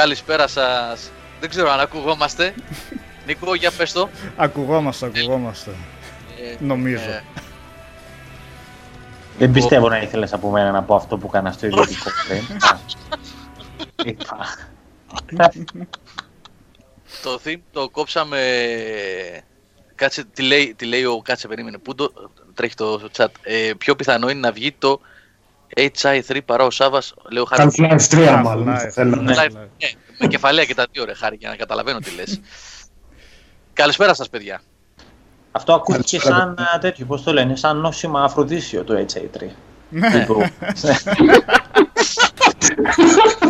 Καλησπέρα σας. Δεν ξέρω αν ακουγόμαστε. Νίκο, για πες το. Ακουγόμαστε, ακουγόμαστε. Ε, Νομίζω. ε, Δεν πιστεύω να ήθελες από μένα να πω αυτό που έκανα στο ιδιωτικό πριν. Α, είπα. το theme το κόψαμε. Κάτσε, τι λέει, τι λέει ο Κάτσε, περίμενε. Πού το τρέχει το chat. Ε, πιο πιθανό είναι να βγει το HI3 παρά ο Σάβα. Λέω χάρη. Half-Life 3 Half-Life, μάλλον. θέλω. ναι. Live, ναι, με κεφαλαία και τα δύο ρε χάρη για να καταλαβαίνω τι λες. Καλησπέρα σας παιδιά. Αυτό ακούστηκε Καλησπέρα. σαν α, τέτοιο, πώς το λένε, σαν νόσημα αφροδίσιο το HA3. Ναι.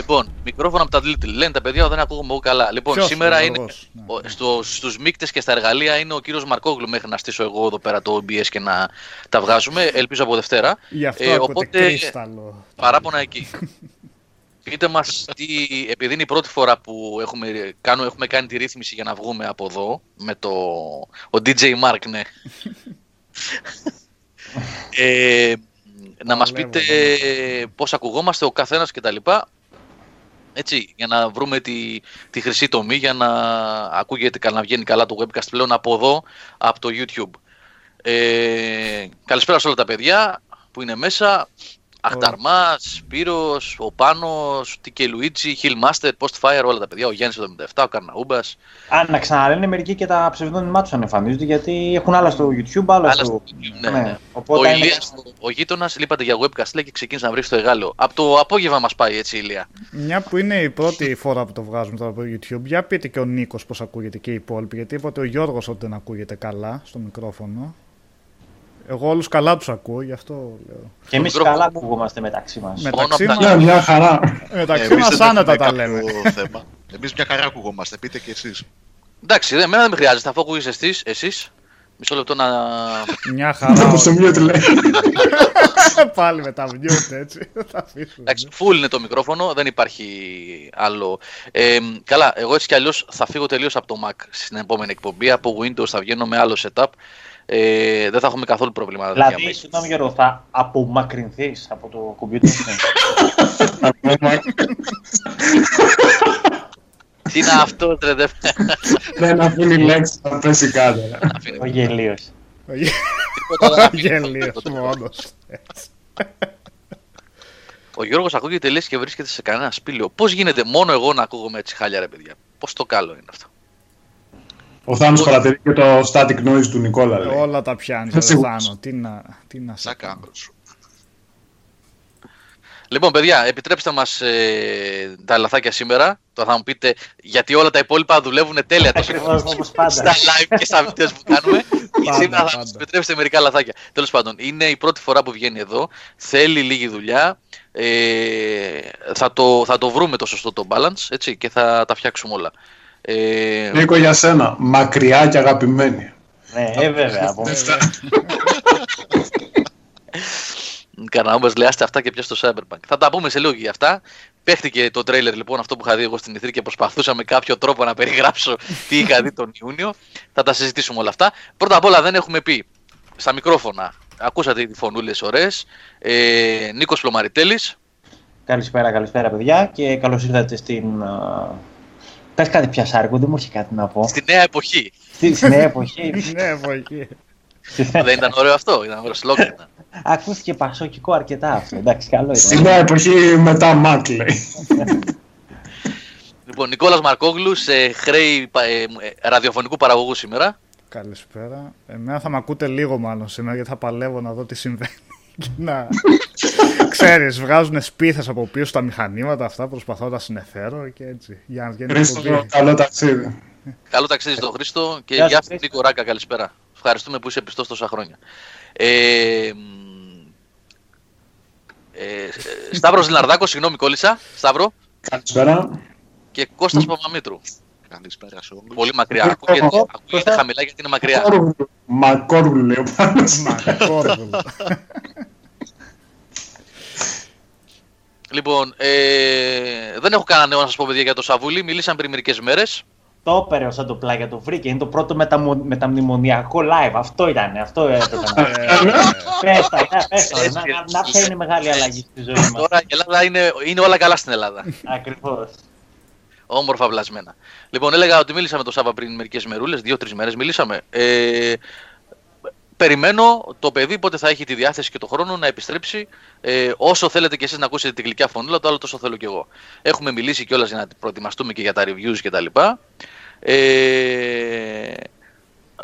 Τύπου. Λοιπόν, μικρόφωνα από τα Little. Λένε τα παιδιά, δεν ακούγομαι εγώ καλά. Λοιπόν, Ποιος, σήμερα ο είναι. Γιώργος, ναι. ο- Στο, στους μίκτες και στα εργαλεία είναι ο κύριος Μαρκόγλου μέχρι να στήσω εγώ εδώ πέρα το OBS και να τα βγάζουμε. Ελπίζω από Δευτέρα. Γι' αυτό Ε, ακούτε οπότε- κρίσταλο. Παράπονα εκεί. Πείτε μας τι, επειδή είναι η πρώτη φορά που έχουμε, κάνουμε, έχουμε κάνει τη ρύθμιση για να βγούμε από εδώ, με το ο DJ Mark, ναι. ε, να μας Παλεύω, πείτε πώς ακουγόμαστε ο καθένας και τα λοιπά. Έτσι, για να βρούμε τη, τη χρυσή τομή, για να ακούγεται καλά, να βγαίνει καλά το webcast πλέον από εδώ, από το YouTube. Ε, καλησπέρα σε όλα τα παιδιά που είναι μέσα. Αχταρμάς, Σπύρος, ο Πάνος, Τίκε Λουίτζι, Hillmaster, Postfire, όλα τα παιδιά, ο Γιάννης 77, ο Καρναούμπας. Αν να ξαναλένε μερικοί και τα ψευδόνυμά τους εμφανίζονται γιατί έχουν άλλα στο YouTube, άλλα Άλλα στο. στο YouTube, ναι, ναι. Ο Οπότε είναι- Ηλίας, ο, ο γείτονας, λείπατε για webcast, λέει και ξεκίνησε να βρει στο εγάλεο. Από το απόγευμα μας πάει έτσι, Ηλία. Μια που είναι η πρώτη φορά που το βγάζουμε τώρα από YouTube, για πείτε και ο Νίκος πώς ακούγεται και οι υπόλοιποι. Γιατί είπατε ο Γιώργος ότι δεν ακούγεται καλά στο μικρόφωνο. Εγώ όλους καλά τους ακούω, γι' αυτό λέω. Και εμείς μικρόφωνο καλά μου- ακουγόμαστε μεταξύ μας. Μεταξύ απ' τα- μα Ναι, μια χαρά. μεταξύ Εμείς μας δεν άνετα έχουμε τα λέμε. κάποιο θέμα. Εμείς μια χαρά ακουγόμαστε, πείτε και εσείς. Εντάξει, δεν, εμένα δεν με χρειάζεται, αφού ακούγεις εσείς, εσείς. Μισό λεπτό να... Μια χαρά. Όπως το mute λέει. Πάλι με τα mute έτσι. Θα αφήσουμε. Εντάξει, full είναι το μικρόφωνο, δεν υπάρχει άλλο. Ε, καλά, εγώ έτσι κι αλλιώς θα φύγω τελείως από το Mac στην επόμενη εκπομπή. Από Windows θα βγαίνω με άλλο setup. Ε, δεν θα έχουμε καθόλου πρόβλημα. για Δηλαδή, μένα. συγγνώμη Γιώργο, θα απομακρυνθείς από το κομπιούτερ σου. Τι είναι αυτό, τρε, δεν Δεν αφήνει λέξη να πέσει κάτω. ρε. αφήνει Ο γελίος. τίποτα, δεν αφήνει Γελίος τίποτα. μόνο. Ο Γιώργος ακούγεται λες και βρίσκεται σε κανένα σπήλαιο. Πώς γίνεται μόνο εγώ να ακούγομαι έτσι χάλια ρε παιδιά; Πώς το καλό είναι αυτό; Ο Θάνος παρατηρεί και το static noise του Νικόλα. λέει. Όλα τα πιάνει. Δεν Σίγουρος. Θάνο. Τι να, τι να σε Σαν κάνω. κάμπρο σου. Λοιπόν, παιδιά, επιτρέψτε μας ε, τα λαθάκια σήμερα. Το θα μου πείτε γιατί όλα τα υπόλοιπα δουλεύουν τέλεια τόσο Ακριβώς όπως πάντα. στα live και στα βίντεο που κάνουμε. Πάντα, σήμερα θα πάντα. μα επιτρέψετε μερικά λαθάκια. Τέλος πάντων, είναι η πρώτη φορά που βγαίνει εδώ. Θέλει λίγη δουλειά. Ε, θα, το, θα το βρούμε το σωστό το balance έτσι, και θα τα φτιάξουμε όλα. Ε, Νίκο για σένα. Μακριά και αγαπημένη. Ναι, ε, βέβαια. από Δεν μένα. φτάνει. Καρναούμπας λέει «Άστε αυτά και πια στο Cyberpunk. Θα τα πούμε σε λίγο και για αυτά. Παίχτηκε το τρέιλερ λοιπόν αυτό που είχα δει εγώ στην Ιθρή και προσπαθούσα με κάποιο τρόπο να περιγράψω τι είχα δει τον Ιούνιο. Θα τα συζητήσουμε όλα αυτά. Πρώτα απ' όλα δεν έχουμε πει στα μικρόφωνα. Ακούσατε οι φωνούλες ωραίες. Ε, Νίκος Πλωμαριτέλης. Καλησπέρα, καλησπέρα παιδιά και καλώς ήρθατε στην. Α, Πες κάτι πιασάρικο, δεν μου έχει κάτι να πω. Στη νέα εποχή. Στη στη νέα εποχή. Ναι, εποχή. δεν ήταν ωραίο αυτό. Ήταν ωραίο σλόγκαν. ήταν. Ακούστηκε πασοκικό αρκετά αυτό. Εντάξει, καλό Στην ήταν. νέα εποχή μετά Mac λέει. λοιπόν, Νικόλας Μαρκόγλους σε χρέη πα- ε, ε, ραδιοφωνικού παραγωγού σήμερα. Καλησπέρα. Εμένα θα με ακούτε λίγο μάλλον σήμερα γιατί θα παλεύω να δω τι συμβαίνει. Και να... Ξέρεις, βγάζουν σπίθες από πίσω τα μηχανήματα αυτά, προσπαθώ να τα συνεφέρω και έτσι. Για να βγαίνει Χρήστο, εκπομπή. καλό ταξίδι. Καλό ταξίδι στον Χρήστο και Γεια γεια σου, σου Χρήστο. Νίκο Ράκα, καλησπέρα. Ευχαριστούμε που είσαι πιστός τόσα χρόνια. Ε, μ, ε, Σταύρος Λιναρδάκος, συγγνώμη κόλλησα, Σταύρο, Καλησπέρα. και Κώστας Παπαμήτρου. Καλησπέρα σε όλους. Πολύ μακριά, ακούγεται, ακούγεται Κώστα. χαμηλά γιατί είναι μακριά. Μακόργλου. Μακόργλου λέει ο Πάνος. Μακόρδουλο. Λοιπόν, ε, δεν έχω κανένα νέο να σας πω παιδιά για το Σαβούλη, μιλήσαμε πριν μερικές μέρες. Το έπαιρε σαν το πλάγια το βρήκε. Είναι το πρώτο μεταμο... μεταμνημονιακό live. Αυτό ήταν. Αυτό έπρεπε να Ε, Πες τα, να- πες τα, να- να- Να ποια είναι η μεγάλη αλλαγή στη ζωή μας. Τώρα η Ελλάδα είναι, είναι όλα καλά στην Ελλάδα. Ακριβώς. Όμορφα βλασμένα. Λοιπόν, έλεγα ότι μίλησα με τον Σάβα πριν μερικέ μερούλε, δύο-τρει μέρε μιλήσαμε. Ε, περιμένω το παιδί πότε θα έχει τη διάθεση και το χρόνο να επιστρέψει. Ε, όσο θέλετε κι εσείς να ακούσετε την γλυκιά φωνήλα, το άλλο τόσο θέλω κι εγώ. Έχουμε μιλήσει κιόλας για να προετοιμαστούμε και για τα reviews κτλ. Ε,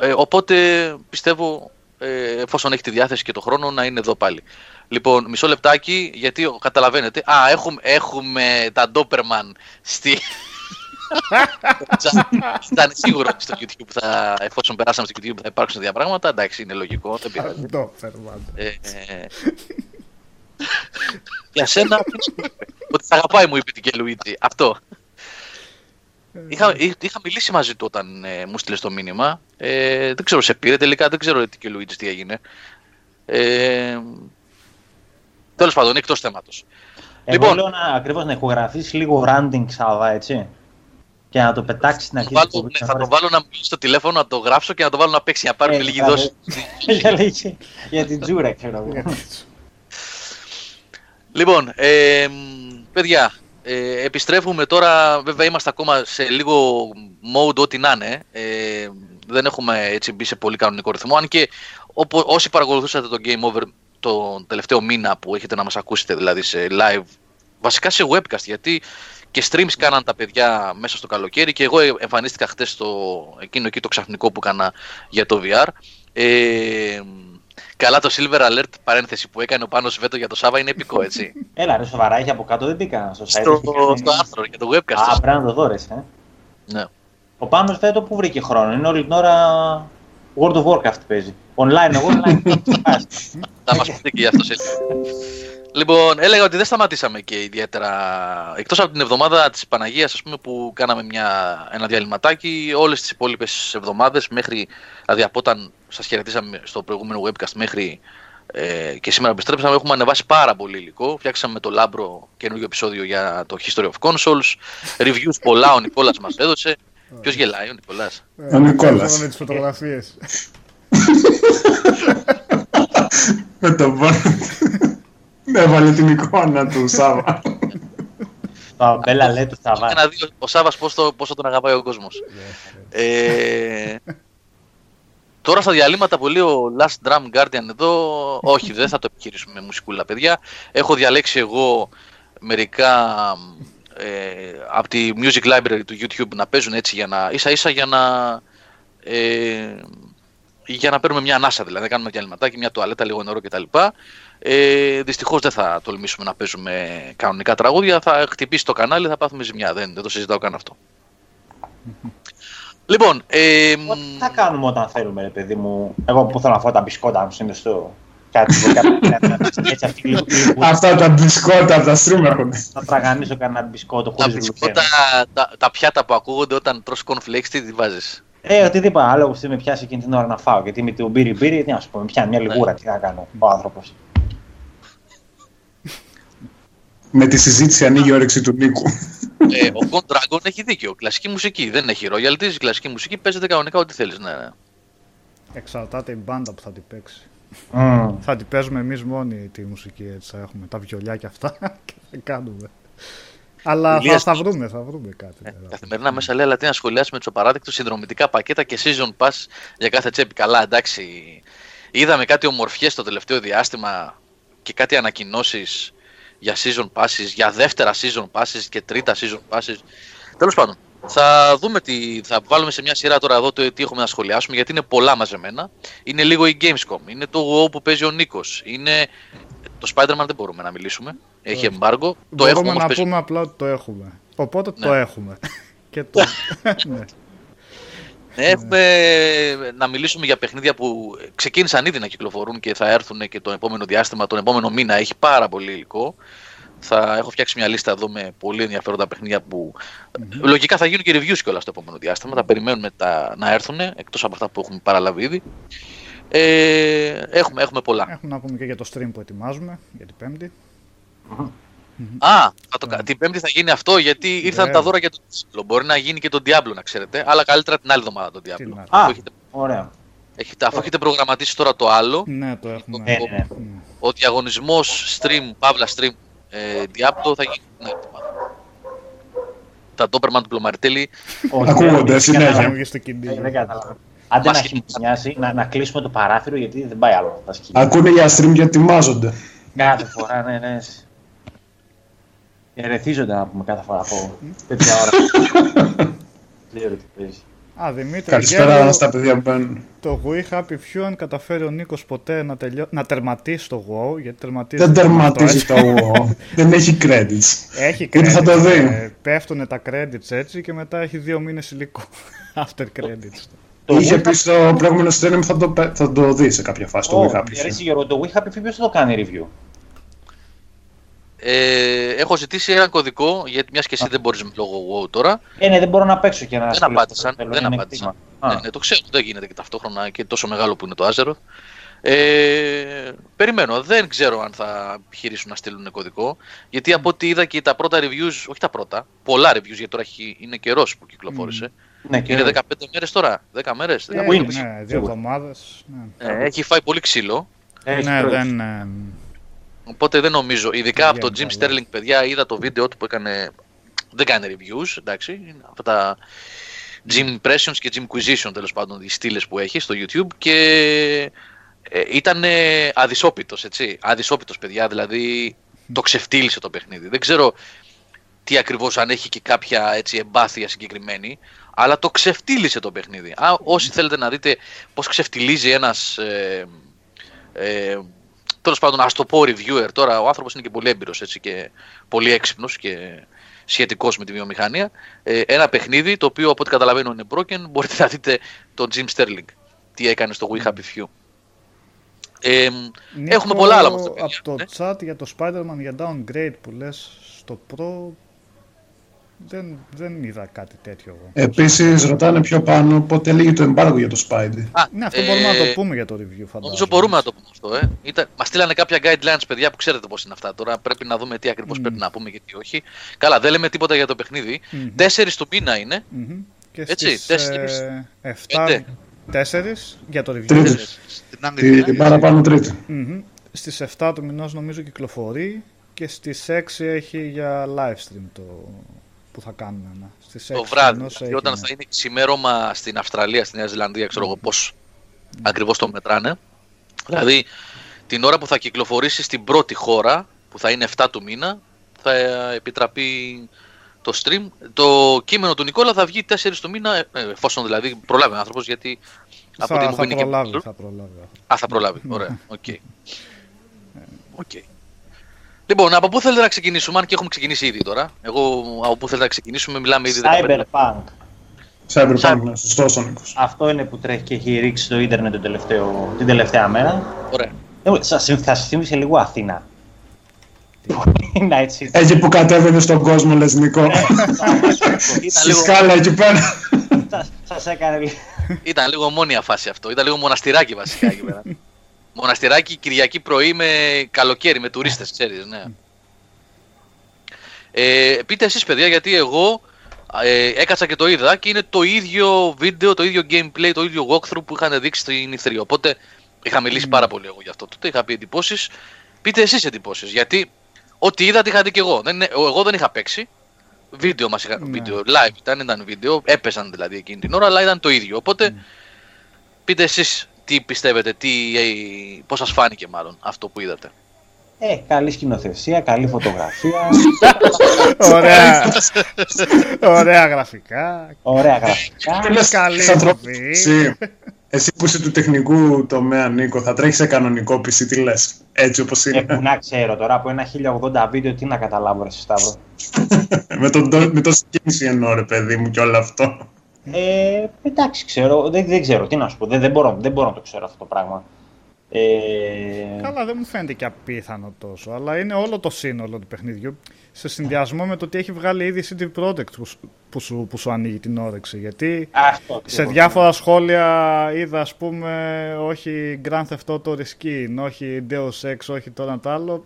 ε, οπότε πιστεύω, ε, εφόσον έχει τη διάθεση και το χρόνο, να είναι εδώ πάλι. Λοιπόν, μισό λεπτάκι, γιατί ο- καταλαβαίνετε. Α, έχουμε, έχουμε τα Doberman στη. Ήταν σίγουρο ότι στο YouTube θα, εφόσον περάσαμε στο YouTube θα υπάρξουν τέτοια πράγματα. Εντάξει, είναι λογικό, δεν πειράζει. Αυτό, Φερμάντα. Ε, ε, για σένα, τι σου είπε; ότι θα αγαπάει μου είπε την Κελουίτζι. Αυτό. Είχα, εί- είχα μιλήσει μαζί του όταν ε, μου στείλε το μήνυμα. Ε, δεν ξέρω, σε πήρε τελικά, δεν ξέρω τι και Λουίτζι τι έγινε. Ε, Τέλος πάντων, είναι εκτός θέματος. Εγώ Λοιπόν. λέω να, ακριβώς να ηχογραφείς λίγο ranting Σάβα, έτσι. Και να το πετάξεις στην αρχή. Βάλω, της εκπομπής, ναι, να θα το φορέσεις- βάλω να μιλήσει στο τηλέφωνο, να το γράψω και να το βάλω να παίξει για να πάρουμε Ε, λίγη θα- δόση. για, λίγη- για την τζούρα, ξέρω εγώ. Λοιπόν, ε, μ, παιδιά, ε, επιστρέφουμε τώρα. Βέβαια, είμαστε ακόμα σε λίγο mode ό,τι να είναι. Ε, δεν έχουμε έτσι μπει σε πολύ κανονικό ρυθμό. Αν και οπο- όσοι παρακολουθούσατε το Game Over τον τελευταίο μήνα που έχετε να μας ακούσετε, δηλαδή σε live, βασικά σε webcast, γιατί και streams κάναν τα παιδιά μέσα στο καλοκαίρι και εγώ εμφανίστηκα χτες στο εκείνο εκεί το ξαφνικό που έκανα για το VR. Ε, καλά το Silver Alert παρένθεση που έκανε ο Πάνος Βέτο για το Σάβα είναι επικό έτσι. Έλα ρε σοβαρά, έχει από κάτω, δεν μπήκα στο site. στο, έχει κάνει- στο άρθρο για το webcast. Α, πρέπει να το δω ρε, εσύ, ε. ναι. Ο Πάνος Βέτο που βρήκε χρόνο, είναι όλη την ώρα World of Warcraft παίζει. Online, εγώ online. Θα μας πείτε και γι' αυτό σε λίγο. Λοιπόν, έλεγα ότι δεν σταματήσαμε και ιδιαίτερα. Εκτός από την εβδομάδα της Παναγίας, ας πούμε, που κάναμε μια, ένα διαλυματάκι, όλες τις υπόλοιπες εβδομάδες, μέχρι, δηλαδή από όταν σας χαιρετήσαμε στο προηγούμενο webcast μέχρι ε, και σήμερα επιστρέψαμε, έχουμε ανεβάσει πάρα πολύ υλικό. Φτιάξαμε με το Λάμπρο καινούργιο επεισόδιο για το History of Consoles. Reviews πολλά ο Νικόλας μας έδωσε. Ποιος γελάει, ο Νικόλας; Ε, Ο Νικόλας. Με τις φωτογραφίες. Με τον πόνο. Έβαλε την εικόνα του Σάβα. Το Μπέλα λέει του Για Σταβά. να δει ο Σάβας πώς, το, πόσο τον αγαπάει ο κόσμος. Ε, τώρα στα διαλύματα που λέει ο Last Drum Guardian εδώ, όχι, δεν θα το επιχειρήσουμε με μουσικούλα, παιδιά. Έχω διαλέξει εγώ μερικά ε, από τη Music Library του YouTube να παίζουν έτσι για να, ίσα ίσα για να, ε, για να παίρνουμε μια ανάσα δηλαδή, να κάνουμε διαλυματάκι, μια τουαλέτα, λίγο νερό κτλ. Ε, Δυστυχώς δεν θα τολμήσουμε να παίζουμε κανονικά τραγούδια. Θα χτυπήσει το κανάλι, θα πάθουμε ζημιά. Δεν, δεν το συζητάω καν αυτό. Λοιπόν, ε, Τι θα κάνουμε όταν θέλουμε, ρε παιδί μου; Εγώ που θέλω να φάω τα μπισκότα μου είναι στο. Κάτι κάτι- έτσι αυτή λίγο. λίγο- Αυτά τα μπισκότα από τα stream έρχονται. Να τραγανίσω κανένα μπισκότο τα, χωρίς μπισκότα, γλουτένη. τα, τα πιάτα που ακούγονται όταν τρως cornflakes, τι βάζεις; Ε, οτιδήποτε άλλο που με πιάσει εκείνη την ώρα να φάω. Γιατί με την μπύρι μπύρι, τι να σου πω, με πιάνει μια λιγούρα, τι να κάνω ο άνθρωπος. Με τη συζήτηση ανοίγει η όρεξη του Νίκου. ε, ο Gone Dragon έχει δίκιο. Κλασική μουσική. Δεν έχει royalties. Η κλασική μουσική παίζεται κανονικά ό,τι θέλεις. Ναι, ναι. Εξαρτάται η μπάντα που θα την παίξει. Mm. Θα την παίζουμε εμείς μόνοι τη μουσική έτσι. Θα έχουμε τα βιολιά και αυτά και θα κάνουμε. Αλλά θα, Ηλίας, θα βρούμε, θα βρούμε κάτι. Ε, ναι, καθημερινά μέσα λέει, αλλά τι να σχολιάσουμε τους απαράδεκτους συνδρομητικά πακέτα και season pass για κάθε τσέπη. Καλά, εντάξει. Είδαμε κάτι ομορφιές το τελευταίο διάστημα και κάτι ανακοινώσεις για season passes, για δεύτερα season passes και τρίτα season passes. Τέλος πάντων, θα δούμε τι, θα βάλουμε σε μια σειρά τώρα εδώ το τι έχουμε να σχολιάσουμε γιατί είναι πολλά μαζεμένα. Είναι λίγο η Gamescom, είναι το WoW που παίζει ο Νίκος, είναι το Spider-Man δεν μπορούμε να μιλήσουμε, έχει embargo, το Μπορούμε έχουμε όμως να παίζει πούμε απλά ότι το έχουμε. Οπότε το Ναι. έχουμε. και το... ναι. Έχουμε να μιλήσουμε για παιχνίδια που ξεκίνησαν ήδη να κυκλοφορούν και θα έρθουν και το επόμενο διάστημα, τον επόμενο μήνα. Έχει πάρα πολύ υλικό. Θα έχω φτιάξει μια λίστα εδώ με πολύ ενδιαφέροντα παιχνίδια που λογικά θα γίνουν και reviews κιόλας στο επόμενο διάστημα. Θα περιμένουμε τα, να έρθουν εκτός από αυτά που έχουμε παραλάβει ήδη. Ε, έχουμε, έχουμε πολλά. Έχουμε να πούμε και για το stream που ετοιμάζουμε για την Πέμπτη. Α, θα το, κα- την Πέμπτη θα γίνει αυτό γιατί ήρθαν Ναι. τα δώρα για τον Diablo. Μπορεί να γίνει και τον Diablo, να ξέρετε. Αλλά καλύτερα την άλλη εβδομάδα τον Την Diablo. άλλη. Α, Αφού έχετε, ωραία. έχετε, αφού έχετε προγραμματίσει τώρα το άλλο, Ναι, το έχουμε. Ναι, ναι, ναι. Μμ. ο διαγωνισμός stream, παύλα stream ε, Diablo θα γίνει την άλλη εβδομάδα. Τα Doberman του Πλωμαριτέλη. Όχι, Ακούγονται, δεν συνέχεια. κατάλαβα. Μου στο κινητό. Ε, Δεν κατάλαβα. Άντε να Μας χειμωνιάσει, να, να κλείσουμε το παράθυρο γιατί δεν πάει άλλο. Τα σκηνή. Ακούνε για stream και ετοιμάζονται. Κάθε φορά, ναι, ναι. Ερεθίζονται να πούμε κάθε φορά από τέτοια ώρα. Δεν ξέρω τι παίζει. Α, Δημήτρη, Καλησπέρα Αγγέλου, στα παιδιά που μπαίνουν. το We Happy Few, αν καταφέρει ο Νίκος ποτέ να, τελειώ... να τερματίσει το WoW, γιατί τερματίζει... Δεν το τερματίζει αυτό, το WoW. Δεν έχει credits. Έχει Ούτε θα credits, το δει; ε, πέφτουν τα credits έτσι και μετά έχει δύο μήνες υλικό. After credits. Το Είχε We πει στο προηγούμενο stream θα το, πε- θα το δει σε κάποια φάση το Ω, We Happy ρε, Few. εσύ, Γιώργο, το We Happy Few ποιος θα το κάνει review. Ε, έχω ζητήσει έναν κωδικό, γιατί μιας και εσύ δεν μπορείς λόγω WoW τώρα. Ε, ναι, δεν μπορώ να παίξω και να Δεν ασχοληθώ. απάντησαν. Θέλω, Δεν είναι απάντησαν. κτήμα. Α, Ναι, ναι, το ξέρω, δεν γίνεται και ταυτόχρονα και τόσο μεγάλο που είναι το Azeroth. Ε, περιμένω, δεν ξέρω αν θα επιχειρήσουν να στείλουν κωδικό. Γιατί από ό,τι είδα και τα πρώτα reviews, όχι τα πρώτα, πολλά reviews γιατί τώρα έχει, είναι καιρός που κυκλοφόρησε. Ναι, και Είναι 15 μέρες τώρα, 10 μέρες. Ε, Πού είναι, ναι, δύο σίγουρα. εβδομάδες. Ναι, έχει φάει πολύ ξύλο. έχει ναι τρώσει. δεν... ε, Οπότε δεν νομίζω. Ειδικά από τον Jim Βγαίνει καλά. Sterling, παιδιά, είδα το βίντεο του που έκανε. Δεν κάνει reviews, εντάξει. Είναι αυτά τα Jim Impressions και Jim Quisition τέλος πάντων, οι στήλες που έχει στο YouTube. Και ε, ήταν αδυσόπιτος, έτσι. Αδυσόπιτος, παιδιά. Δηλαδή το ξεφτύλισε το παιχνίδι. Δεν ξέρω τι ακριβώς αν έχει και κάποια έτσι, εμπάθεια συγκεκριμένη. Αλλά το ξεφτύλισε το παιχνίδι. Α, όσοι θέλετε να δείτε πώς ξεφτυλίζει ένας ε, ε, τέλος πάντων, ας το πω reviewer τώρα, ο άνθρωπος είναι και πολύ έμπειρος και πολύ έξυπνος και σχετικός με τη βιομηχανία. Ε, ένα παιχνίδι το οποίο από ό,τι καταλαβαίνω είναι broken. Μπορείτε να δείτε τον Jim Sterling τι έκανε στο We Happy Few. Ε, Νίκο, έχουμε πολλά άλλα από αυτά. παιδιά. Από το Ναι. chat για το Spider-Man για downgrade που λες στο Pro δεν, δεν είδα κάτι τέτοιο εγώ. Επίσης, ρωτάνε πιο πάνω πότε λύγει το embargo για το Spidey. Α, Ναι, αυτό μπορούμε να ε, το πούμε για το review φαντάζομαι. Νομίζω μπορούμε να το πούμε αυτό. Ε. Ήταν, μας στείλανε κάποια guidelines, παιδιά, που ξέρετε πώς είναι αυτά. Τώρα πρέπει να δούμε τι ακριβώς Μμ. πρέπει να πούμε και τι όχι. Καλά, δεν λέμε τίποτα για το παιχνίδι. Μμμ. 4 του μήνα είναι. Μμμ. Και Έτσι, στις τέσσερις. ε, 7, Πέντε. 4 για το review. Τρίτης. Την άλλη Την, μέρα. την παραπάνω τρίτη. Μμμ. Στις 7 του μηνός νομίζω κυκλοφορεί και στις 6 έχει για live stream το που θα κάνουμε. Ναι. Στις 6 το του βράδυ. μηνός Δηλαδή, έχει, όταν ναι. θα είναι ξημέρωμα στην Αυστραλία, στη Νέα Ζηλανδία, ξέρω εγώ πώς ακριβώς το μετράνε. Δηλαδή, την ώρα που θα κυκλοφορήσει στην πρώτη χώρα, που θα είναι 7 του μήνα, θα επιτραπεί το stream. Το κείμενο του Νικόλα θα βγει 4 του μήνα, ε, εφόσον δηλαδή προλάβει ο άνθρωπος, γιατί από ό,τι Θα, μου θα είναι και προλάβει, πολύ- θα προλάβει. Α, θα προλάβει. Ωραία. OK. OK. Λοιπόν, από πού θέλετε να ξεκινήσουμε, αν και έχουμε ξεκινήσει ήδη τώρα. Εγώ από πού θέλετε να ξεκινήσουμε, μιλάμε ήδη 15 λεπτά. Cyberpunk. Cyberpunk, ναι, σωστό ο Νίκος. Αυτό είναι που τρέχει και έχει ρίξει στο ίντερνετ το τελευταίο, την τελευταία μέρα. Ωραία. Ε, Σας, θα σας θύμισε λίγο Αθήνα. Night City. Εκεί που κατέβαινε στον κόσμο, λες Νικό. Ήταν Στη λίγο, σκάλα εκεί πέρα. Σας- Σας έκανε λίγο. ήταν λίγο μόνια φάση αυτό. Ήταν λίγο μοναστηράκι βασικά εκεί πέρα. Μοναστηράκι Κυριακή πρωί με καλοκαίρι, με τουρίστες, ξέρεις, ναι. Ε, πείτε εσείς παιδιά, γιατί εγώ ε, έκατσα και το είδα και είναι το ίδιο βίντεο, το ίδιο gameplay, το ίδιο walkthrough που είχαν δείξει στην E3. Οπότε είχα μιλήσει πάρα πολύ εγώ γι' αυτό. Τότε είχα πει εντυπώσεις. Πείτε εσείς εντυπώσεις, γιατί ό,τι είδατε είχα δει και εγώ. Δεν, είναι- εγώ δεν είχα παίξει. Βίντεο μας είχα, Ναι. βίντεο live ήταν, ήταν βίντεο, έπεσαν δηλαδή εκείνη την ώρα, αλλά ήταν το ίδιο. Οπότε πείτε εσείς τι πιστεύετε, τι, ε, πώς σας φάνηκε μάλλον αυτό που είδατε; Ε, καλή σκηνοθεσία, καλή φωτογραφία, Ωραία, ωραία γραφικά. ωραία γραφικά. Τι λες, Καλή θα τρώω- ηθοποιή. Εσύ, εσύ που είσαι του τεχνικού τομέα, Νίκο, θα τρέχεις σε κανονικό PC, τι λες, έτσι όπως Ε, που είναι. να ξέρω τώρα από ένα 1080 βίντεο τι να καταλάβω ρε Σταύρο. με, τον, το- με το σκίνηση εννοώ, ρε παιδί μου, και όλο αυτό. Ε, εντάξει, ξέρω, δεν, δεν ξέρω, τι να σου πω, δεν, δεν, μπορώ, δεν μπορώ να το ξέρω αυτό το πράγμα. Ε, Καλά, δεν μου φαίνεται και απίθανο τόσο, αλλά είναι όλο το σύνολο του παιχνιδιού σε συνδυασμό με το ότι έχει βγάλει ήδη CD Projekt που, σου- που, σου, που σου ανοίγει την όρεξη. Γιατί αυτό σε ακριβώς. διάφορα σχόλια είδα, ας πούμε, όχι Grand Theft Auto Reskin, όχι Deus Ex, όχι το ένα το άλλο.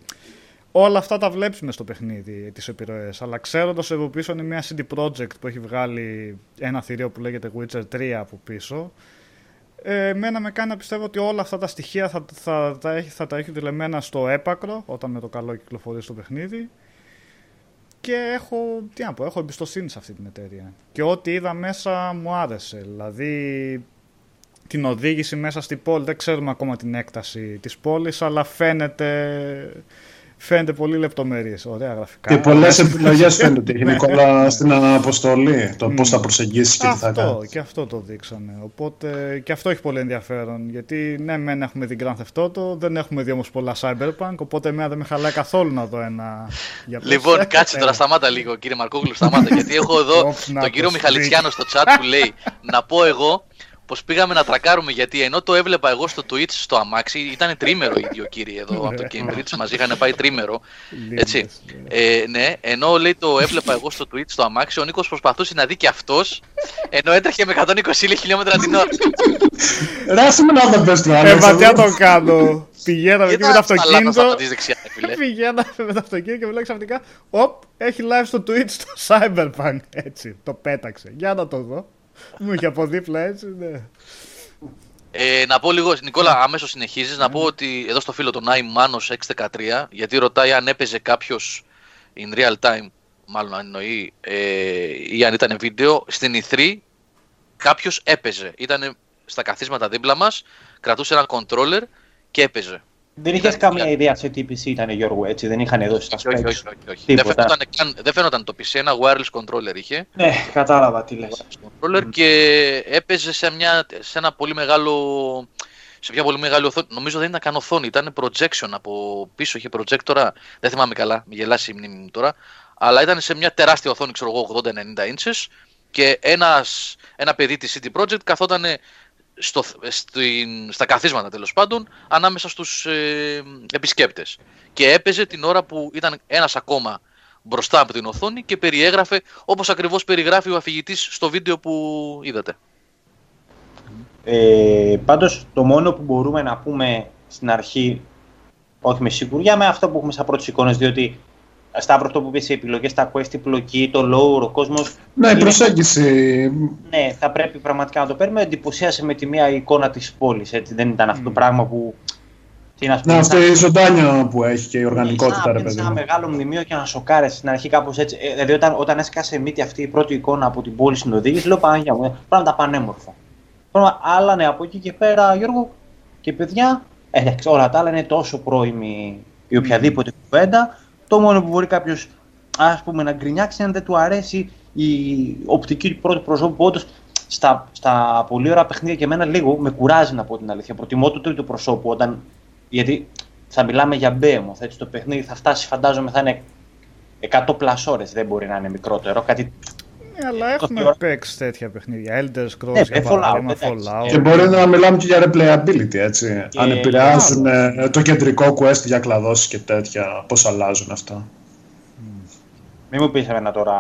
Όλα αυτά τα βλέπεις μες στο παιχνίδι, τις επιρροές. Αλλά ξέροντας από πίσω είναι μια CD Projekt που έχει βγάλει ένα θηρίο που λέγεται Witcher 3 από πίσω. Ε, εμένα με κάνει να πιστεύω ότι όλα αυτά τα στοιχεία θα, θα, θα, έχει, θα τα έχει δηλεμένα στο έπακρο όταν με το καλό κυκλοφορεί στο παιχνίδι και έχω, τι να πω, έχω εμπιστοσύνη σε αυτή την εταιρεία. Και ό,τι είδα μέσα μου άρεσε. Δηλαδή την οδήγηση μέσα στην πόλη, δεν ξέρουμε ακόμα την έκταση της πόλης, αλλά φαίνεται Φαίνεται πολύ λεπτομέρειες. Ωραία γραφικά. Και πολλές επιλογές φαίνονται γενικότερα στην αναποστολή. Το πώς θα προσεγγίσεις και τι θα κάνεις. Αυτό, και αυτό το δείξανε. Οπότε και αυτό έχει πολύ ενδιαφέρον. Γιατί ναι, μεν έχουμε δει Grand Theft Auto, δεν έχουμε δει όμως πολλά Cyberpunk. Οπότε εμένα δεν με χαλάει καθόλου να δω ένα. Για λοιπόν, κάτσε τώρα, σταμάτα λίγο, κύριε Μαρκόγλου, σταμάτα. γιατί έχω εδώ τον κύριο Μιχαλητσιάνο στο chat που λέει να πω εγώ πως πήγαμε να τρακάρουμε γιατί ενώ το έβλεπα εγώ στο Twitch στο αμάξι, ήταν τρίμερο οι δύο κύριοι εδώ από το Cambridge, μας είχαν πάει τρίμερο. Έτσι. Ε, ναι, ενώ λέει το έβλεπα εγώ στο Twitch στο αμάξι, ο Νίκος προσπαθούσε να δει και αυτός, ενώ έτρεχε με 120 χιλιόμετρα την ώρα. Ράσε με να το πες του Ε, ματιά το κάνω. Πηγαίναμε εκεί με το αυτοκίνητο. Πηγαίναμε με το αυτοκίνητο και βλέπω ξαφνικά. Οπ, έχει live στο Twitch το Cyberpunk. Έτσι, το πέταξε. Για να το δω. Μου είχε από δίπλα έτσι, ναι. Ε, να πω λίγο, Νικόλα, αμέσως συνεχίζεις. Να πω ότι εδώ στο φίλο τον Άι 613, γιατί ρωτάει αν έπαιζε κάποιος in real time, μάλλον αν εννοεί, ε, ή αν ήταν βίντεο. Στην E3 κάποιος έπαιζε. Ήταν στα καθίσματα δίπλα μας, κρατούσε ένα controller και έπαιζε. Δεν είχες καμία ιδέα σε τι PC ήταν Γιώργο, έτσι. Δεν είχαν δώσει τα specs. Όχι, όχι, όχι. Δεν, φαίνονταν, δεν φαίνονταν το PC, ένα wireless controller είχε. Ναι, κατάλαβα τι λες. Controller και έπαιζε σε, μια, σε ένα πολύ μεγάλο. Σε μια πολύ μεγάλη οθόνη. Νομίζω δεν ήταν καν οθόνη, ήταν projection από πίσω. Είχε projector. Δεν θυμάμαι καλά, με γελάσει η μνήμη μου τώρα. Αλλά ήταν σε μια τεράστια οθόνη, ξέρω εγώ, 80-90 inches. Και ένας, ένα παιδί της CD Projekt καθόταν στο, στην, στα καθίσματα τέλος πάντων ανάμεσα στους ε, επισκέπτες και έπαιζε την ώρα που ήταν ένας ακόμα μπροστά από την οθόνη και περιέγραφε όπως ακριβώς περιγράφει ο αφηγητής στο βίντεο που είδατε. Ε, πάντως το μόνο που μπορούμε να πούμε στην αρχή όχι με σιγουριά με αυτό που έχουμε σαν πρώτες εικόνες διότι Σταύρο, αυτό που πεις, οι επιλογές, τα quest, η πλοκή, το lore, ο κόσμος. Ναι, η προσέγγιση. Ναι, θα πρέπει πραγματικά να το παίρνουμε. Εντυπωσίασε με τη μία εικόνα της πόλης. Δεν ήταν αυτό το πράγμα που. Τι να ναι, αυτή η ζωντάνια που έχει και η οργανικότητα, ρε παιδί. Ένα μεγάλο μνημείο και να σοκάρε στην αρχή κάπως έτσι. Ε, δηλαδή, όταν, όταν έσκασε μύτη αυτή η πρώτη εικόνα από την πόλη στην οδήγηση, λέω Παναγία μου, πράγματα πανέμορφα. Αλλά ναι, από εκεί και πέρα, Γιώργο και παιδιά, εντάξει, όλα τα άλλα είναι τόσο πρώιμη η οποιαδήποτε κουβέντα το μόνο που μπορεί κάποιος ας πούμε, να γκρινιάξει αν δεν του αρέσει η οπτική του πρώτου προσώπου. Όντως στα, στα πολύ ωραία παιχνίδια και εμένα λίγο με κουράζει να πω την αλήθεια. Προτιμώ το τρίτο προσώπου όταν. Γιατί θα μιλάμε για behemoth. Έτσι, το παιχνίδι θα φτάσει, φαντάζομαι, θα είναι 100 πλασόρε. Δεν μπορεί να είναι μικρότερο. Κάτι ναι, αλλά έχουμε παίξει τέτοια παιχνίδια. Elder Scrolls ναι, για παράδειγμα, Fallout. Και μπορεί να μιλάμε και για replayability, έτσι. Και... Αν επηρεάζουν ε, το κεντρικό quest για κλαδώσεις και τέτοια, πώς αλλάζουν αυτά. Μην μου πεις εμένα τώρα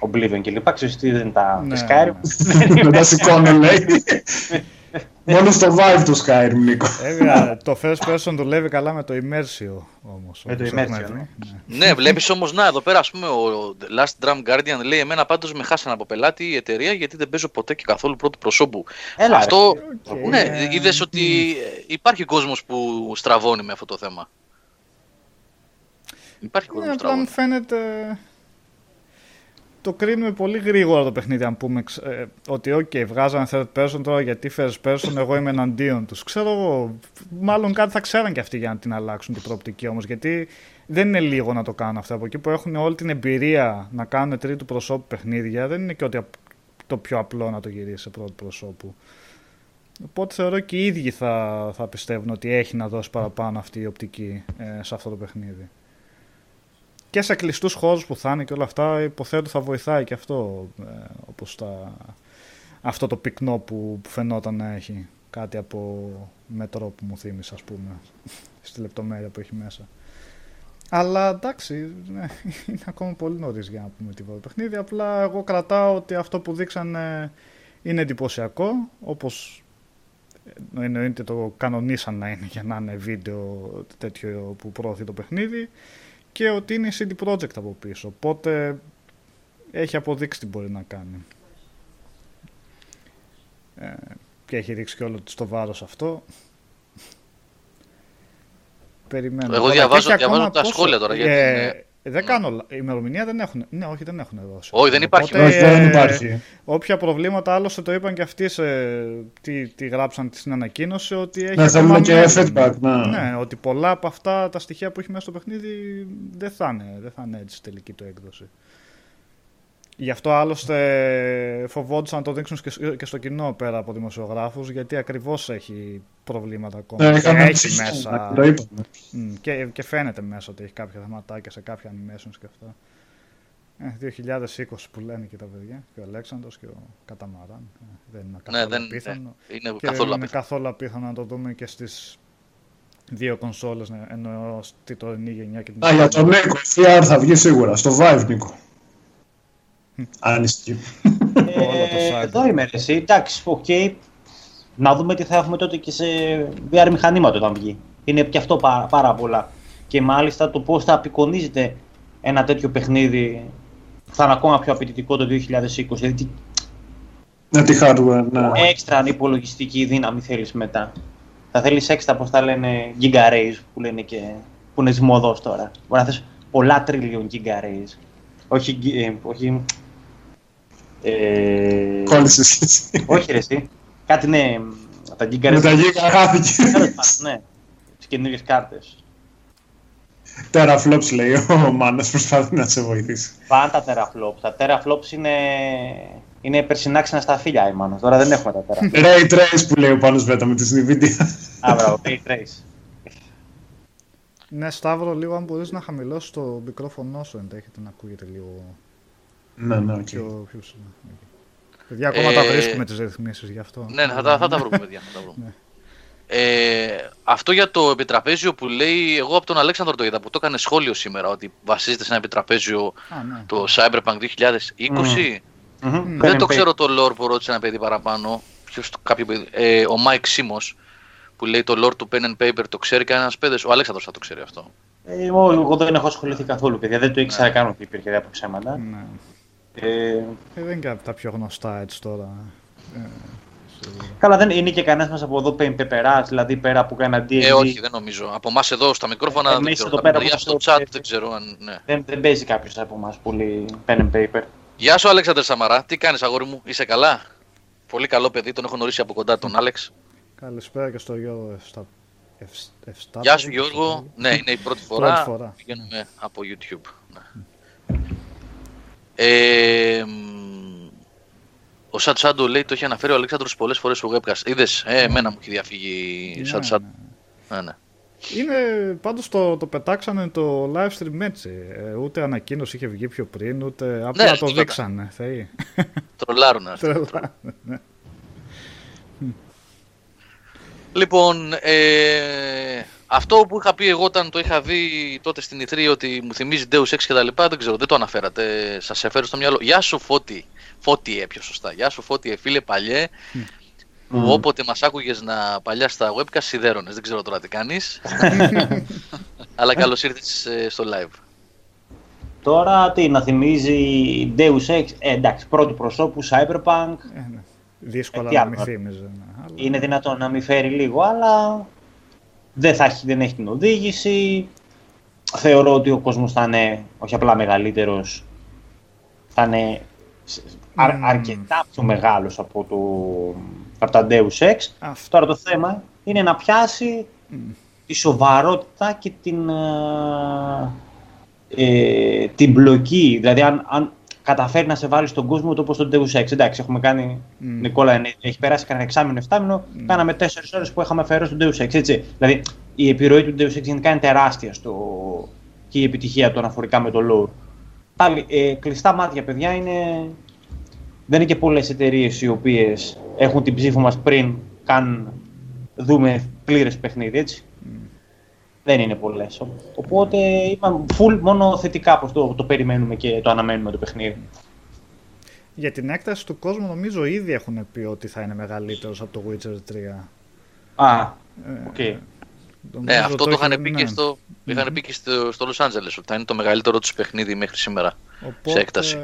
Oblivion και λοιπά, ξέρεις τι δεν τα ναι. Skyrim. Δεν τα σηκώνει, λέει. Μόνο στο Vive του Skyrim, Νίκο. Βέβαια, το first person δουλεύει καλά με το Immersio όμως. Με το Immersio, ναι. ναι, βλέπεις όμως, να, εδώ πέρα ας πούμε ο Last Drum Guardian λέει εμένα πάντως με χάσανε από πελάτη η εταιρεία γιατί δεν παίζω ποτέ και καθόλου πρώτου προσώπου. Έλα, αυτό, okay. ναι, είδες ότι υπάρχει κόσμος που στραβώνει με αυτό το θέμα. Υπάρχει κόσμος ναι, που στραβώνει. φαίνεται το κρίνουμε πολύ γρήγορα το παιχνίδι αν πούμε ε, ότι ok βγάζανε third person τώρα γιατί first person εγώ είμαι εναντίον τους. Ξέρω εγώ, μάλλον κάτι θα ξέραν και αυτοί για να την αλλάξουν την προοπτική όμως γιατί δεν είναι λίγο να το κάνουν αυτό από εκεί που έχουν όλη την εμπειρία να κάνουν τρίτου προσώπου παιχνίδια δεν είναι και ότι το πιο απλό να το γυρίσει σε πρώτο προσώπου. Οπότε θεωρώ και οι ίδιοι θα, θα πιστεύουν ότι έχει να δώσει παραπάνω αυτή η οπτική ε, σε αυτό το παιχνίδι και σε κλειστούς χώρους που θα είναι και όλα αυτά υποθέτω θα βοηθάει και αυτό ε, όπως τα, αυτό το πυκνό που, που φαινόταν να έχει κάτι από μετρό που μου θύμισε ας πούμε στη λεπτομέρεια που έχει μέσα. Αλλά εντάξει ναι, είναι ακόμα πολύ νωρίς για να πούμε τίποτα παιχνίδι. Απλά εγώ κρατάω ότι αυτό που δείξανε είναι εντυπωσιακό όπως εννοείται το κανονίσαν να είναι για να είναι βίντεο τέτοιο που προωθεί το παιχνίδι και ότι είναι η CD Projekt από πίσω. Οπότε έχει αποδείξει τι μπορεί να κάνει. Ε, και έχει ρίξει και όλο το βάρος αυτό. Περιμένω. Εγώ Τώρα, διαβάζω, και έχει διαβάζω ακόμα τα πόσο- σχόλια τώρα. Γιατί Ε, είναι- δεν κάνω. λα- Η ημερομηνία δεν έχουν. Ναι, όχι, δεν έχουν δώσει. Όχι, δεν υπάρχει. Οπότε, Όχι, δεν ε, υπάρχει. Όποια προβλήματα άλλωστε το είπαν και αυτοί σε, τι, τι γράψαν στην ανακοίνωση ότι έχει Ναι, ακόμα θέλουν και μέλλον. feedback, ναι. Ναι, ότι πολλά από αυτά τα στοιχεία που έχει μέσα στο παιχνίδι δεν θα είναι, δεν θα είναι έτσι στη τελική του έκδοση. Γι' αυτό άλλωστε φοβόντουσαν να το δείξουν και- και στο κοινό πέρα από δημοσιογράφους γιατί ακριβώς έχει προβλήματα ακόμα. Ναι, Και είχαμε έχει ψυχή, μέσα. Το είπαμε. Μμ, και, και φαίνεται μέσα ότι έχει κάποια θεματάκια σε κάποια animations και αυτά. Ε, 2020 που λένε και τα παιδιά, και ο Αλέξανδρος και ο Καταμαράν. Ε, δεν είναι καθόλου Ναι, δεν απίθανο. είναι Και καθόλου δεν είναι απίθανο. καθόλου απίθανο να το δούμε και στις δύο κονσόλες, ναι, ενώ στη τωρινή γενιά και την Α, για τον Νίκο, VR θα βγει σίγουρα. Στο Vive, Νίκο. Αν ισχύει. Όλο το Ε, site. εδώ είμαι ρε, εσύ. Εντάξει, οκ. Να δούμε τι θα έχουμε τότε και σε VR μηχανήματα όταν βγει. Είναι και αυτό πάρα, πάρα πολλά. Και μάλιστα το πώς θα απεικονίζεται ένα τέτοιο παιχνίδι θα είναι ακόμα πιο απαιτητικό το 2020. Δηλαδή τι Ναι, τη hardware, ναι. έξτρα υπολογιστική δύναμη θέλεις μετά. Θα θέλεις έξτρα, πώς τα λένε, giga rays που λένε και που είναι ζυμωδός τώρα. Μπορεί να θες πολλά trillion giga rays. Όχι, γι- ε, όχι, ε, Κόλλησες εσύ. όχι ρε εσύ. Κάτι ναι, τα giga Με rays. τα γίγα χάθηκε. Τέλος πάντων, ναι, τις καινούργιες κάρτες. Teraflops λέει ο Μάνας προσπαθεί να σε βοηθήσει. Πάνε τα teraflops. Τα teraflops είναι, είναι περσινά ξένα στα φίλια, ρε Μάνας. Τώρα δεν έχουμε τα teraflops. Ray trace που λέει ο Πάνος Βέτο με τη Nvidia. Α, μπράβο, ray trace. Ναι, Σταύρο, λίγο αν μπορείς να χαμηλώσεις το μικρόφωνο σου, ενδέχεται να ακούγεται λίγο Ναι, ναι, οκ. πιο, πιο ψηλά. Οκ. Παιδιά, ακόμα Ε, τα βρίσκουμε τις ρυθμίσεις γι' αυτό. Ναι, ναι, θα, τα- θα τα βρούμε, παιδιά. Θα τα βρούμε. Ε, αυτό για το επιτραπέζιο που λέει, εγώ από τον Αλέξανδρο το είδα που το έκανε σχόλιο σήμερα ότι βασίζεται σε ένα επιτραπέζιο Α, ναι. το Cyberpunk 2020. Μμμ. Δεν το Pen and ξέρω το lore που ρώτησε ένα παιδί παραπάνω. Ποιος, το- κάποιο παιδί, ε, ο Mike Σίμος που λέει το lore του Pen and Paper το ξέρει κανένας παιδες. Ο Αλέξανδρος θα το ξέρει αυτό. Ε, εγώ, εγώ δεν έχω ασχοληθεί καθόλου, παιδιά. Δεν το ήξερα καν ότι υπήρχε από ψέματα. ναι. Ε, Ε, δεν είναι και από τα πιο γνωστά έτσι τώρα. Ε, σίγουρα. καλά, δεν είναι και κανένας μας από εδώ πεν- πεπεράς, δηλαδή πέρα που κάνει D&D. Ε, όχι, δεν νομίζω. Από εμάς εδώ στα μικρόφωνα δεν εμείς ξέρω. εδώ Τα πέρα παιδιά που στο το- chat δεν ξέρω αν. Ναι. δεν, δεν παίζει κάποιος από εμάς πολύ pen and paper. Γεια σου, Αλέξανδρε Σαμαρά. Τι κάνεις, αγόρι μου, είσαι καλά; Πολύ καλό παιδί, τον έχω γνωρίσει από κοντά τον Άλεξ. Καλησπέρα και στο Γιώργο Ευστα... Ευσ- Ευστάτο. Γεια σου, Γιώργο. Ναι, είναι η πρώτη φορά. Πρώτη φορά. Πηγαίνουμε από YouTube. Ναι. Ε, μ, ο Σατ Σάντο λέει το έχει αναφέρει ο Αλέξανδρος πολλές φορές στο webcast. Είδες, ε, εμένα μου έχει διαφύγει Ναι, Σατ Σάντο. Ναι, ναι. Είναι, πάντως το, το πετάξανε το live stream έτσι. Ε, ούτε ανακοίνωση είχε βγει πιο πριν, ούτε απλά Ναι, το τίποτα. δείξανε. Θεοί. Τρολάρουν αυτοί. Τρελά. Ναι. Λοιπόν, ε, αυτό που είχα πει εγώ όταν το είχα δει τότε στην Ιτρή ότι μου θυμίζει Deus Ex και τα λοιπά, δεν ξέρω, δεν το αναφέρατε. Σας έφερε στο μυαλό. Γεια σου Φώτη. Φώτιε πιο σωστά. Γεια σου Φώτιε φίλε παλιέ. Που όποτε μας άκουγες να παλιά στα webcast σιδέρωνες. Δεν ξέρω τώρα τι κάνεις. Αλλά καλώς ήρθες ε, στο live. Τώρα τι, να θυμίζει Deus Ex, ε, εντάξει, πρώτου προσώπου, Cyberpunk. Ε, ναι. Δύσκολα Ε, τι να άλλο. μην θύμιζε. ναι. Αλλά- Είναι δυνατόν να μην φέρει λίγο, αλλά δεν, θα έχει, δεν έχει την οδήγηση. Θεωρώ ότι ο κόσμος θα είναι όχι απλά μεγαλύτερος, θα είναι σε- αρ- Μμμ. αρκετά πιο μεγάλος από, το, από τα Deus Ex. Αυτό. Τώρα το θέμα είναι να πιάσει τη σοβαρότητα και την, ε, ε, την μπλοκή. Δηλαδή, αν, αν καταφέρει να σε βάλει στον κόσμο το όπως το Deus Ex. Εντάξει, έχουμε κάνει. Μμ. Νικόλα, ναι, έχει περάσει κανένα εξάμεινο, εφτάμινο. Κάναμε τέσσερις ώρες που είχαμε αφιερώσει τον Deus Ex. Έτσι. Δηλαδή, η επιρροή του Deus Ex γενικά είναι τεράστια στο... και η επιτυχία του αναφορικά με το lore. Πάλι, ε, κλειστά μάτια, παιδιά, είναι. Δεν είναι και πολλές εταιρείες οι οποίες έχουν την ψήφο μας πριν καν δούμε πλήρες παιχνίδι, έτσι. Δεν είναι πολλές. Οπότε είπαμε full μόνο θετικά πως το, το περιμένουμε και το αναμένουμε το παιχνίδι. Για την έκταση του κόσμου νομίζω ήδη έχουν πει ότι θα είναι μεγαλύτερος από το Witcher 3. Α, Ε, οκ. Ναι, νομίζω αυτό το είχαν είχε- πει ναι. και στο, είχαν πει και στο, στο Los Angeles, ότι θα είναι το μεγαλύτερο τους παιχνίδι μέχρι σήμερα. Οπότε, σε έκταση.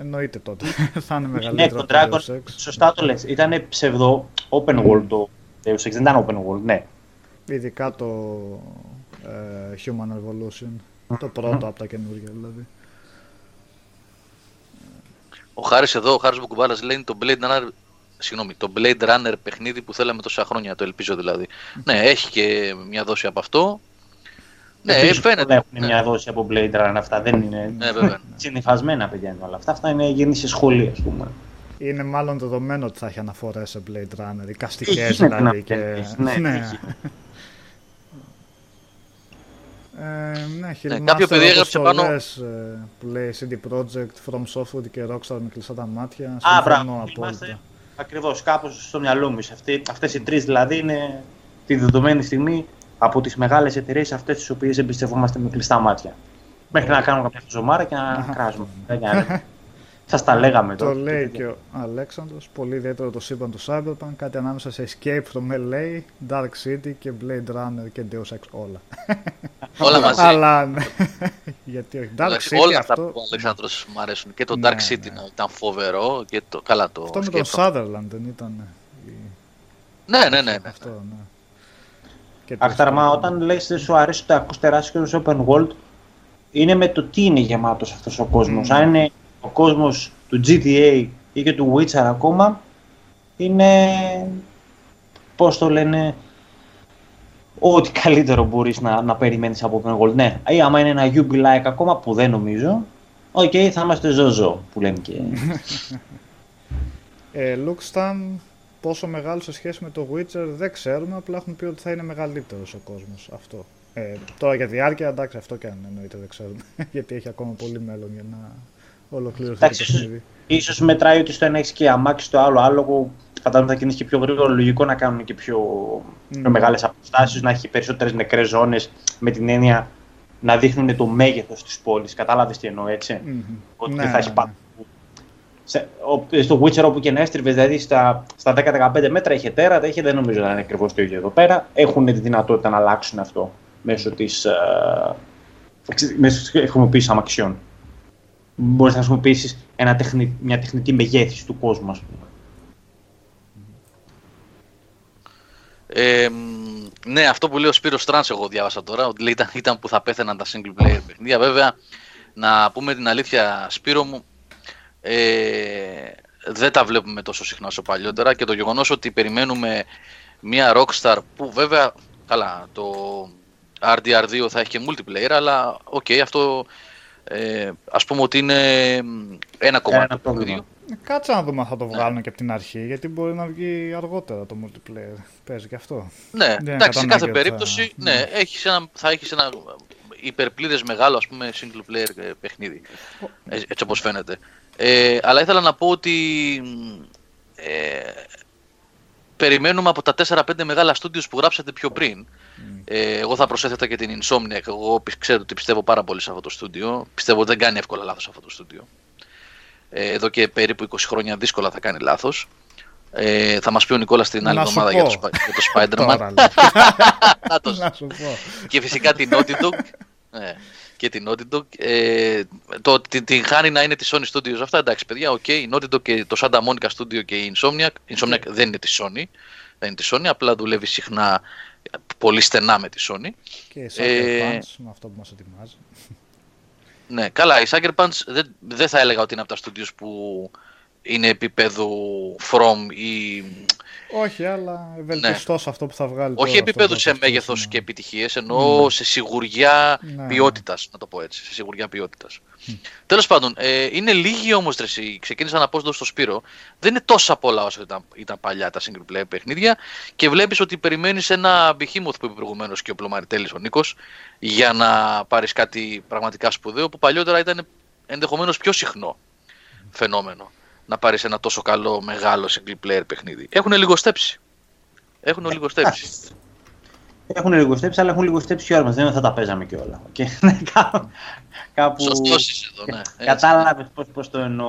Εννοείται τότε. θα είναι Ναι, μεγαλύτερο το από το Dragon, Deus Ex. σωστά το λες. Ήταν ψευδό open world το Deus Ex, δεν ήταν open world, ναι. Ειδικά το ε, Human Evolution. Το πρώτο από τα καινούργια δηλαδή. Ο Χάρης εδώ, ο Χάρης Μπουκουμπάλας λέει είναι το Blade Runner, συγγνώμη, το Blade Runner παιχνίδι που θέλαμε τόσα χρόνια, το ελπίζω δηλαδή. ναι, έχει και μια δόση από αυτό. Ναι, Επίσης, φαίνεται. όλα Έχουν Ναι. μια δόση από Blade Runner, αυτά δεν είναι Ναι, βέβαια. συνηθισμένα παιδιά είναι όλα αυτά. Αυτά είναι γίνει σε σχολεία, ας πούμε. Είναι μάλλον δεδομένο ότι θα έχει αναφορές σε Blade Runner, δικαστικέ Έχει να δηλαδή. πει Και... κανείς, ναι, έχει. Ε, ναι, έχει Ναι, κάποιο παιδί έγραψε πάνω- αποστολές, ε, που λέει CD Projekt, From Software και Rockstar με κλειστά τα μάτια. Α, Συμφωνώ μπράβο. απόλυτα. Είμαστε ακριβώς κάπως στο μυαλό μου. Αυτέ αυτές οι τρεις δηλαδή είναι τη δεδομένη στιγμή από τις μεγάλες εταιρείες αυτές τις οποίες εμπιστευόμαστε με κλειστά μάτια. Μέχρι να κάνουμε κάποια χαζομάρα και να κράζουμε. Δεν κάνει. Σας τα λέγαμε Το τώρα. λέει και ο Αλέξανδρος, πολύ ιδιαίτερο το σύμπαν του Cyberpunk, κάτι ανάμεσα σε Escape from LA, Dark City και Blade Runner και Deus Ex όλα. Όλα μαζί. Αλλά ναι, γιατί όχι. Dark Εντάξει, City όλα αυτά αυτό, που ο Αλέξανδρος μου αρέσουν. Και το Ναι, Dark City ναι. ήταν φοβερό και το, καλά το αυτό με τον σκέφτομαι. Sutherland δεν ήταν. ε, η- Ναι, ναι, ναι. ναι. Αυτό, ναι. Και το Αχταρμά, Escape. όταν λες δεν σου αρέσει το ακούς τεράστιος open world, είναι με το τι είναι γεμάτος αυτός ο κόσμος. Μμμ. Αν είναι ο κόσμος του GTA ή και του Witcher ακόμα, είναι, πώς το λένε, ό,τι καλύτερο μπορείς να, να περιμένεις από open world. Ναι, ή άμα είναι ένα Ubi-like ακόμα, που δεν νομίζω, οκ, θα είμαστε ζωζό, που λένε και... Ε, Luxstan, πόσο μεγάλο σε σχέση με το Witcher δεν ξέρουμε, απλά έχουν πει ότι θα είναι μεγαλύτερος ο κόσμος. Αυτό. Ε, τώρα για διάρκεια, εντάξει, αυτό και αν εννοείται δεν ξέρουμε. Γιατί έχει ακόμα πολύ μέλλον για να ολοκληρωθεί το Εντάξει, ίσως- παιχνίδι. Ίσως μετράει ότι στο ένα έχεις και αμάξι το άλλο άλογο. Φαντάζομαι θα κινήσεις και πιο γρήγορα. Λογικό να κάνουν και πιο, πιο Μμμ. μεγάλες αποστάσεις, να έχει περισσότερες νεκρές ζώνες με την έννοια να δείχνουν το μέγεθος της πόλης. Κατάλαβες τι εννοώ, έτσι. Μμμ. Ότι Ναι, δεν θα έχει ναι, πάνω. Σε, ο, στο Witcher όπου και να έστριβες, δηλαδή στα, στα 10-15 μέτρα είχε τέρατα, είχε, δεν νομίζω να είναι ακριβώς το ίδιο εδώ πέρα. Έχουν τη δυνατότητα να αλλάξουν αυτό μέσω της μέσω της χρησιμοποίησης αμαξιών. Μπορείς να χρησιμοποιήσεις ένα τεχνη, μια τεχνητή μεγέθυνση του κόσμου, ας πούμε. Ε, μ, ναι, αυτό που λέει ο Σπύρος Τρανς εγώ διάβασα τώρα, ότι λέει, ήταν, ήταν που θα πέθαιναν τα single player παιχνίδια. Βέβαια, να πούμε την αλήθεια, Σπύρο μου, ε, δεν τα βλέπουμε τόσο συχνά όσο παλιότερα και το γεγονός ότι περιμένουμε μια Rockstar που βέβαια, καλά, το RDR2 θα έχει και multiplayer, αλλά οκ, αυτό ε, ας πούμε ότι είναι μ, ένα κομμάτι Ένα του πρόβλημα. παιχνιδιού. Ε, Κάτσε να δούμε αν Ναι. θα το βγάλουν και από την αρχή, γιατί μπορεί να βγει αργότερα το multiplayer. Παίζει και αυτό. Ναι, Δεν εντάξει, σε κατά κάθε ανάγκη ότι περίπτωση θα- ναι, ναι. έχεις ένα, θα έχεις ένα υπερπλήρες μεγάλο ας πούμε single player ε, παιχνίδι, ε, έτσι όπως φαίνεται. Ε, αλλά ήθελα να πω ότι μ, ε, περιμένουμε από τα 4-5 μεγάλα studios που γράψατε πιο πριν. Ε, εγώ θα προσέθετα και την Insomniac. Εγώ πι- ξέρω ότι πιστεύω πάρα πολύ σε αυτό το στούντιο. Πιστεύω ότι δεν κάνει εύκολα λάθος αυτό το στούντιο. Ε, εδώ και περίπου 20 χρόνια δύσκολα θα κάνει λάθος. Ε, θα μας πει ο Νικόλας την άλλη Να σου εβδομάδα για το, πω. Spi- για το Spider-Man. Τώρα, λέει. Να το να σου πω. και φυσικά την Naughty Dog. Ναι, και την Naughty Dog. Ε, το, την, την χάνει να είναι της Sony Studios αυτά, εντάξει παιδιά, οκ. η Naughty Dog και το Santa Monica Studio και η Insomniac. Η Insomniac δεν είναι της Sony. Δεν είναι της Sony, απλά δουλεύει συχνά πολύ στενά με τη Sony. Και η Sucker Ε, Punch με αυτό που μας ετοιμάζει. Ναι, καλά, η Sucker Punch δεν, δεν θα έλεγα ότι είναι από τα studios που είναι επίπεδου From ή Όχι, αλλά ευελπιστώ σε αυτό που θα βγάλει. Ναι. όχι τώρα, επίπεδου αυτό σε το μέγεθος είναι. και επιτυχίες, εννοώ σε σιγουριά Ναι. ποιότητας, να το πω έτσι. Σε σιγουριά ποιότητας. Τέλος πάντων, ε, είναι λίγοι όμως τρεσί. Ξεκίνησα να πω εδώ στο Σπύρο. Δεν είναι τόσα πολλά όσο ήταν, ήταν παλιά τα single player παιχνίδια και βλέπεις ότι περιμένεις ένα behemoth που είπε προηγουμένως και ο Πλωμαριτέλης ο Νίκος για να πάρεις κάτι πραγματικά σπουδαίο που παλιότερα ήταν ενδεχομένως πιο συχνό φαινόμενο να πάρεις ένα τόσο καλό μεγάλο single player παιχνίδι. Έχουν λιγοστέψει. Έχουν λιγοστέψει. Έχουν λιγοστέψει, αλλά έχουν λιγοστέψει και οι ώρες μας. Δεν θα τα παίζαμε κιόλα. Και ναι, κάπου- κάπου. Σωστός είσαι εδώ, ναι. Έτσι. Κατάλαβες πώ το εννοώ.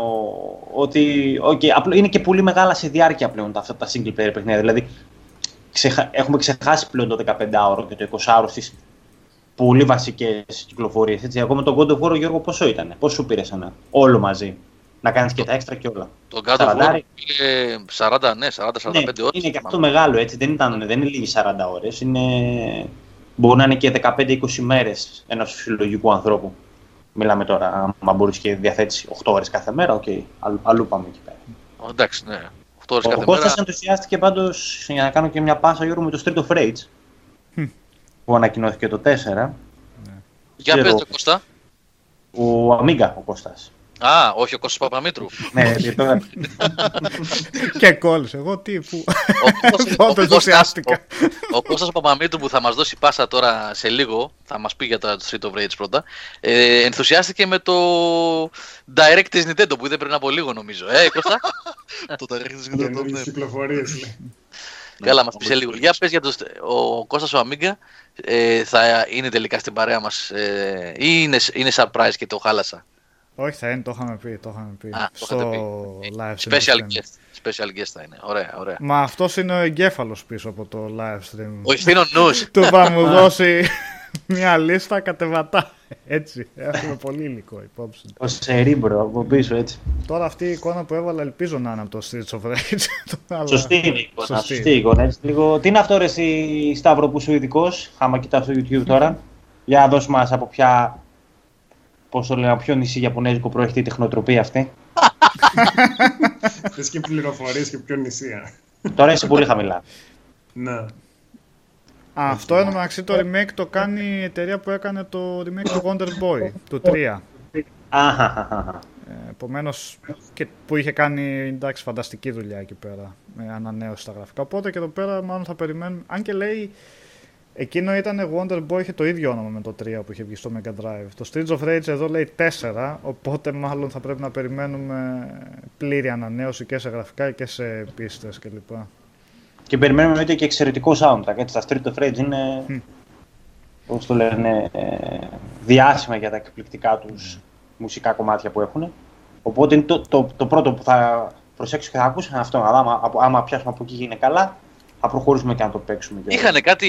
Ότι okay, απλό, είναι και πολύ μεγάλα σε διάρκεια πλέον τα, αυτά τα single player παιχνίδια. Δηλαδή, ξεχα... έχουμε ξεχάσει πλέον το 15ωρο και το 20ωρο στις πολύ βασικές κυκλοφορίες. Έτσι. Εγώ με το God of War, Γιώργο, πόσο ήταν, πόσο σου πήρε ένα, όλο μαζί; Να κάνεις και τα έξτρα και όλα. Το God of War Σαραντάρι. πήγε 40, ναι, 40-45 Ναι, ώρες. είναι και αυτό μεγάλο, έτσι. Δεν, ήταν, δεν είναι λίγες 40 ώρες. Είναι... Μπορεί να είναι και 15-20 μέρες ενός φυσιολογικού ανθρώπου. Μιλάμε τώρα, αν μπορείς και διαθέτεις 8 ώρες κάθε μέρα, οκ. Αλλού, αλλού πάμε εκεί πέρα. Ω, Εντάξει, ναι. 8 ώρες Ο κάθε Κώστας μέρα. ενθουσιάστηκε πάντως, για να κάνω και μια πάσα, Γιώργο, με το Street of Rage. που ανακοινώθηκε το 4. Για ξέρω. πες το Κώστα. Ο Αμίγκα, ο Κώστας. Α, όχι ο Κώστας Παπαμήτρου. ναι, γιατί τώρα... και κόλλησε. Εγώ τι, πού; Ο Κώστας- Τότε ο Κώστας- ενθουσιάστηκα. Ο, ο Κώστας Παπαμήτρου που θα μας δώσει πάσα τώρα σε λίγο, θα μας πει για το Street of Rage πρώτα, ε, ενθουσιάστηκε με το Direct της Nintendo που είδε πριν από λίγο νομίζω. Ε, Κώστα, Το ταρέχει δεν το Καινούργιες κυκλοφορίες, λέει. καλά μας πεις σε λίγο. Για πες για το, ο Κώστας ο Amiga, ε, θα είναι τελικά στην παρέα μας ε, ή είναι, είναι surprise και το χάλασα; Όχι, θα είναι, το είχαμε πει. Το είχαμε πει. Α, το στο είχατε live stream. Special που guest. Special guest θα είναι. Ωραία, ωραία. Μα αυτός είναι ο εγκέφαλος πίσω από το live stream. Ο ευθύνων νους. Του θα μου δώσει μια λίστα κατεβατά. Έτσι. Έχουμε πολύ υλικό υπόψη. Ο Σερίμπρο από πίσω, έτσι. Τώρα αυτή η εικόνα που έβαλα ελπίζω να είναι από το Streets of Rage. Αλλά- Σωστή είναι η εικόνα. Σωστή. Σωστή η εικόνα. Έτσι, λίγο... Τι είναι αυτό, ρε, εσύ, Σταύρο, που είσαι ο ειδικός, άμα κοιτάς στο YouTube τώρα. Για να δώσουμε μας από ποια. Πώς το λένε, από ποιο νησί Ιαπωνέζικο προέρχεται η τεχνοτροπία αυτή; Θες και πληροφορίες και ποιο νησί. τώρα είσαι πολύ χαμηλά. Ναι. Α, αυτό ενώ μεταξύ το remake το κάνει η εταιρεία που έκανε το remake του Wonder Boy, του 3. Αχαχαχαχα. Ε, Επομένως, και που είχε κάνει εντάξει, φανταστική δουλειά εκεί πέρα με ανανέωση στα γραφικά. Οπότε και εδώ πέρα μάλλον θα περιμένουμε. Αν και λέει εκείνο ήταν Wonder Boy, είχε το ίδιο όνομα με το 3 που είχε βγει στο Mega Drive. Το Streets of Rage εδώ λέει 4, οπότε μάλλον θα πρέπει να περιμένουμε πλήρη ανανέωση και σε γραφικά και σε πίστες κλπ. Και περιμένουμε εννοείται και εξαιρετικό soundtrack. Έτσι, τα Street of Rage είναι, πώς το λένε, ε, διάσημα για τα εκπληκτικά τους μουσικά κομμάτια που έχουν. Οπότε είναι το, το, το πρώτο που θα προσέξω και θα ακούσω είναι αυτό. Αλλά άμα, από- άμα πιάσουμε από εκεί γίνει καλά, θα προχωρήσουμε και να το παίξουμε. και- Είχανε κάτι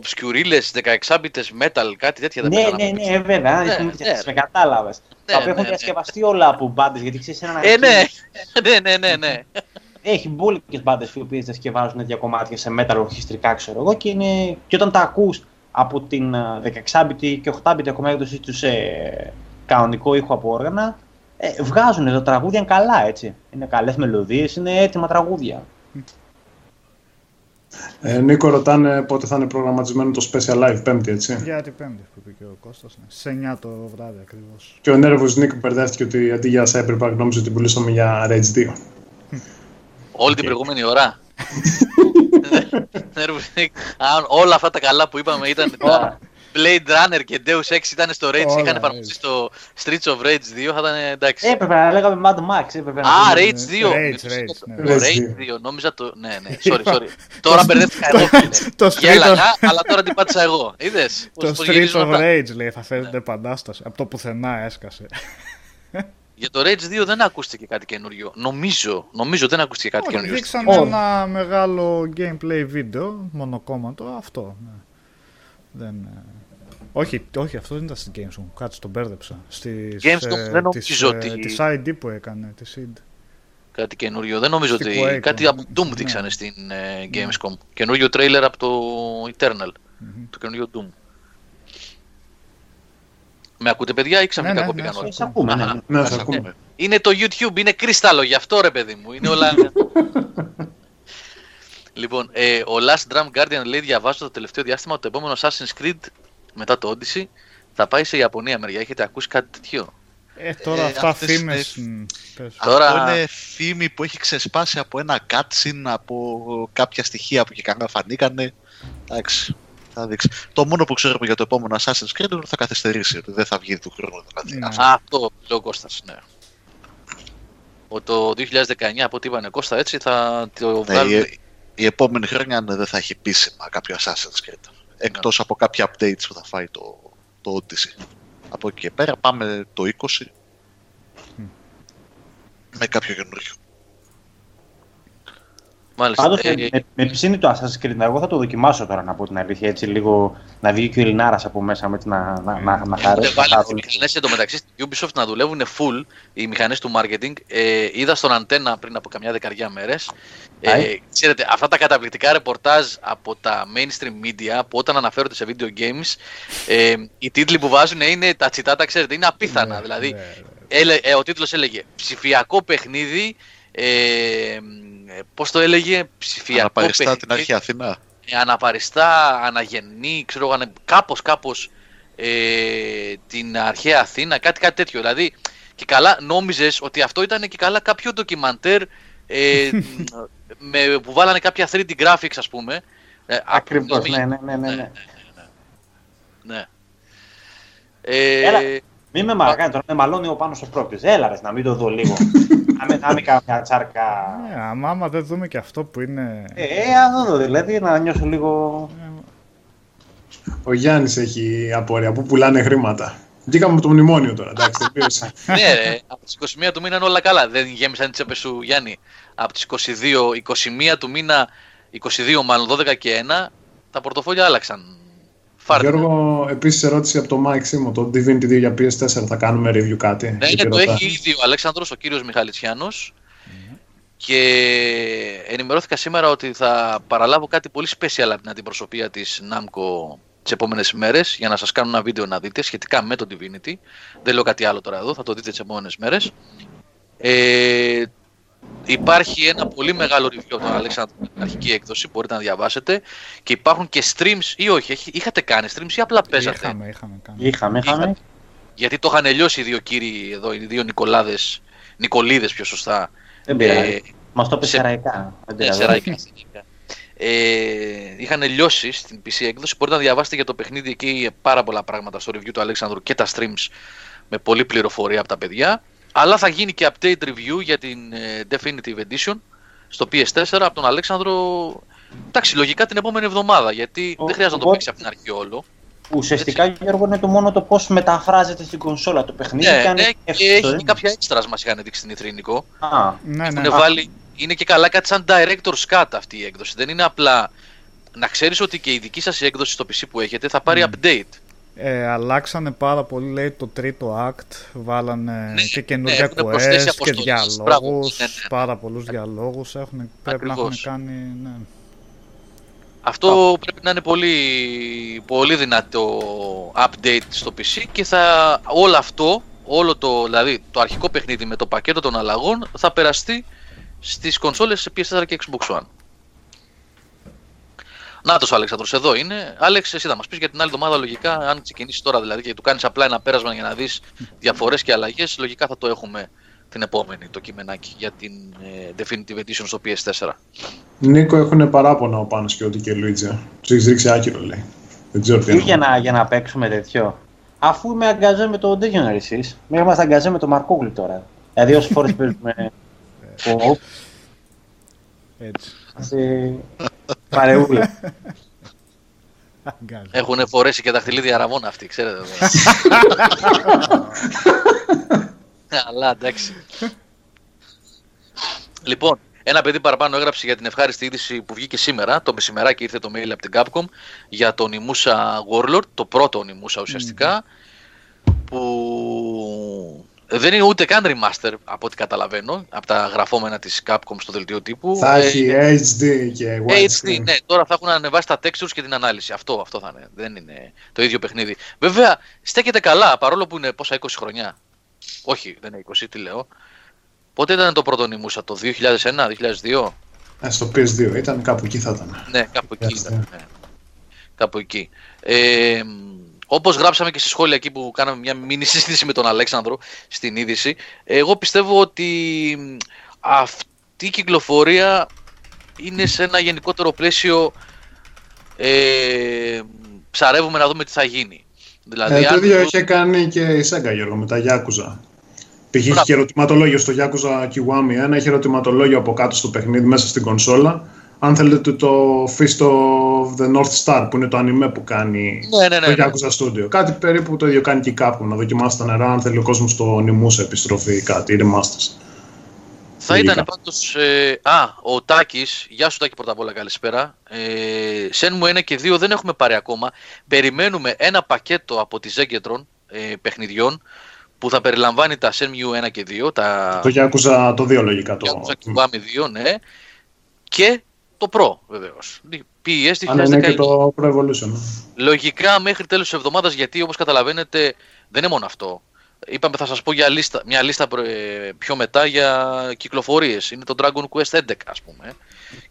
obscurίλες 16-bits metal, κάτι τέτοια δεν Ναι, πήγαν να ναι, παίξουν. ναι, βέβαια. Ναι, Ναι, ναι. με κατάλαβες. Ναι, τα οποία ναι, έχουν ναι. διασκευαστεί όλα από μπάντες. Γιατί ξέρεις ένα. Ε, ναι, ναι, ναι, ναι, ναι. Έχει μπόλικες μπάντες οι οποίες διασκευάζουν τέτοια κομμάτια σε metal ορχιστρικά, ξέρω εγώ. Και, είναι... και όταν τα ακούς από την α, 16-bit και 8-bit ακόμα έκδοσή τους σε κανονικό ήχο από όργανα, ε, βγάζουν τα τραγούδια καλά έτσι. Είναι καλές μελωδίες, είναι έτοιμα τραγούδια. Ε, Νίκο, ρωτάνε πότε θα είναι προγραμματισμένο το Special Live, Πέμπτη, έτσι. Για την Πέμπτη που είπε και ο Κώστας, ναι. Σε 9 το βράδυ ακριβώς. Και ο Νέρβος Νίκο μπερδεύτηκε ότι αντί για Cyberpunk νόμιζε ότι πουλήσαμε για Rage 2. Όλη την προηγούμενη ώρα. Nervous Nick. Αν όλα αυτά τα καλά που είπαμε ήταν τα Blade Runner και Deus Ex ήταν στο Rage, Όλα, είχαν εφαρμοστεί έτσι. στο Streets of Rage 2, θα ήταν εντάξει. Έπρεπε να λέγαμε Mad Max. Έπρεπε να Α, πούμε. Rage 2. Rage, Rage, ναι. Το Rage Rage 2, νόμιζα το. Ναι, ναι, sorry, sorry. Τώρα μπερδεύτηκα εγώ. Το φίλε. Street Γέλαγα, of- αλλά τώρα την πάτησα εγώ. Είδες. Το Streets of Rage λέει θα φέρετε παντάσταση. Από το πουθενά έσκασε. Για το Rage 2 δεν ακούστηκε κάτι καινούριο. Νομίζω, νομίζω δεν ακούστηκε κάτι Όχι, καινούριο. δείξαν Όχι. ένα μεγάλο gameplay βίντεο, μονοκόμματο, αυτό. Ναι. Δεν, ε, όχι, όχι, αυτό δεν ήταν στην Gamescom. Κάτσε, τον μπέρδεψα. Στις, Gamescom ε, δεν της, νομίζω ε, ότι- της ID που έκανε, της ID. Κάτι καινούριο. Δεν νομίζω Στη ότι. Quake, κάτι ναι. από Doom δείξανε στην ε, Gamescom. Καινούριο τρέιλερ από το Eternal. Το καινούριο Doom. Με ακούτε, παιδιά, ή ξαφνικά Ναι, ναι, κόπηκαν ναι, όλα. Ε, σε ακούμε, ναι. Αχα. Ναι, Ας θα ακούμε. ακούμε. Είναι το YouTube, είναι κρύσταλλο γι' αυτό ρε παιδί μου. Είναι όλα. λοιπόν, ε, ο Last Drum Guardian λέει: Διαβάζω το τελευταίο διάστημα ότι το επόμενο Assassin's Creed μετά το Odyssey θα πάει σε Ιαπωνία μεριά. Έχετε ακούσει κάτι τέτοιο; Ε, τώρα Ε, αυτά αυτές φήμες... είναι- μ, πες. Τώρα- Αυτό είναι φήμη που έχει ξεσπάσει από ένα cutscene, από κάποια στοιχεία που και καλά φανήκανε. Εντάξει, θα δείξει. Το μόνο που ξέρουμε για το επόμενο Assassin's Creed είναι ότι θα καθυστερήσει, ότι δεν θα βγει του χρόνου. Δηλαδή. Ναι. Αυτό. Α, αυτό λέει ο Κώστας, ναι. Ο, το 2019, από ό,τι είπανε Κώστα, έτσι θα το Ναι, βγάλουν. η, η επόμενη χρόνια ναι, δεν θα έχει επίσημα κάποιο Assassin's Creed. Εκτός από κάποια updates που θα φάει το, το Odyssey. Από εκεί και πέρα πάμε το 20 με κάποιο καινούριο. Μάλιστα. Πάντως, Ε, με, με ψήνει το Assassin's Creed. Εγώ θα το δοκιμάσω τώρα να πω την αλήθεια. Έτσι λίγο να βγει και ο Ελληνάρας από μέσα μου έτσι να, να, να, να χαρώ. Έχουν βάλει τις μηχανές εντωμεταξύ στην Ubisoft να δουλεύουν full οι μηχανές του marketing. Ε, είδα στον Αντένα πριν από καμιά δεκαριά μέρες. Ε, Άι. ξέρετε, αυτά τα καταπληκτικά ρεπορτάζ από τα mainstream media που όταν αναφέρονται σε video games, ε, οι τίτλοι που βάζουν είναι τα τσιτάτα, ξέρετε, είναι απίθανα. Ναι, δηλαδή, ναι, ναι. έλε, ε, ο τίτλος έλεγε ψηφιακό παιχνίδι. Ε, Πώς το έλεγε, ψηφιακό Αναπαριστά παιχνίδι την αρχή Αθηνά. ε, αναπαριστά, αναγεννεί, ξέρω εγώ, ανε- κάπως, κάπως ε, την αρχαία Αθήνα, κάτι, κάτι τέτοιο. Δηλαδή, και καλά νόμιζες ότι αυτό ήταν και καλά κάποιο ντοκιμαντέρ ε, με, που βάλανε κάποια 3D graphics, ας πούμε. Ε, Ακριβώς, νομίζω- ναι, ναι, ναι, ναι, ναι. ναι. Ε, Έλα. Μην με μαγάει τώρα, με μαλώνει ο πάνω στο πρόκτης. Έλα ρε, να μην το δω λίγο. να μην, να μην κάνω μια τσάρκα. Ναι, άμα, άμα δεν δούμε και αυτό που είναι. Ε, ε, αν δω δηλαδή, να νιώσω λίγο... Ο Γιάννης έχει απορία. Πού πουλάνε χρήματα. Βγήκαμε από το μνημόνιο τώρα. Εντάξει, τελείωσε. ναι, ρε, από τις 21 του μήνα είναι όλα καλά. Δεν γέμισαν τις τσέπες σου, Γιάννη. Από τις 22, 21 του μήνα, 22 μάλλον, 12 και 1, τα πορτοφόλια άλλαξαν. Φάρτε. Γιώργο, επίσης ερώτηση από το Mike Σίμω. Το Divinity 2 για PS4 θα κάνουμε review κάτι. Ναι, Γιατί ναι, το ρωτά. έχει ήδη ο Αλέξανδρος, ο κύριος Μιχαλητσιάνος και ενημερώθηκα σήμερα ότι θα παραλάβω κάτι πολύ special από την αντιπροσωπεία της Namco τις επόμενες μέρες για να σας κάνω ένα βίντεο να δείτε σχετικά με το Divinity. Δεν λέω κάτι άλλο τώρα εδώ, θα το δείτε τις επόμενες μέρες. Ε, υπάρχει ένα πολύ μεγάλο review από τον Αλέξανδρο στην αρχική έκδοση, μπορείτε να διαβάσετε και υπάρχουν και streams ή όχι, έχ- είχατε κάνει streams ή απλά παίζατε; Είχαμε, είχαμε κάνει. Είχαμε, είχαμε. Γιατί το είχαν λιώσει οι δύο κύριοι εδώ, οι δύο Νικολάδες, Νικολίδες πιο σωστά. Δεν πειράζει. Ε, Μας το είπε σε- σεραϊκά. Δεν ναι, πειράζει. σεραϊκά, σεραϊκά. Ε, είχαν λιώσει στην PC έκδοση. Μπορείτε να διαβάσετε για το παιχνίδι εκεί πάρα πολλά πράγματα στο review του Αλέξανδρου και τα streams με πολλή πληροφορία από τα παιδιά. Αλλά θα γίνει και update review για την ε, Definitive Edition στο PS4 από τον Αλέξανδρο. Εντάξει, λογικά την επόμενη εβδομάδα γιατί Ο- δεν χρειάζεται να το οπότε- παίξει από την αρχή όλο. Ουσιαστικά, Γιώργο, είναι το μόνο το πώς μεταφράζεται στην κονσόλα το παιχνίδι. Ναι, αν ναι, είναι και εύκολο, έχει δεν και κάποια extras μας είχαν δείξει στην Ιτρίνικο. είναι. Α, Ναι, ναι. Έχουν βάλει, είναι και καλά κάτι σαν director's cut αυτή η έκδοση. Δεν είναι απλά να ξέρεις ότι και η δική σας έκδοση στο PC που έχετε θα πάρει update. Ε, αλλάξανε πάρα πολύ, λέει, το τρίτο act. Βάλανε Ναι, και ναι, καινούργια έχουν προσθέσει quest και αποστολές. διαλόγους. Μπράβο, ναι, ναι. Πάρα πολλούς διαλόγους έχουν, πρέπει να έχουν Ακριβώς. κάνει. Ναι. Αυτό πρέπει να είναι πολύ, πολύ δυνατό update στο PC και θα, όλο αυτό, όλο το, δηλαδή το αρχικό παιχνίδι με το πακέτο των αλλαγών θα περαστεί στις κονσόλες σε PS4 και Xbox One. Νάτος ο Αλέξανδρος, εδώ είναι. Άλεξ, εσύ θα μας πεις για την άλλη εβδομάδα λογικά, αν ξεκινήσεις τώρα δηλαδή και του κάνεις απλά ένα πέρασμα για να δεις διαφορές και αλλαγές, λογικά θα το έχουμε την επόμενη το κειμενάκι για την ε, Definitive Edition στο PS4. Νίκο έχουν παράπονα ο Πάνος και ότι και Λουίτζα. Τους έχεις ρίξει άκυρο, λέει. Δεν ξέρω τι ή για εννοώ. να, για να παίξουμε τέτοιο. Αφού είμαι αγκαζέ με το Dictionary εσείς, μην είμαστε αγκαζέ με το Μαρκόγλου τώρα. Δηλαδή όσες φορές παίζουμε co-op, Έτσι. Είμαστε παρεούλα. Αγκάζει. Έχουν φορέσει και δαχτυλίδια ραβόνα αυτοί, ξέρετε. Αλλά εντάξει. λοιπόν, ένα παιδί παραπάνω έγραψε για την ευχάριστη είδηση που βγήκε σήμερα. Το μεσημεράκι ήρθε το mail από την Capcom για τον Onimusha Warlord, το πρώτο Onimusha ουσιαστικά, που δεν είναι ούτε καν remaster από ό,τι καταλαβαίνω, από τα γραφόμενα της Capcom στο δελτίο τύπου. Θα Ε, έχει HD και HD, widescreen. ναι, τώρα θα έχουν ανεβάσει τα textures και την ανάλυση. Αυτό, αυτό θα είναι. Δεν είναι το ίδιο παιχνίδι. Βέβαια, στέκεται καλά παρόλο που είναι πόσα 20 χρονιά. Όχι, δεν είναι 20, τι λέω. Πότε ήταν το πρώτο νημούσα, το 2001, 2002. Ε, στο PS2 ήταν, κάπου εκεί θα ήταν. Ναι, κάπου εκεί Yes, ήταν. ναι. Ναι. Κάπου εκεί. Ε, όπως γράψαμε και στη σχόλια εκεί που κάναμε μια μίνι συζήτηση με τον Αλέξανδρο στην είδηση, εγώ πιστεύω ότι μ, αυτή η κυκλοφορία είναι σε ένα γενικότερο πλαίσιο ε, ψαρεύουμε να δούμε τι θα γίνει. Δηλαδή, Ε, το αν- ίδιο είχε κάνει και η Sega Γιώργο με τα Yakuza. Π.χ. είχε Μπράβο. και ερωτηματολόγιο στο Yakuza Kiwami 1, είχε ερωτηματολόγιο από κάτω στο παιχνίδι μέσα στην κονσόλα. Αν θέλετε το Fist of the North Star που είναι το anime που κάνει Ναι, ναι, ναι, το ναι. Yakuza Studio. Κάτι περίπου το ίδιο κάνει και η Capcom, να δοκιμάσει τα νερά αν θέλει ο κόσμος το Nimusa επιστροφή ή κάτι, ή remasters. Θα Λογικά. ήταν πάντως... Ε, α, ο Τάκης, γεια σου Τάκη πρώτα απ' όλα καλησπέρα. Ε, σεν μου 1 και 2 δεν έχουμε πάρει ακόμα. Περιμένουμε ένα πακέτο από τη Zegetron ε, παιχνιδιών που θα περιλαμβάνει τα Shenmue 1 και 2, τα Το Yakuza το 2 λογικά. Το... Yakuza Kiwami 2, ναι, και το Pro βεβαίως. PES 2019. Αν είναι ναι, και το Pro Evolution. Λογικά μέχρι τέλος της εβδομάδας, γιατί όπως καταλαβαίνετε δεν είναι μόνο αυτό. Είπαμε θα σας πω για λίστα, μια λίστα προ- ε, πιο μετά για κυκλοφορίες. Είναι το Dragon Quest 11 ας πούμε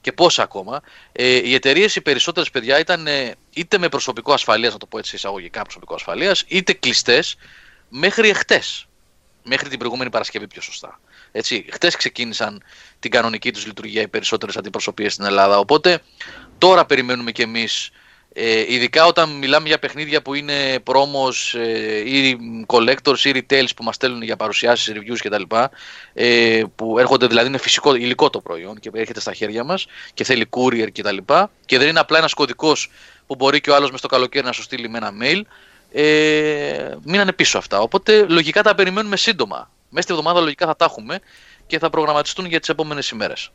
και πόσα ακόμα. Ε, οι εταιρείες οι περισσότερες παιδιά ήταν ε, είτε με προσωπικό ασφαλείας, να το πω έτσι εισαγωγικά προσωπικό ασφαλείας, είτε κλειστές μέχρι εχθές. Μέχρι την προηγούμενη Παρασκευή πιο σωστά. Έτσι, χτες ξεκίνησαν την κανονική τους λειτουργία οι περισσότερες αντιπροσωπείες στην Ελλάδα. Οπότε τώρα περιμένουμε κι εμείς ε, ειδικά όταν μιλάμε για παιχνίδια που είναι promos ε, ή collectors ή retails που μας στέλνουν για παρουσιάσεις, reviews κτλ. Ε, που έρχονται δηλαδή είναι φυσικό υλικό το προϊόν και έρχεται στα χέρια μας και θέλει courier κτλ. Και δεν είναι απλά ένας κωδικός που μπορεί και ο άλλος μες στο καλοκαίρι να σου στείλει με ένα mail. Ε, μείνανε πίσω αυτά. Οπότε λογικά τα περιμένουμε σύντομα. Μέσα στη εβδομάδα λογικά θα τα έχουμε και θα προγραμματιστούν για τις επόμενες ημέρες.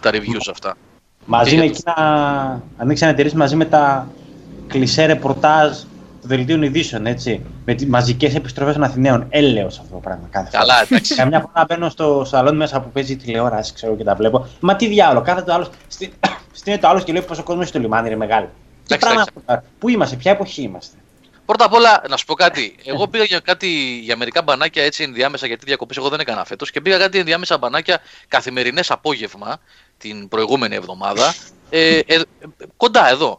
Τα reviews αυτά. Μαζί Και με για το- εκείνα, ανοίξαν εταιρείε μαζί με τα κλισέ ρεπορτάζ του δελτίων ειδήσεων, έτσι. Με τις μαζικές επιστροφές των Αθηναίων. Έλεος αυτό το πράγμα κάθε φορά. Καλά, εντάξει. Καμιά φορά μπαίνω στο σαλόνι μέσα που παίζει τηλεόραση, ξέρω και τα βλέπω. Μα τι διάλογο, κάθεται το άλλος. Στείνεται το άλλος και λέει πόσο κόσμος στο λιμάνι, είναι μεγάλο. Τι Εντάξει, πράγμα εντάξει. αυτό, Πού είμαστε, ποια εποχή είμαστε. Πρώτα απ' όλα, να σου πω κάτι. Εγώ πήγα για, κάτι, για μερικά μπανάκια έτσι ενδιάμεσα, γιατί διακοπές εγώ δεν έκανα φέτος. Και πήγα κάτι ενδιάμεσα μπανάκια καθημερινές απόγευμα την προηγούμενη εβδομάδα. Ε, ε, κοντά εδώ.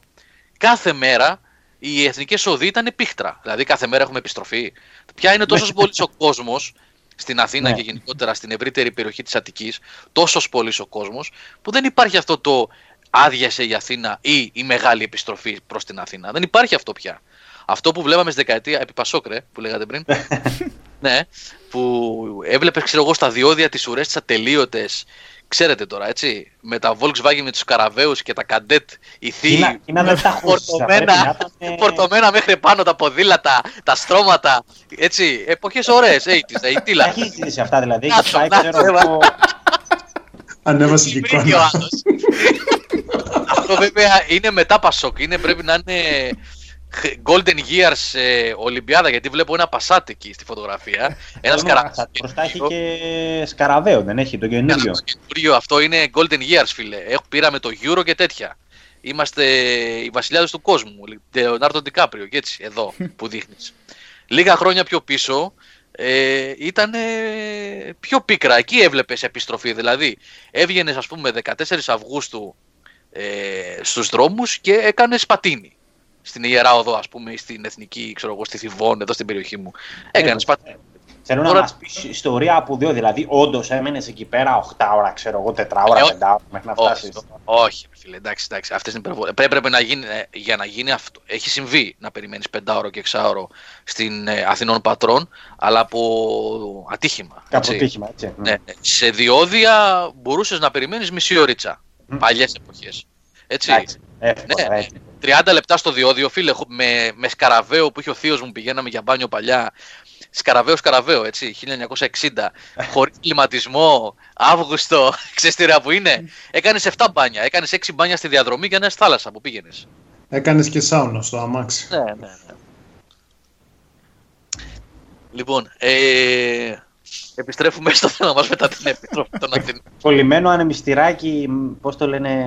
Κάθε μέρα οι εθνικές οδοί ήταν πίχτρα. Δηλαδή κάθε μέρα έχουμε επιστροφή. Πια είναι τόσο πολύ ο κόσμος στην Αθήνα Ναι. και γενικότερα στην ευρύτερη περιοχή της Αττικής, τόσο πολύ ο κόσμος, που δεν υπάρχει αυτό το άδειασε η Αθήνα ή η μεγάλη επιστροφή προς την Αθήνα. Δεν υπάρχει αυτό πια. Αυτό που βλέπαμε στη δεκαετία, επί Πασόκρε, που λέγατε πριν, ναι, που έβλεπες, ξέρω εγώ, στα διόδια τις ουρές τις ατελείωτες. Ξέρετε τώρα, έτσι, με τα Volkswagen με τους καραβαίου και τα καντέτ, οι θείοι, Κίνα, Κίνα δεν τα χωρίζει. φορτωμένα, φορτωμένα μέχρι πάνω τα ποδήλατα, τα στρώματα. Έτσι, εποχές ωραίες, 80s, Τα αιτήλα. έχει ζήσει αυτά δηλαδή. Να Έχει το, πάει, να ξέρω το, εγώ. Ανέβασε και Βρήκε ο εικόνα. άλλος. Αυτό βέβαια είναι μετά Πασόκ. Είναι, πρέπει να είναι Golden Years ε, Ολυμπιάδα γιατί βλέπω ένα Πασάτ εκεί στη φωτογραφία. Ένας Μπροστά σκαραβαίο. έχει και σκαραβαίο, δεν έχει το καινούριο. Το καινούριο αυτό είναι Golden Years, φίλε. Έχ, πήραμε το Euro και τέτοια. Είμαστε οι βασιλιάδες του κόσμου. Leonardo DiCaprio και έτσι, εδώ που δείχνεις. Λίγα χρόνια πιο πίσω ε, ήταν πιο πίκρα. Εκεί έβλεπες επιστροφή. Δηλαδή, έβγαινες ας πούμε 14 Αυγούστου ε, στους δρόμους και έκανες πατίνι. Στην Ιερά Οδό, ας πούμε, ή στην Εθνική, ξέρω εγώ, στη Θιβών, εδώ στην περιοχή μου. Έκανες πατίνι. Θέλω να Τώρα- μας πεις ιστορία από δύο. Δηλαδή, όντως έμενες εκεί πέρα 8 ώρα, ξέρω εγώ, 4 ώρα, Ε, 5 ό- ώρα μέχρι να Όχι, φτάσεις. όχι, φίλε, εντάξει, εντάξει. Αυτές είναι υπερβολές. Πρέπει, πρέπει να γίνει, ε, για να γίνει αυτό. Έχει συμβεί να περιμένεις πεντάωρο και εξάωρο στην ε, Αθηνών Πατρών, αλλά από ατύχημα. Κάπου έτσι. τύχημα, έτσι. Ναι, σε διόδια μπορούσες να περιμένεις μισή ωρίτσα. Μμ. Παλιές εποχές. Έτσι. Εντάξει, εύκολα, Ναι, έτσι. 30 λεπτά στο διόδιο, φίλε, χω- με, με σκαραβαίο που είχε ο θείος μου, πηγαίναμε για μπάνιο παλιά. Σκαραβαίο, σκαραβαίο, έτσι, 1960. Χωρίς κλιματισμό, Αύγουστο, ξέρεις τι ωραία που είναι. Έκανες 7 μπάνια, έκανες 6 μπάνια στη διαδρομή και ένα θάλασσα που πήγαινες. Έκανες και σάουνα στο αμάξι. Ναι, ναι, ναι. Λοιπόν, ε, επιστρέφουμε στο θέμα μας μετά την επιστροφή των Αθηνών. Κολλημένο ανεμιστηράκι, πώς το λένε.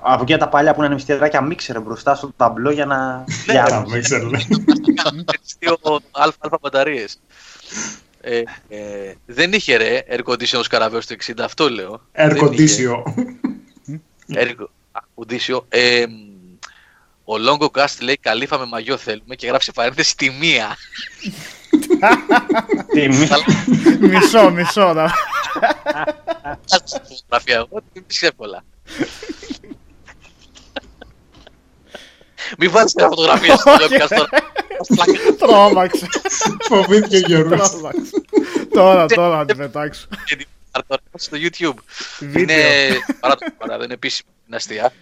Από εκεί τα παλιά που είναι ανεμιστηράκια μίξερ μπροστά στο ταμπλό για να. για- Α, Δεν ξέρω. λέει. τις δύο αλφα μπαταρίες. Ε, ε, δεν είχε ρε air condition ο Σκαραβαίος του 60, αυτό λέω. Air Δεν είχε. condition. Air α, condition. Ε, ο Longo Cast λέει καλύφα με μαγιό θέλουμε και γράψει παρένθεση τη μία. Τι μη- μισό, μισό. να- Κάτσε τη φωτογραφία εγώ, δεν πεις εύκολα. Μην βάλεις μια φωτογραφία στο webcast τώρα. Τρόμαξε. Φοβήθηκε ο Γιώργος. Τρόμαξε. Τώρα, τώρα θα την πετάξω. Και την πάρω τώρα στο YouTube. Βίντεο. Είναι παρά το παρά, δεν είναι επίσημο, είναι αστεία.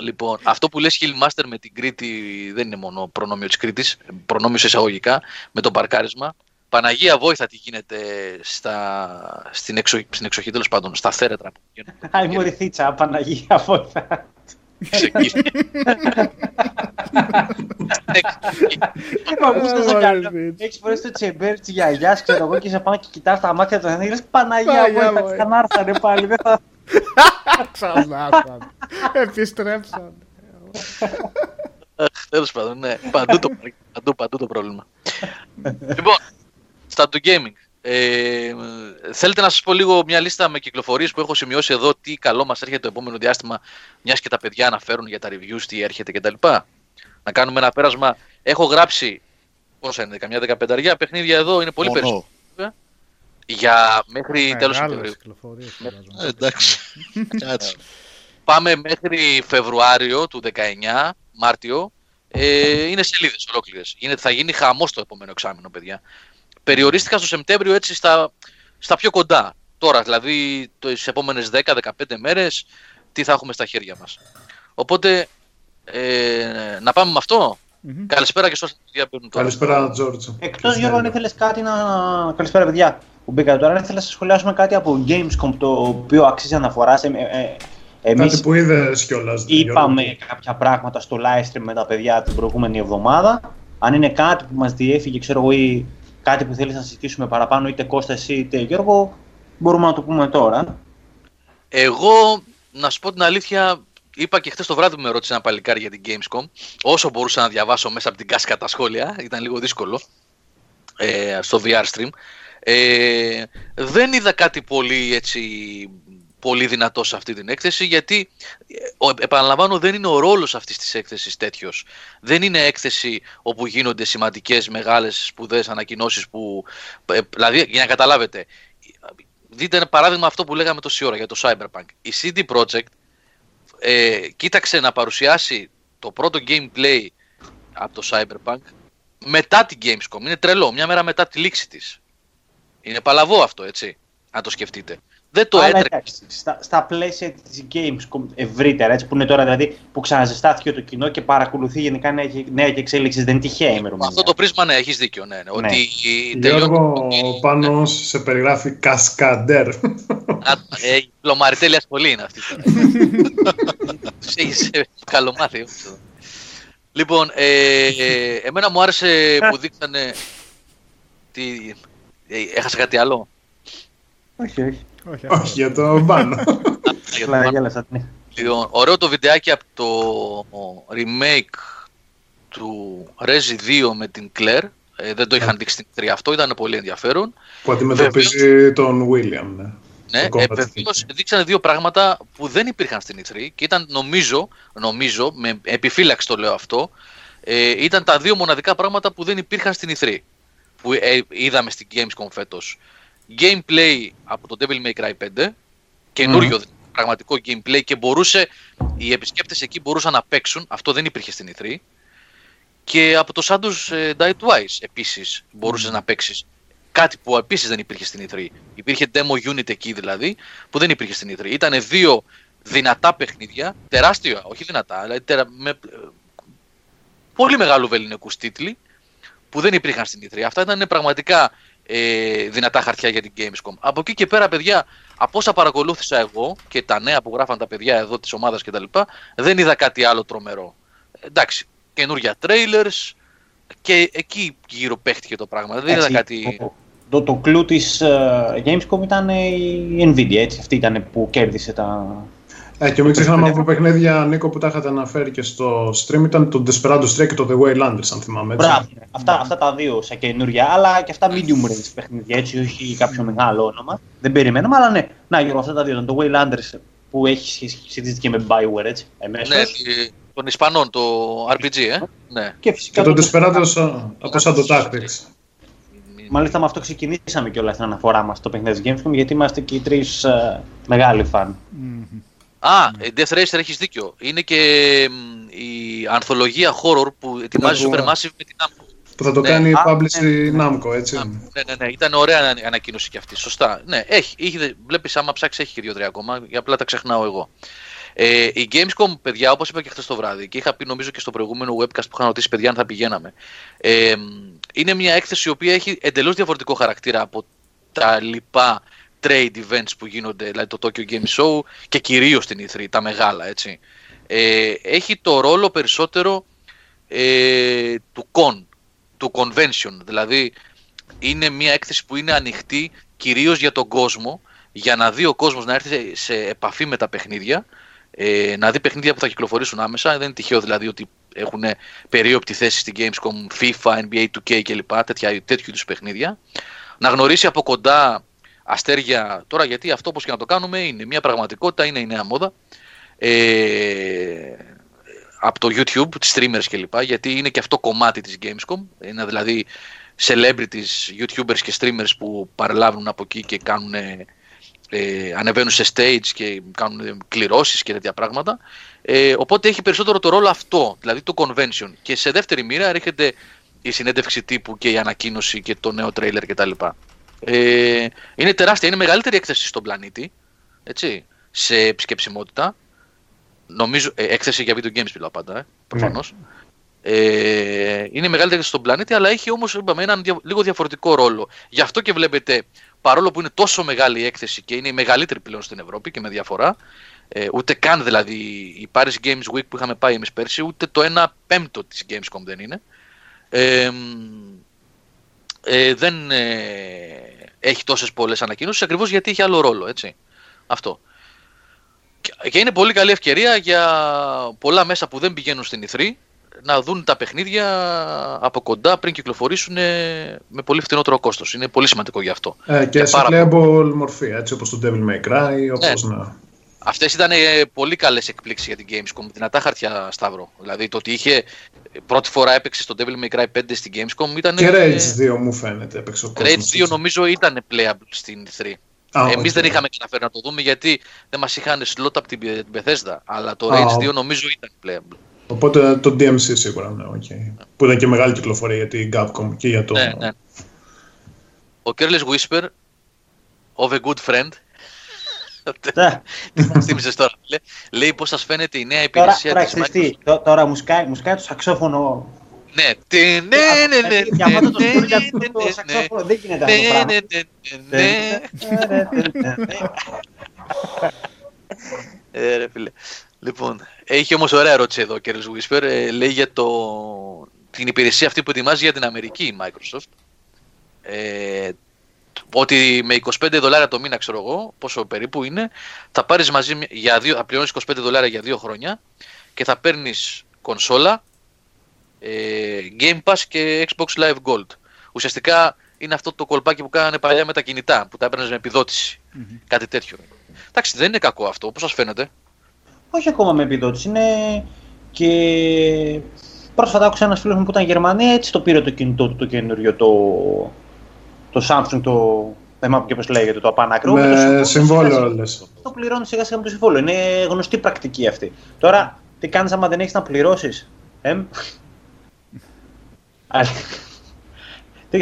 Λοιπόν, αυτό που λες Hillmaster με την Κρήτη δεν είναι μόνο προνόμιο της Κρήτης, προνόμιο σε εισαγωγικά, με το παρκάρισμα. Παναγία βόηθα τι γίνεται στα, στην, εξο, στην εξοχή τέλος πάντων, στα θέρετρα. που γίνονται. Άι μωρή θίτσα, Παναγία, φώτα. Ξεκίνησε. Έχεις φορές το τσεμπέρ της γιαγιάς, ξέρω εγώ, και σε πάνω και κοιτάς τα μάτια του και λες Παναγία, Παναγία, βόηθα, βοήθεια. ξανάρθανε πάλι, δεν θα... Ξανάρθαν. Επιστρέψαν. Τέλος πάντων, ναι. Παντού το, παντού, παντού το πρόβλημα. λοιπόν, στα του gaming. Ε, θέλετε να σας πω λίγο μια λίστα με κυκλοφορίες που έχω σημειώσει εδώ τι καλό μας έρχεται το επόμενο διάστημα μιας και τα παιδιά αναφέρουν για τα reviews τι έρχεται κτλ. Να κάνουμε ένα πέρασμα. Έχω γράψει πόσα είναι, καμιά δεκαπενταριά παιχνίδια εδώ, είναι πολύ Μόνο. περισσότερο. Για μέχρι τέλος Μεγάλες Σεπτεμβρίου. κυκλοφορίες, Ε, φαντάζομαι. εντάξει. Κάτσε. Πάμε μέχρι Φεβρουάριο του 19, Μάρτιο. Ε, είναι σελίδες ολόκληρες. Θα γίνει χαμός το επόμενο εξάμεινο, παιδιά. Περιορίστηκα στο Σεπτέμβριο έτσι στα, στα πιο κοντά. Τώρα, δηλαδή τις επόμενες 10-15 μέρες, τι θα έχουμε στα χέρια μας. Οπότε, ε, να πάμε με αυτό. Μμμ. Καλησπέρα και σε όσοι διαπέρνουν τώρα. Καλησπέρα, Τζόρτζο. Εκτός Γιώργο, αν ήθελες κάτι να... Καλησπέρα παιδιά που μπήκατε τώρα, αν ήθελες να σχολιάσουμε κάτι από Gamescom το οποίο αξίζει αναφοράς. Ε, ε, ε, εμείς Κάτι που είδες κιόλας. είπαμε κάποια πράγματα στο live stream με τα παιδιά την προηγούμενη εβδομάδα. Αν είναι κάτι που μας διέφυγε, ξέρω εγώ, ή κάτι που θέλεις να συζητήσουμε παραπάνω, είτε Κώστα εσύ είτε Γιώργο, μπορούμε να το πούμε τώρα. Εγώ, να σου πω την αλήθεια, είπα και χθες το βράδυ που με ρώτησε ένα παλικάρι για την Gamescom. Όσο μπορούσα να διαβάσω μέσα από την κάσκα τα σχόλια, ήταν λίγο δύσκολο ε, στο VR stream. Ε, δεν είδα κάτι πολύ έτσι πολύ δυνατό σε αυτή την έκθεση γιατί ε, ο- επαναλαμβάνω δεν είναι ο ρόλος αυτής της έκθεσης τέτοιος δεν είναι έκθεση όπου γίνονται σημαντικές μεγάλες σπουδαίες ανακοινώσεις που ε, δηλαδή για να καταλάβετε δείτε ένα παράδειγμα αυτό που λέγαμε τόση ώρα για το Cyberpunk. Η CD Projekt ε, κοίταξε να παρουσιάσει το πρώτο gameplay από το Cyberpunk μετά την Gamescom. Είναι τρελό, μια μέρα μετά τη λήξη της. Είναι παλαβό αυτό, έτσι, αν το σκεφτείτε. Δεν το Αλλά έτρεξε. εντάξει, στα, στα πλαίσια της Gamescom ευρύτερα, έτσι, που είναι τώρα δηλαδή που ξαναζεστάθηκε το κοινό και παρακολουθεί γενικά νέα, νέα και εξέλιξη, δεν είναι τυχαία η ημερομηνία. Αυτό το πρίσμα, ναι, έχεις δίκιο. Ναι, ναι, Ναι. Ότι τελειώνει. Γιώργο, πάνω σε περιγράφει Κασκαντέρ. Α, ε, η πλωμαριτέλεια σχολή είναι αυτή. τώρα. Τους έχεις ε, καλομάθει. όμως εδώ. Λοιπόν, ε, ε, εμένα μου άρεσε που δείξανε... Τι, ε, έχασα κάτι άλλο; Όχι, όχι. Όχι, Όχι, για το πάνω. Για το Απλά Mario. γέλασα. ναι. Λοιπόν, ωραίο το βιντεάκι από το remake του Rezi 2 με την Claire. Ε, δεν το είχαν δείξει στην 3 αυτό, ήταν πολύ ενδιαφέρον. που αντιμετωπίζει τον William. Ναι, Ναι, Το ε, Combat βεβαίως δείξανε δύο πράγματα που δεν υπήρχαν στην E3 και ήταν νομίζω, νομίζω με επιφύλαξη το λέω αυτό, ε, ήταν τα δύο μοναδικά πράγματα που δεν υπήρχαν στην E3 που ε, είδαμε στην Gamescom φέτος. Gameplay από το Devil May Cry 5, καινούριο πραγματικό gameplay και μπορούσε, οι επισκέπτες εκεί μπορούσαν να παίξουν, αυτό δεν υπήρχε στην E3 και από το Shadows ε, Die Twice επίσης μπορούσες να παίξεις κάτι που επίσης δεν υπήρχε στην E3. Υπήρχε demo unit εκεί δηλαδή που δεν υπήρχε στην E3. Ήταν δύο δυνατά παιχνίδια, τεράστια, όχι δυνατά, δηλαδή τερα, με, ε, πολύ μεγάλου βεληνικούς τίτλοι που δεν υπήρχαν στην E3. Αυτά ήταν πραγματικά ε, δυνατά χαρτιά για την Gamescom. Από εκεί και πέρα, παιδιά, από όσα παρακολούθησα εγώ και τα νέα που γράφαν τα παιδιά εδώ της ομάδας κτλ. Δεν είδα κάτι άλλο τρομερό. Εντάξει, καινούργια trailers και εκεί γύρω παίχτηκε το πράγμα. Δεν είδα Έτσι, κάτι... Το, το, το κλου της ε, Gamescom ήταν η Nvidia, έτσι. Αυτή ήταν που κέρδισε τα... Ε, και μην ξεχνάμε από παιχνίδια, Νίκο, που τα είχατε αναφέρει και στο stream, ήταν το Desperado 3 και το The Waylanders, αν θυμάμαι έτσι. Μπράβο. Αυτά, αυτά τα δύο σαν καινούργια, αλλά και αυτά medium range παιχνίδια, έτσι, όχι κάποιο μεγάλο όνομα. Δεν περιμέναμε, αλλά ναι. Να, Γιώργο, αυτά τα δύο ήταν το Waylanders που έχει σχέση- σχετίζεται και με Bioware, έτσι, εμέσως. Ναι, τη- των Ισπανών, το RPG, ε. Ναι. Και Και φυσικά το το Desperado σαν- από σαν το Tactics. Μάλιστα με αυτό ξεκινήσαμε κιόλας την αναφορά μας στο παιχνίδι της Gamescom, γιατί είμαστε και οι τρεις ε, μεγάλοι φαν. Μμμ. Α, ε, Death Racer έχεις δίκιο. Είναι και μ, η ανθολογία horror που ετοιμάζει το- Supermassive με την Namco. Που θα το Ναι. κάνει η Α, publish ναι, η ναι. Namco, έτσι. Ναι, ναι, ναι. Ήταν ωραία ανα- ανακοίνωση κι αυτή. Σωστά. Ναι, έχει. έχει βλέπεις άμα ψάξει έχει και δύο-τρία ακόμα. Για απλά τα ξεχνάω εγώ. Ε, η Gamescom, παιδιά, όπως είπα και χθες το βράδυ και είχα πει νομίζω και στο προηγούμενο webcast που είχα ρωτήσει παιδιά αν θα πηγαίναμε. Ε, είναι μια έκθεση η οποία έχει εντελώς διαφορετικό χαρακτήρα από τα λοιπά trade events που γίνονται, δηλαδή το Tokyo Game Show και κυρίως την E3, τα μεγάλα, έτσι. Ε, έχει το ρόλο περισσότερο ε, του con, του convention, δηλαδή είναι μια έκθεση που είναι ανοιχτή κυρίως για τον κόσμο, για να δει ο κόσμος να έρθει σε επαφή με τα παιχνίδια, ε, να δει παιχνίδια που θα κυκλοφορήσουν άμεσα, δεν είναι τυχαίο δηλαδή ότι έχουν περίοπτη θέση στην Gamescom, FIFA, NBA 2K κλπ. Τέτοια, τέτοιου είδους παιχνίδια. Να γνωρίσει από κοντά αστέρια τώρα γιατί αυτό όπως και να το κάνουμε είναι μια πραγματικότητα, είναι η νέα μόδα. Ε, από το YouTube, τις streamers κλπ γιατί είναι και αυτό κομμάτι της Gamescom. Είναι δηλαδή celebrities, YouTubers και streamers που παρελάβουν από εκεί και κάνουν ε, ανεβαίνουν σε stage και κάνουν κληρώσεις και τέτοια πράγματα. Ε, οπότε έχει περισσότερο το ρόλο αυτό, δηλαδή το convention. Και σε δεύτερη μοίρα έρχεται η συνέντευξη τύπου και η ανακοίνωση και το νέο τρέιλερ κτλ. Ε, είναι τεράστια, είναι μεγαλύτερη έκθεση στον πλανήτη, έτσι, σε επισκεψιμότητα. Νομίζω, ε, έκθεση για video games μιλάω πάντα, ε, προφανώς. Ε, είναι μεγαλύτερη στον πλανήτη, αλλά έχει όμως είπαμε, έναν λίγο διαφορετικό ρόλο. Γι' αυτό και βλέπετε, παρόλο που είναι τόσο μεγάλη η έκθεση και είναι η μεγαλύτερη πλέον στην Ευρώπη και με διαφορά, ε, ούτε καν δηλαδή η Paris Games Week που είχαμε πάει εμείς πέρσι, ούτε το 1 πέμπτο της Gamescom δεν είναι. Ε, ε, δεν ε, έχει τόσες πολλές ανακοινώσεις ακριβώς γιατί έχει άλλο ρόλο, έτσι. Αυτό. Και είναι πολύ καλή ευκαιρία για πολλά μέσα που δεν πηγαίνουν στην E3 να δουν τα παιχνίδια από κοντά πριν κυκλοφορήσουν με πολύ φθηνότερο κόστος. Είναι πολύ σημαντικό γι' αυτό. Ε, και, και σε playable μορφή, έτσι όπως το Devil May Cry, όπως ναι. να... Αυτές ήταν ε, πολύ καλές εκπλήξεις για την Gamescom. Δυνατά χαρτιά, Σταύρο. Δηλαδή το ότι είχε πρώτη φορά έπαιξε στο Devil May Cry 5 στην Gamescom ήταν. Και Rage 2 μου φαίνεται. Έπαιξε ο Rage 2 νομίζω ήταν playable στην 3. Ah, Εμείς okay. δεν είχαμε καταφέρει να το δούμε γιατί δεν μας είχαν slot από την Bethesda. Αλλά το Rage 2 νομίζω ήταν playable. Οπότε το DMC σίγουρα, ναι, okay. Που ήταν και μεγάλη κυκλοφορία για την Capcom και για το. Ναι, ναι. Ο Careless Whisper, of a good friend, ναι. Τι μου θύμισες τώρα. Λέει πώς σας φαίνεται η νέα υπηρεσία της Microsoft. Τώρα μου σκάει το σαξόφωνο ναι, ναι, ναι, ναι. Για αυτό το το σαξόφωνο δεν γίνεται αυτό το πράγμα. Ε, ρε φίλε. Λοιπόν, έχει όμως ωραία ερώτηση εδώ ο κ. Whisper. λέει για το, την υπηρεσία αυτή που ετοιμάζει για την Αμερική η Microsoft. Ε, ότι με 25 δολάρια το μήνα, ξέρω εγώ, πόσο περίπου είναι, θα πάρεις μαζί για δύο, θα πληρώνεις 25 δολάρια για δύο χρόνια και θα παίρνεις κονσόλα, ε, Game Pass και Xbox Live Gold. Ουσιαστικά είναι αυτό το κολπάκι που κάνανε παλιά με τα κινητά, που τα έπαιρνες με επιδοτηση Κάτι τέτοιο. Εντάξει, δεν είναι κακό αυτό, πώς σας φαίνεται. Όχι ακόμα με επιδότηση, είναι και πρόσφατα άκουσα ένας φίλος μου που ήταν Γερμανία, έτσι το πήρε το κινητό του το καινούριο το, το Samsung, το. Δεν μάθω και πώ λέγεται, το απάνακρο. Με το συμβόλαιο, λες. Το πληρώνεις σιγά σιγά με το συμβόλαιο. Είναι γνωστή πρακτική αυτή. Τώρα, τι κάνεις άμα δεν έχεις να πληρώσεις. Ε;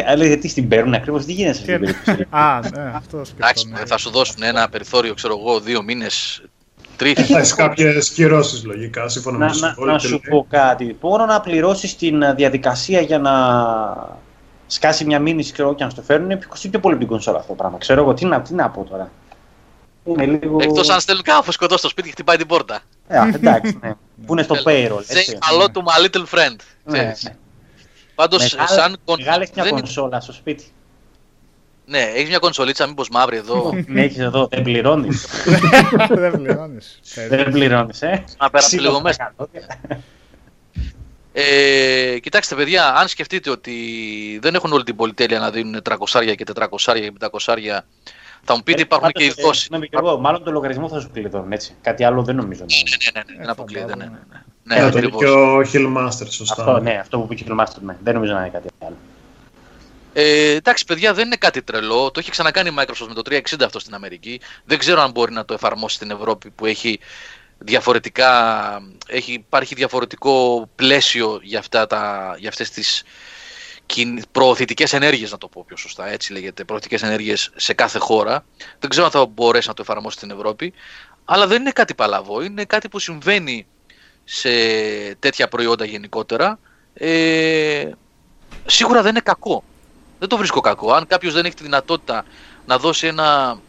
Αλλά τι στην παίρνουν ακριβώς, τι γίνεται σε αυτή την περίπτωση; Α, ναι, αυτό Εντάξει, θα σου δώσουν ένα περιθώριο, ξέρω εγώ, δύο μήνες, τρεις. Έχεις κάποιες κυρώσεις λογικά, σύμφωνα με το συμβόλαιο. Να σου πω κάτι. Μπορώ να πληρώσεις την διαδικασία για να σκάσει μια μήνυση ξέρω, και να στο φέρουν, κοστίζει πιο πολύ την κονσόλα αυτό το πράγμα. Ξέρω εγώ τι να, τι να πω τώρα. Είναι λίγο... Εκτός αν στέλνουν κάπου σκοτώ στο σπίτι και χτυπάει την πόρτα. Ε, εντάξει, ναι. Που είναι στο payroll. Say hello to my little friend. Ναι, ναι. Πάντως, σαν κονσόλα... μια κονσόλα στο σπίτι. Ναι, έχεις μια κονσολίτσα μήπως μαύρη εδώ. Ναι, έχεις εδώ, δεν πληρώνεις. δεν πληρώνεις. δεν πληρώνεις, ε. Να πέρασε λίγο μέσα. Ε, κοιτάξτε, παιδιά, αν σκεφτείτε ότι δεν έχουν όλη την πολυτέλεια να δίνουν 300 και 400 και 500, θα μου πείτε ε, υπάρχουν και οι δόσει. Ναι, μάλλον το λογαριασμό θα σου κλειδώνουν έτσι. Κάτι άλλο δεν νομίζω. Ναι, ναι, ναι, ναι, δεν αποκλείεται. Ναι, ναι, ναι. ναι, ναι και ο Hillmaster, σωστά. Αυτό, ναι, αυτό που είπε ο Hillmaster, ναι. Δεν νομίζω να είναι κάτι άλλο. Ε, εντάξει, παιδιά, δεν είναι κάτι τρελό. Το έχει ξανακάνει η Microsoft με το 360 αυτό στην Αμερική. Δεν ξέρω αν μπορεί να το εφαρμόσει στην Ευρώπη που έχει διαφορετικά, έχει, υπάρχει διαφορετικό πλαίσιο για, αυτά τα, για αυτές τις προωθητικές ενέργειες, να το πω πιο σωστά, έτσι λέγεται, προωθητικές ενέργειες σε κάθε χώρα. Δεν ξέρω αν θα μπορέσει να το εφαρμόσει στην Ευρώπη. αλλά δεν είναι κάτι παλαβό. Είναι κάτι που συμβαίνει σε τέτοια προϊόντα γενικότερα. Ε, σίγουρα δεν είναι κακό. Δεν το βρίσκω κακό. Αν κάποιος δεν έχει τη δυνατότητα να δώσει ένα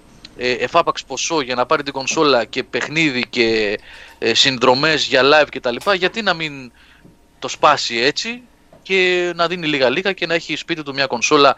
ε, εφάπαξ ποσό για να πάρει την κονσόλα και παιχνίδι και ε, συνδρομές για live κτλ. Γιατί να μην το σπάσει έτσι και να δίνει λίγα λίγα και να έχει σπίτι του μια κονσόλα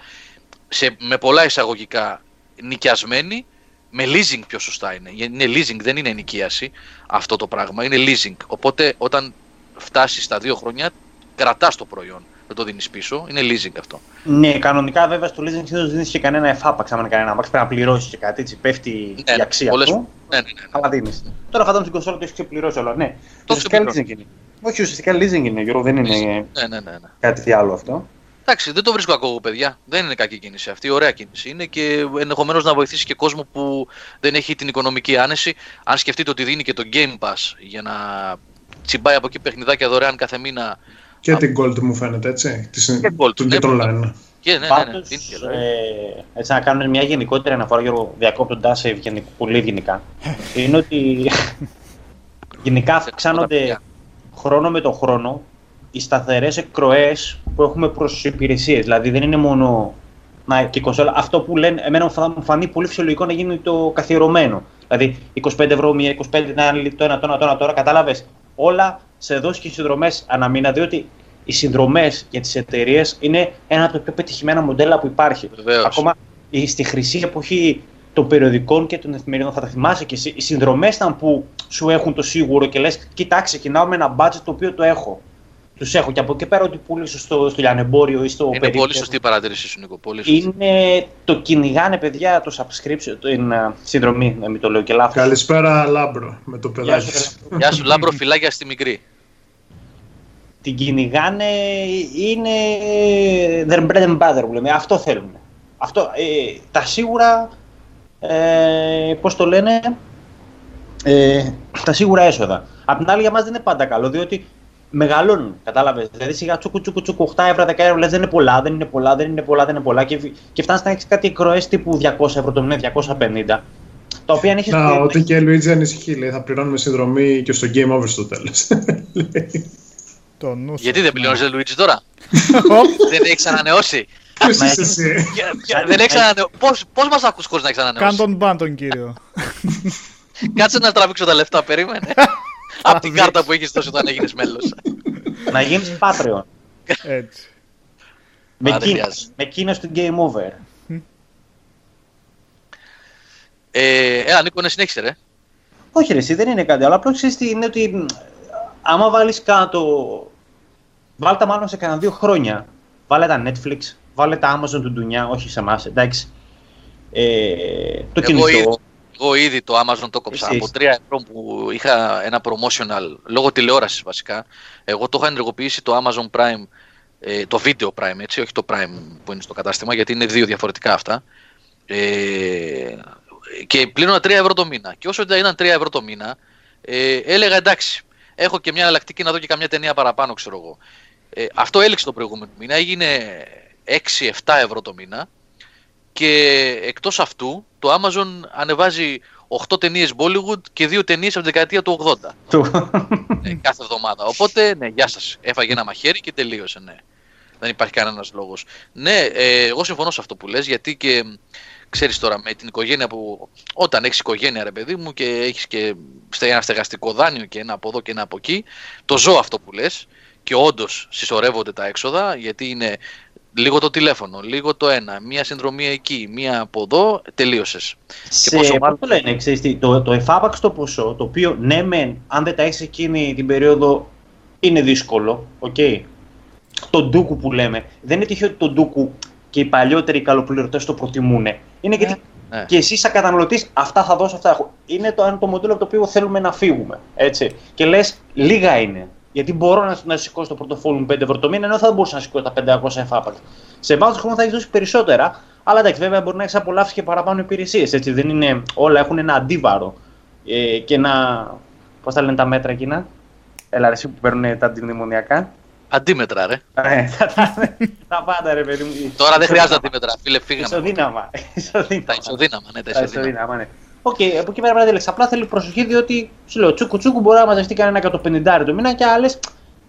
σε, με πολλά εισαγωγικά νοικιασμένη, με leasing πιο σωστά είναι. Είναι leasing, δεν είναι ενοικίαση αυτό το πράγμα, είναι leasing. Οπότε όταν φτάσεις στα δύο χρόνια, κρατάς το προϊόν. Δεν το δίνεις πίσω, είναι leasing αυτό. Ναι, κανονικά βέβαια στο leasing συνήθως δεν δίνεις και κανένα εφάπαξ. Αν κανένα αμάξι πρέπει να πληρώσεις και κάτι έτσι. Πέφτει Ναι, η αξία πολλές- του. Ναι, ναι, ναι. Αλλά δίνεις. Τώρα φαντάζομαι στην κονσόλα το έχεις ξεπληρώσει όλα. Ναι, Το ουσιαστικά ξεπληρώνει. leasing είναι. Όχι, ουσιαστικά leasing είναι, Γιώργο, δεν είναι Ναι, ναι, ναι, ναι. κάτι άλλο αυτό. Εντάξει, δεν το βρίσκω κακό, παιδιά. Δεν είναι κακή κίνηση αυτή. Ωραία κίνηση είναι και ενδεχομένως να βοηθήσει και κόσμο που δεν έχει την οικονομική άνεση. Αν σκεφτείτε ότι δίνει και το Game Pass για να τσιμπάει από εκεί παιχνιδάκια δωρεάν κάθε μήνα. Και την Gold μου φαίνεται έτσι. Της, Και Gold, του ναι, και το online. Και ναι, ναι, ναι, Πάντως, δίνει και δωρεάν. ε, έτσι να κάνουμε μια γενικότερη αναφορά, Γιώργο, διακόπτοντά σε ευγενικ- πολύ ευγενικά, είναι ότι γενικά αυξάνονται παιδιά. χρόνο με τον χρόνο οι σταθερές εκροές που έχουμε προς τις υπηρεσίες. Δηλαδή δεν είναι μόνο να, και η κονσόλα. Αυτό που λένε, εμένα μου φα- μου φανεί πολύ φυσιολογικό να γίνει το καθιερωμένο. Δηλαδή 25 ευρώ, μία 25 ένα, το ένα, το ένα, το ένα, τώρα κατάλαβες. Όλα σε δόσεις και συνδρομές ανά μήνα, διότι οι συνδρομές για τις εταιρείες είναι ένα από τα πιο πετυχημένα μοντέλα που υπάρχει. Βεβαίως. Ακόμα η- στη χρυσή εποχή των περιοδικών και των εφημερίδων, θα τα θυμάσαι και εσύ, οι συνδρομές ήταν που σου 'χαν το σίγουρο και λες: Κοιτάξτε, ξεκινάω με ένα budget το οποίο το έχω. Τους έχω και από εκεί πέρα ότι πουλήσω στο, στο λιανεμπόριο ή στο Είναι περίπτερο. πολύ σωστή η παρατήρησή σου, Νίκο. Πολύ σωστή. Είναι το κυνηγάνε, παιδιά, το subscription, την uh, συνδρομή, να μην το λέω και λάθος. Καλησπέρα Λάμπρο με το παιδάκι σου, Γεια σου. Γεια σου, Λάμπρο, φιλάκια στη μικρή. Την κυνηγάνε, είναι their bread and butter που λέμε. Αυτό θέλουν. Αυτό, ε, τα σίγουρα, ε, πώς το λένε, ε, τα σίγουρα έσοδα. Απ' την άλλη για μας δεν είναι πάντα καλό, διότι μεγαλώνουν, κατάλαβες. Δηλαδή σιγά τσούκου τσούκου τσούκου 8 ευρώ, 10 ευρώ, λες δεν είναι πολλά, δεν είναι πολλά, δεν είναι πολλά, δεν είναι πολλά και, και φτάνεις να έχεις κάτι εκροές τύπου 200 ευρώ το μήνα, 250, τα οποία αν έχεις... Να, ότι και η Luigi ανησυχεί, λέει, θα πληρώνουμε συνδρομή και στο Game Over στο τέλος. Το νου σου. Γιατί δεν πληρώνεις, Λουίτζι τώρα; δεν έχει ανανεώσει. Ποιος Μα είσαι έχει- εσύ; Για- για- δεν έχει ανανεώσει. Πώς, πώς μας ακούς χωρίς να έχεις Κάν ανανεώσει. τον μπαν τον κύριο. Κάτσε να τραβήξω τα λεφτά, περίμενε. Από την κάρτα που έχεις δώσει όταν έγινες μέλος. να γίνεις Patreon. Έτσι. με, Α, δεν κίνηση, χρειάζεται. με κίνηση του Game Over. Ε, έλα, Νίκο, ναι, συνέχισε, ρε. Όχι, ρε, εσύ δεν είναι κάτι άλλο. Απλώς ξέρεις τι είναι ότι μ, άμα βάλεις κάτω. Βάλε τα μάλλον σε κανένα δύο χρόνια. Βάλε τα Netflix, βάλε τα Amazon του Ντουνιά, όχι σε εμάς, εντάξει. Ε, το Εγώ ήδη, κινητό. εγώ ήδη το Amazon το κόψα. Εσείς. Από 3 ευρώ που είχα ένα promotional, λόγω τηλεόρασης βασικά, εγώ το είχα ενεργοποιήσει το Amazon Prime, ε, το Video Prime, έτσι, όχι το Prime που είναι στο κατάστημα, γιατί είναι δύο διαφορετικά αυτά. Ε, και πλήρωνα 3 ευρώ το μήνα. Και όσο ήταν 3 ευρώ το μήνα, ε, έλεγα εντάξει, έχω και μια εναλλακτική να δω και καμιά ταινία παραπάνω, ξέρω εγώ. Ε, αυτό έληξε το προηγούμενο μήνα, έγινε 6-7 ευρώ το μήνα και εκτός αυτού το Amazon ανεβάζει 8 ταινίες Bollywood και 2 ταινίες από την δεκαετία του 80 του- ε, κάθε εβδομάδα. Οπότε, ναι, γεια σας. Έφαγε ένα μαχαίρι και τελείωσε, ναι. Δεν υπάρχει κανένας λόγος. Ναι, ε, εγώ συμφωνώ σε αυτό που λες, γιατί και ξέρεις τώρα με την οικογένεια που όταν έχεις οικογένεια ρε παιδί μου και έχεις και στε- ένα στεγαστικό δάνειο και ένα από εδώ και ένα από εκεί, το ζω αυτό που λες και όντως συσσωρεύονται τα έξοδα γιατί είναι λίγο το τηλέφωνο, λίγο το ένα, μία συνδρομή εκεί, μία από εδώ, τελείωσες. σε, πόσο πώς μάλλον- το λένε, ξέρεις τι, το, το εφάπαξ το ποσό, το οποίο ναι μεν, αν δεν τα έχεις εκείνη την περίοδο, είναι δύσκολο, οκ. Το ντούκου που λέμε, δεν είναι τυχαίο ότι το ντούκου και οι παλιότεροι καλοπληρωτές το προτιμούν. Είναι γιατί ναι. και εσύ, σαν καταναλωτής, αυτά θα δώσω, αυτά έχω. Είναι το, το μοντέλο από το οποίο θέλουμε να φύγουμε. Έτσι. Και λες, λίγα είναι. Γιατί μπορώ να, να σηκώσω το πορτοφόλι μου 5 ευρώ το μήνα, ενώ θα μπορούσα να σηκώσω τα 500 εφάπαξ. Σε βάθος χρόνου θα έχεις δώσει περισσότερα, αλλά εντάξει, βέβαια μπορεί να έχεις απολαύσει και παραπάνω υπηρεσίες. Έτσι, δεν είναι, όλα έχουν ένα αντίβαρο ε, και ένα. Πώς τα λένε τα μέτρα εκείνα; Έλα, ρε, εσύ που παίρνουν τα αντιμνημονιακά. Αντίμετρα, ρε. Ε, τα- τα- Τα πάντα, ρε παιδί μου. Τώρα δεν χρειάζεται Ισοδύναμα. αντίμετρα, φίλε, φύγαμε. Ισοδύναμα. Ισοδύναμα. Τα ισοδύναμα, ναι, τα Τα ισοδύναμα. Ισοδύναμα, ναι. Οκ, okay, από εκεί πέρα πρέπει να τη Απλά θέλει προσοχή διότι σου λέω τσούκου τσούκου μπορεί να μαζευτεί κανένα 150 το μήνα και άλλες.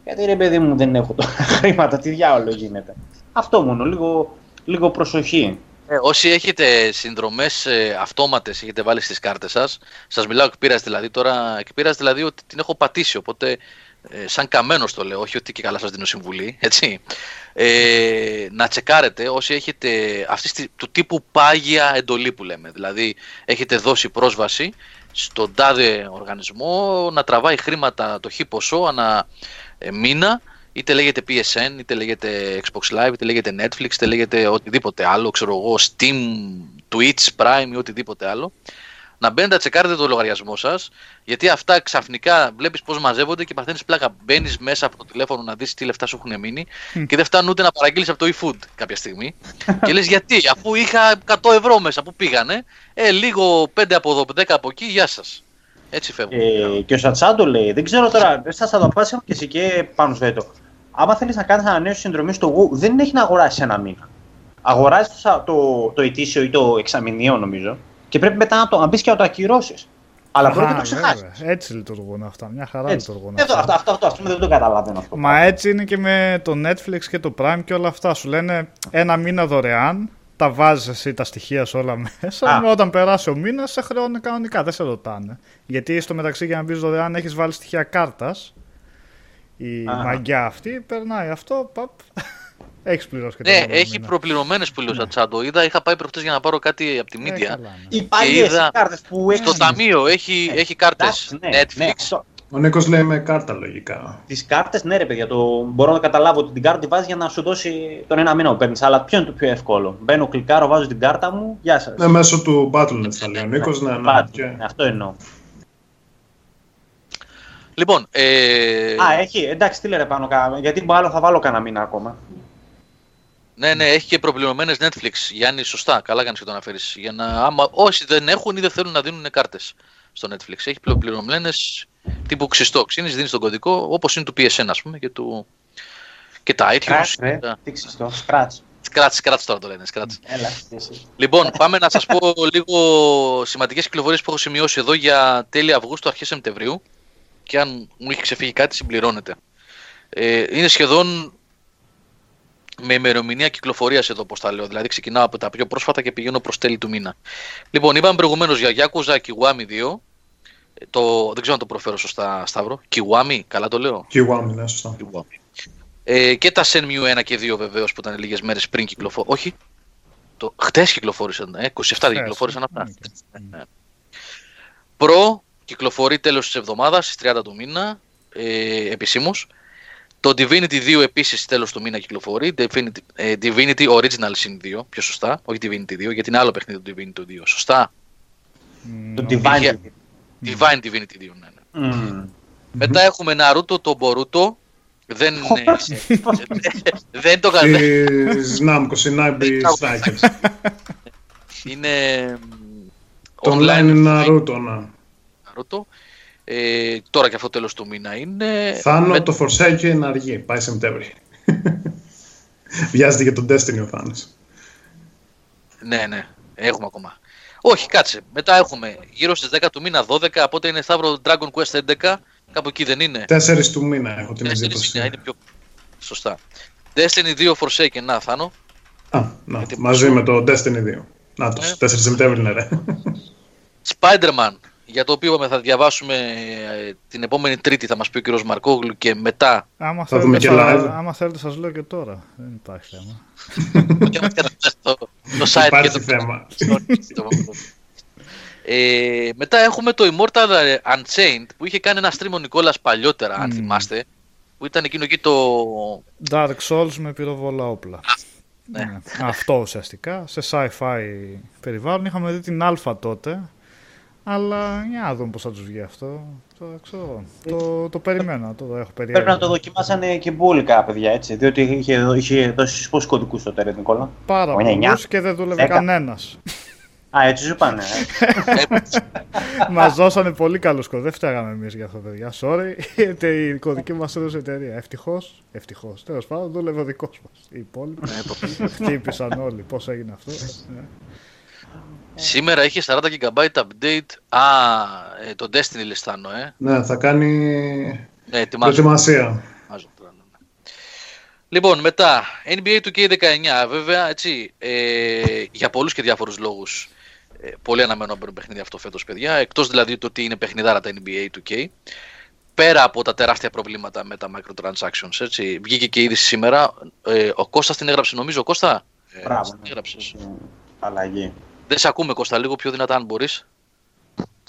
Γιατί ρε παιδί μου δεν έχω τώρα χρήματα, τι διάολο γίνεται. Αυτό μόνο, λίγο, λίγο προσοχή. Ε, όσοι έχετε συνδρομές ε, αυτόματες, έχετε βάλει στις κάρτες σας, σας μιλάω εκπείρας δηλαδή τώρα, εκπείρας δηλαδή ότι την έχω πατήσει. Οπότε, ε, σαν καμένος το λέω, όχι ότι και καλά σας δίνω συμβουλή, έτσι. Ε, να τσεκάρετε όσοι έχετε αυτή του τύπου πάγια εντολή που λέμε. Δηλαδή, έχετε δώσει πρόσβαση στον τάδε οργανισμό να τραβάει χρήματα το χ ποσό ανά ε, μήνα είτε λέγεται PSN, είτε λέγεται Xbox Live, είτε λέγεται Netflix, είτε λέγεται οτιδήποτε άλλο, ξέρω εγώ, Steam, Twitch, Prime ή οτιδήποτε άλλο. Να μπαίνετε να τσεκάρετε το λογαριασμό σας, γιατί αυτά ξαφνικά βλέπεις πώς μαζεύονται και παθαίνεις πλάκα. Μπαίνεις μέσα από το τηλέφωνο να δεις τι λεφτά σου έχουν μείνει και δεν φτάνουν ούτε να παραγγείλεις από το eFood κάποια στιγμή. και λες γιατί, αφού είχα 100 ευρώ μέσα που πήγανε, ε, λίγο 5 από εδώ, 10 από εκεί, γεια σας. Έτσι φεύγουν. Ε, και ο Σατσάντο λέει, δεν ξέρω τώρα, σα θα το πάσει και εσύ και πάνω σβέτο άμα θέλεις να κάνεις ανανέωση συνδρομής στο Go, δεν έχει να αγοράσεις ένα μήνα. Αγοράζεις το, το, το ετήσιο ή το εξαμηνίο, νομίζω, και πρέπει μετά να, το, να μπει και να το ακυρώσεις. Αλλά μπορεί να το ξεχάσεις. Έτσι λειτουργούν αυτά. Μια χαρά έτσι. λειτουργούν αυτά. Αυτό, αυτό, αυτό, αυτό, δεν το καταλαβαίνω αυτό. Μα έτσι είναι και με το Netflix και το Prime και όλα αυτά. Σου λένε ένα μήνα δωρεάν, τα βάζεις εσύ τα στοιχεία σου όλα μέσα. Α. Όταν περάσει ο μήνας, σε χρεώνουν κανονικά. Δεν σε ρωτάνε. Γιατί στο μεταξύ για να μπεις δωρεάν έχεις βάλει στοιχεία κάρτας η Α. μαγιά αυτή, περνάει αυτό, παπ, έχεις πληρώσει και Ναι, έχει προπληρωμένες που λέω ναι. Είδα, είχα πάει προχτές για να πάρω κάτι από τη Media. Ναι, οι παλιές κάρτες που έχεις. Στο ταμείο έχει, ναι. έχει κάρτες ναι, Netflix. Ναι, ο Νίκος λέει με κάρτα λογικά. Τις κάρτες, ναι, ρε παιδιά, το μπορώ να καταλάβω ότι την κάρτα τη βάζεις για να σου δώσει τον ένα μήνα που παίρνεις. Αλλά ποιο είναι το πιο εύκολο; Μπαίνω, κλικάρω, βάζω την κάρτα μου, γεια σας. Ναι, μέσω του Battle.net θα λέει ο Νίκος. Ναι, ναι, Αυτό εννοώ. Λοιπόν, ε... Α, έχει. Εντάξει, τι λένε πάνω κάτω. Γιατί άλλο θα βάλω κανένα μήνα ακόμα. Ναι, ναι, έχει και προπληρωμένε Netflix. Γιάννη, σωστά. Καλά κάνεις και το αναφέρεις. Για να, άμα όσοι δεν έχουν ή δεν θέλουν να δίνουν κάρτες στο Netflix. Έχει προπληρωμένε τύπου ξυστό. Ξύνει, δίνεις τον κωδικό όπως είναι του PSN, ας πούμε, και, του... και τα iTunes. Scratch, τα... τι ξυστό, Scratch. Scratch, Scratch τώρα το λένε. Scratch. Έλα, λοιπόν, πάμε να σας πω λίγο σημαντικές κυκλοφορίες που έχω σημειώσει εδώ για τέλη Αυγούστου, αρχές Σεπτεμβρίου και αν μου έχει ξεφύγει κάτι συμπληρώνεται. Ε, είναι σχεδόν με ημερομηνία κυκλοφορίας εδώ, όπω τα λέω. Δηλαδή, ξεκινάω από τα πιο πρόσφατα και πηγαίνω προς τέλη του μήνα. Λοιπόν, είπαμε προηγουμένως για Yakuza Kiwami 2. Το, δεν ξέρω αν το προφέρω σωστά, Σταύρο. Kiwami, καλά το λέω; Kiwami, ναι, σωστά. Kiwami. Ε, και τα Shenmue 1 και 2 βεβαίως που ήταν λίγες μέρες πριν κυκλοφορήσαν. Όχι. Το... Χτες κυκλοφόρησαν. Ε, 27 κυκλοφόρησαν αυτά. Ναι. Προ κυκλοφορεί τέλος της εβδομάδας, στις 30 του μήνα, ε, επισήμως. Το Divinity 2 επίσης τέλος του μήνα κυκλοφορεί, Divinity, ε, Divinity Original Sin 2, πιο σωστά, όχι Divinity 2, γιατί είναι άλλο παιχνίδι το Divinity 2, σωστά. Το Divine. Divine Divinity 2, ναι. ναι. Mm. Μετά έχουμε Naruto, το Boruto, δεν, είναι, δεν το κάνω. Namco Shinobi Strikers. Είναι... Το online είναι Naruto, ναι. Naruto. Ε, τώρα και αυτό το τέλος του μήνα είναι... Θάνο με... το Forsaken είναι αργή, πάει Σεπτέμβρη. Βιάζεται για τον Destiny ο Θάνος. Ναι, ναι, έχουμε ακόμα. Όχι, κάτσε. Μετά έχουμε γύρω στις 10 του μήνα 12, οπότε είναι Σταύρο Dragon Quest 11, κάπου εκεί δεν είναι. 4 του μήνα έχω την εντύπωση. Είναι πιο... Σωστά. Destiny 2 Forsaken, να, Θάνο. Α, να, μαζί με το Destiny 2. Να, το, 4 Σεπτέμβρη είναι, ρε. Spider-Man για το οποίο θα διαβάσουμε ε, την επόμενη Τρίτη, θα μας πει ο κύριος Μαρκόγλου και μετά. Άμα θα δούμε και live. Άμα θέλετε σας λέω και τώρα. Δεν υπάρχει θέμα. το, το site υπάρχει και το θέμα. ε, μετά έχουμε το Immortal Unchained που είχε κάνει ένα stream ο Νικόλας παλιότερα, αν θυμάστε. Που ήταν εκείνο εκεί το... Dark Souls με πυροβολά όπλα. Ναι. ναι. Αυτό ουσιαστικά, σε sci-fi περιβάλλον. Είχαμε δει την Alpha τότε, αλλά για να δούμε πώς θα τους βγει αυτό. Το, ξέρω, το, το περιμένω, το έχω περιέργεια. Πρέπει να το δοκιμάσανε και μπουλικά, παιδιά, έτσι. Διότι είχε, είχε δώσει πόσου κωδικούς στο τέλο, Νικόλα. Πάρα πολλούς και δεν δούλευε κανένας. Α, έτσι σου πάνε. Ε. μας δώσανε πολύ καλούς κωδικούς. Δεν φταίγαμε εμείς για αυτό, παιδιά. Sorry, γιατί η κωδική μας έδωσε εταιρεία. Ευτυχώς, ευτυχώς. Τέλος πάντων, δούλευε ο δικός μας. Οι υπόλοιποι ναι, χτύπησαν όλοι. Πώς έγινε αυτό. Ναι. Σήμερα είχε 40 GB update. Α, ε, το Destiny λιστάνω, ε. Ναι, θα κάνει Ναι, ετοιμάζω. προετοιμασία. ετοιμάζω τώρα, ναι, ναι. Λοιπόν, μετά, NBA 2K19, βέβαια, έτσι, ε, για πολλούς και διάφορους λόγους. Ε, πολύ αναμένω να μπαίνουν παιχνίδια αυτό φέτος, παιδιά. Εκτός δηλαδή το ότι είναι παιχνιδάρα τα NBA 2K. Πέρα από τα τεράστια προβλήματα με τα microtransactions, έτσι. Βγήκε και είδηση σήμερα. Ε, ο Κώστας την έγραψε, νομίζω, Κώστα; Ε, Μπράβο. την έγραψες. Αλλαγή. Δεν σε ακούμε, Κώστα, λίγο πιο δυνατά αν μπορείς.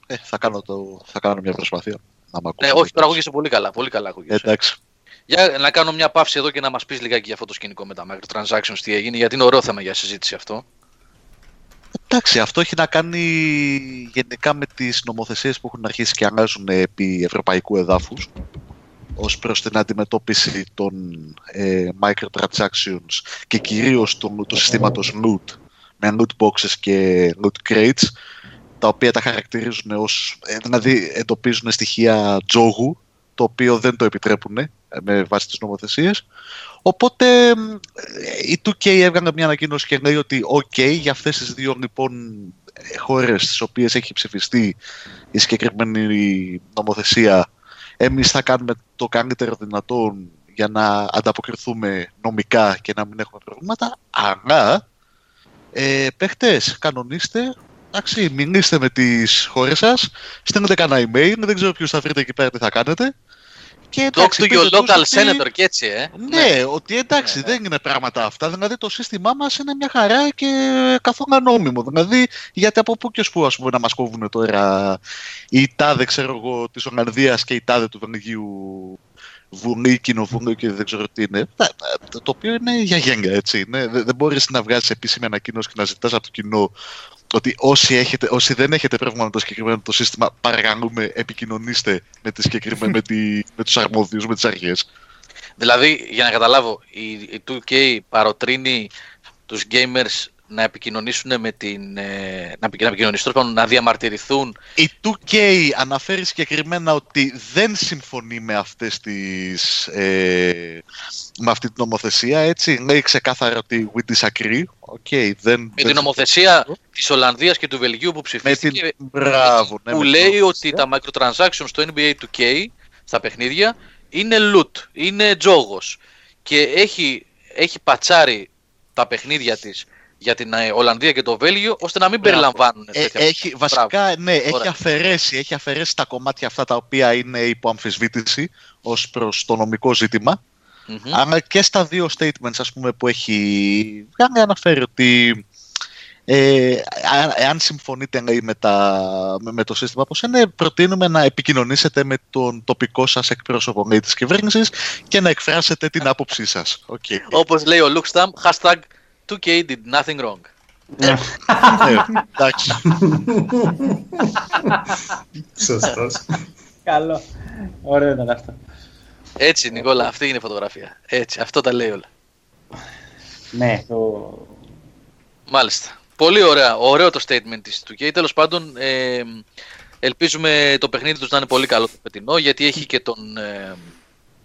Ε, θα, κάνω το, θα κάνω μια προσπάθεια. Να μ' Ναι, ακούσετε. όχι, τώρα ακούγεσαι πολύ καλά. Πολύ καλά ακούγεσαι. Εντάξει. Για να κάνω μια παύση εδώ και να μας πεις λιγάκι για αυτό το σκηνικό με τα microtransactions τι έγινε, γιατί είναι ωραίο θέμα για συζήτηση αυτό. Εντάξει, αυτό έχει να κάνει γενικά με τις νομοθεσίες που έχουν αρχίσει και αλλάζουν επί ευρωπαϊκού εδάφους ως προς την αντιμετώπιση των ε, microtransactions και κυρίως του, του συστήματος loot με loot boxes και loot crates τα οποία τα χαρακτηρίζουν ως, ε, δηλαδή εντοπίζουν στοιχεία τζόγου το οποίο δεν το επιτρέπουν ε, με βάση τις νομοθεσίες. Οπότε μ, ε, η 2K έβγαλε μια ανακοίνωση και λέει ότι OK για αυτές τις δύο λοιπόν ε, χώρες στις οποίες έχει ψηφιστεί η συγκεκριμένη νομοθεσία εμείς θα κάνουμε το καλύτερο δυνατόν για να ανταποκριθούμε νομικά και να μην έχουμε προβλήματα αλλά ε, παίχτες, κανονίστε εντάξει, μιλήστε με τις χώρες σας στέλνετε κανένα email, δεν ξέρω ποιους θα βρείτε εκεί πέρα τι θα κάνετε και Talk to πείτε your τους local ότι- senator και έτσι, ε. ναι, ότι εντάξει, Ναι, ναι. δεν είναι πράγματα αυτά. Δηλαδή το σύστημά μας είναι μια χαρά και καθόλου ανώμημο. Δηλαδή, γιατί από πού και ως πού ας πούμε, να μας κόβουν τώρα η τάδε, ξέρω εγώ, της Ολλανδίας και η τάδε του Βελγίου Βουλή, κοινοβούλιο και δεν ξέρω τι είναι. Τα- τα- Το οποίο είναι για γένια, έτσι. Ναι. Δεν δεν μπορείς να βγάζεις επίσημη ανακοίνωση και να ζητάς από το κοινό ότι όσοι, έχετε, όσοι δεν έχετε πρόβλημα με το συγκεκριμένο το σύστημα, παρακαλούμε επικοινωνήστε με, τη συγκεκριμένη- με, τη, με τους αρμόδιους, με τις αρχές. Δηλαδή, για να καταλάβω, η, η 2K παροτρύνει τους gamers να επικοινωνήσουν με την. Ε, να, επικοι- να επικοινωνήσουν, τέλος πάντων, να διαμαρτυρηθούν. Η 2K αναφέρει συγκεκριμένα ότι δεν συμφωνεί με αυτές τις, ε, με αυτή την νομοθεσία, έτσι. Λέει ξεκάθαρα ότι we disagree. Okay, δεν, Με δεν την νομοθεσία της Ολλανδίας και του Βελγίου που με ψηφίστηκε. την... Μπράβο, ναι, που με την λέει νομοθεσία. ότι τα microtransactions στο NBA 2K στα παιχνίδια είναι loot, είναι τζόγος και έχει, έχει πατσάρει τα παιχνίδια της για την ε, Ολλανδία και το Βέλγιο ώστε να μην Μπράβο. περιλαμβάνουν Ε, τέτοια έχει, βασικά, ναι, έχει Ωραία. αφαιρέσει, έχει αφαιρέσει τα κομμάτια αυτά τα οποία είναι υπό αμφισβήτηση ως προς το νομικό ζήτημα. Μμμ. Αλλά και στα δύο statements ας πούμε, που έχει βγάλει αναφέρει ότι ε, αν- εάν συμφωνείτε λέει, με, τα, με, με το σύστημα πως είναι, προτείνουμε να επικοινωνήσετε με τον τοπικό σας εκπρόσωπο λέει, της κυβέρνησης και να εκφράσετε την άποψή σας. Okay. Όπως λέει ο Λουκσταμ, hashtag 2K did nothing wrong. ναι, εντάξει. Σωστός. Καλό. Ωραίο ήταν αυτό. Έτσι Νικόλα, αυτή είναι η φωτογραφία. Έτσι, αυτό τα λέει όλα. Ναι, το... Μάλιστα. Πολύ ωραία. Ωραίο το statement της 2K. Τέλος πάντων, ε, ελπίζουμε το παιχνίδι τους να είναι πολύ καλό το φετινό, γιατί έχει και τον ε,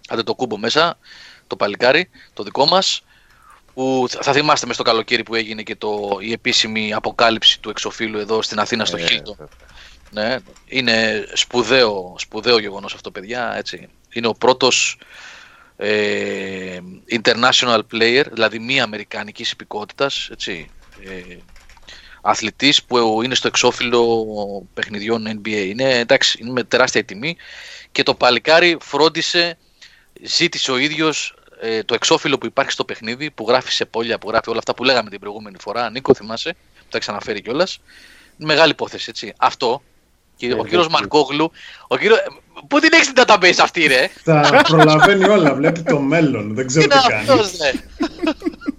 Αντετοκούμπο μέσα, το παλικάρι, το δικό μας, που θα θα θυμάστε μες στο καλοκαίρι που έγινε και το, η επίσημη αποκάλυψη του εξοφίλου εδώ στην Αθήνα στο Ε, Χίλτο. Ναι, είναι σπουδαίο, σπουδαίο γεγονός αυτό, παιδιά. Έτσι. Είναι ο πρώτος ε, international player, δηλαδή μη αμερικανικής υπηκότητας, έτσι, ε, αθλητής που είναι στο εξώφυλλο παιχνιδιών NBA. Είναι, εντάξει, είναι με τεράστια τιμή και το παλικάρι φρόντισε, ζήτησε ο ίδιος ε, το εξώφυλλο που υπάρχει στο παιχνίδι, που γράφει σε πόλια, που γράφει όλα αυτά που λέγαμε την προηγούμενη φορά. Νίκο, θυμάσαι, που τα ξαναφέρει κιόλας. Μεγάλη υπόθεση, έτσι. Αυτό. Και ο κύριος Μαρκόγλου, ο κύριος... Πού την έχεις την database αυτή, ρε! Τα προλαβαίνει όλα, βλέπει το μέλλον. Δεν Τι ξέρω είναι τι κάνει. αυτός, ρε!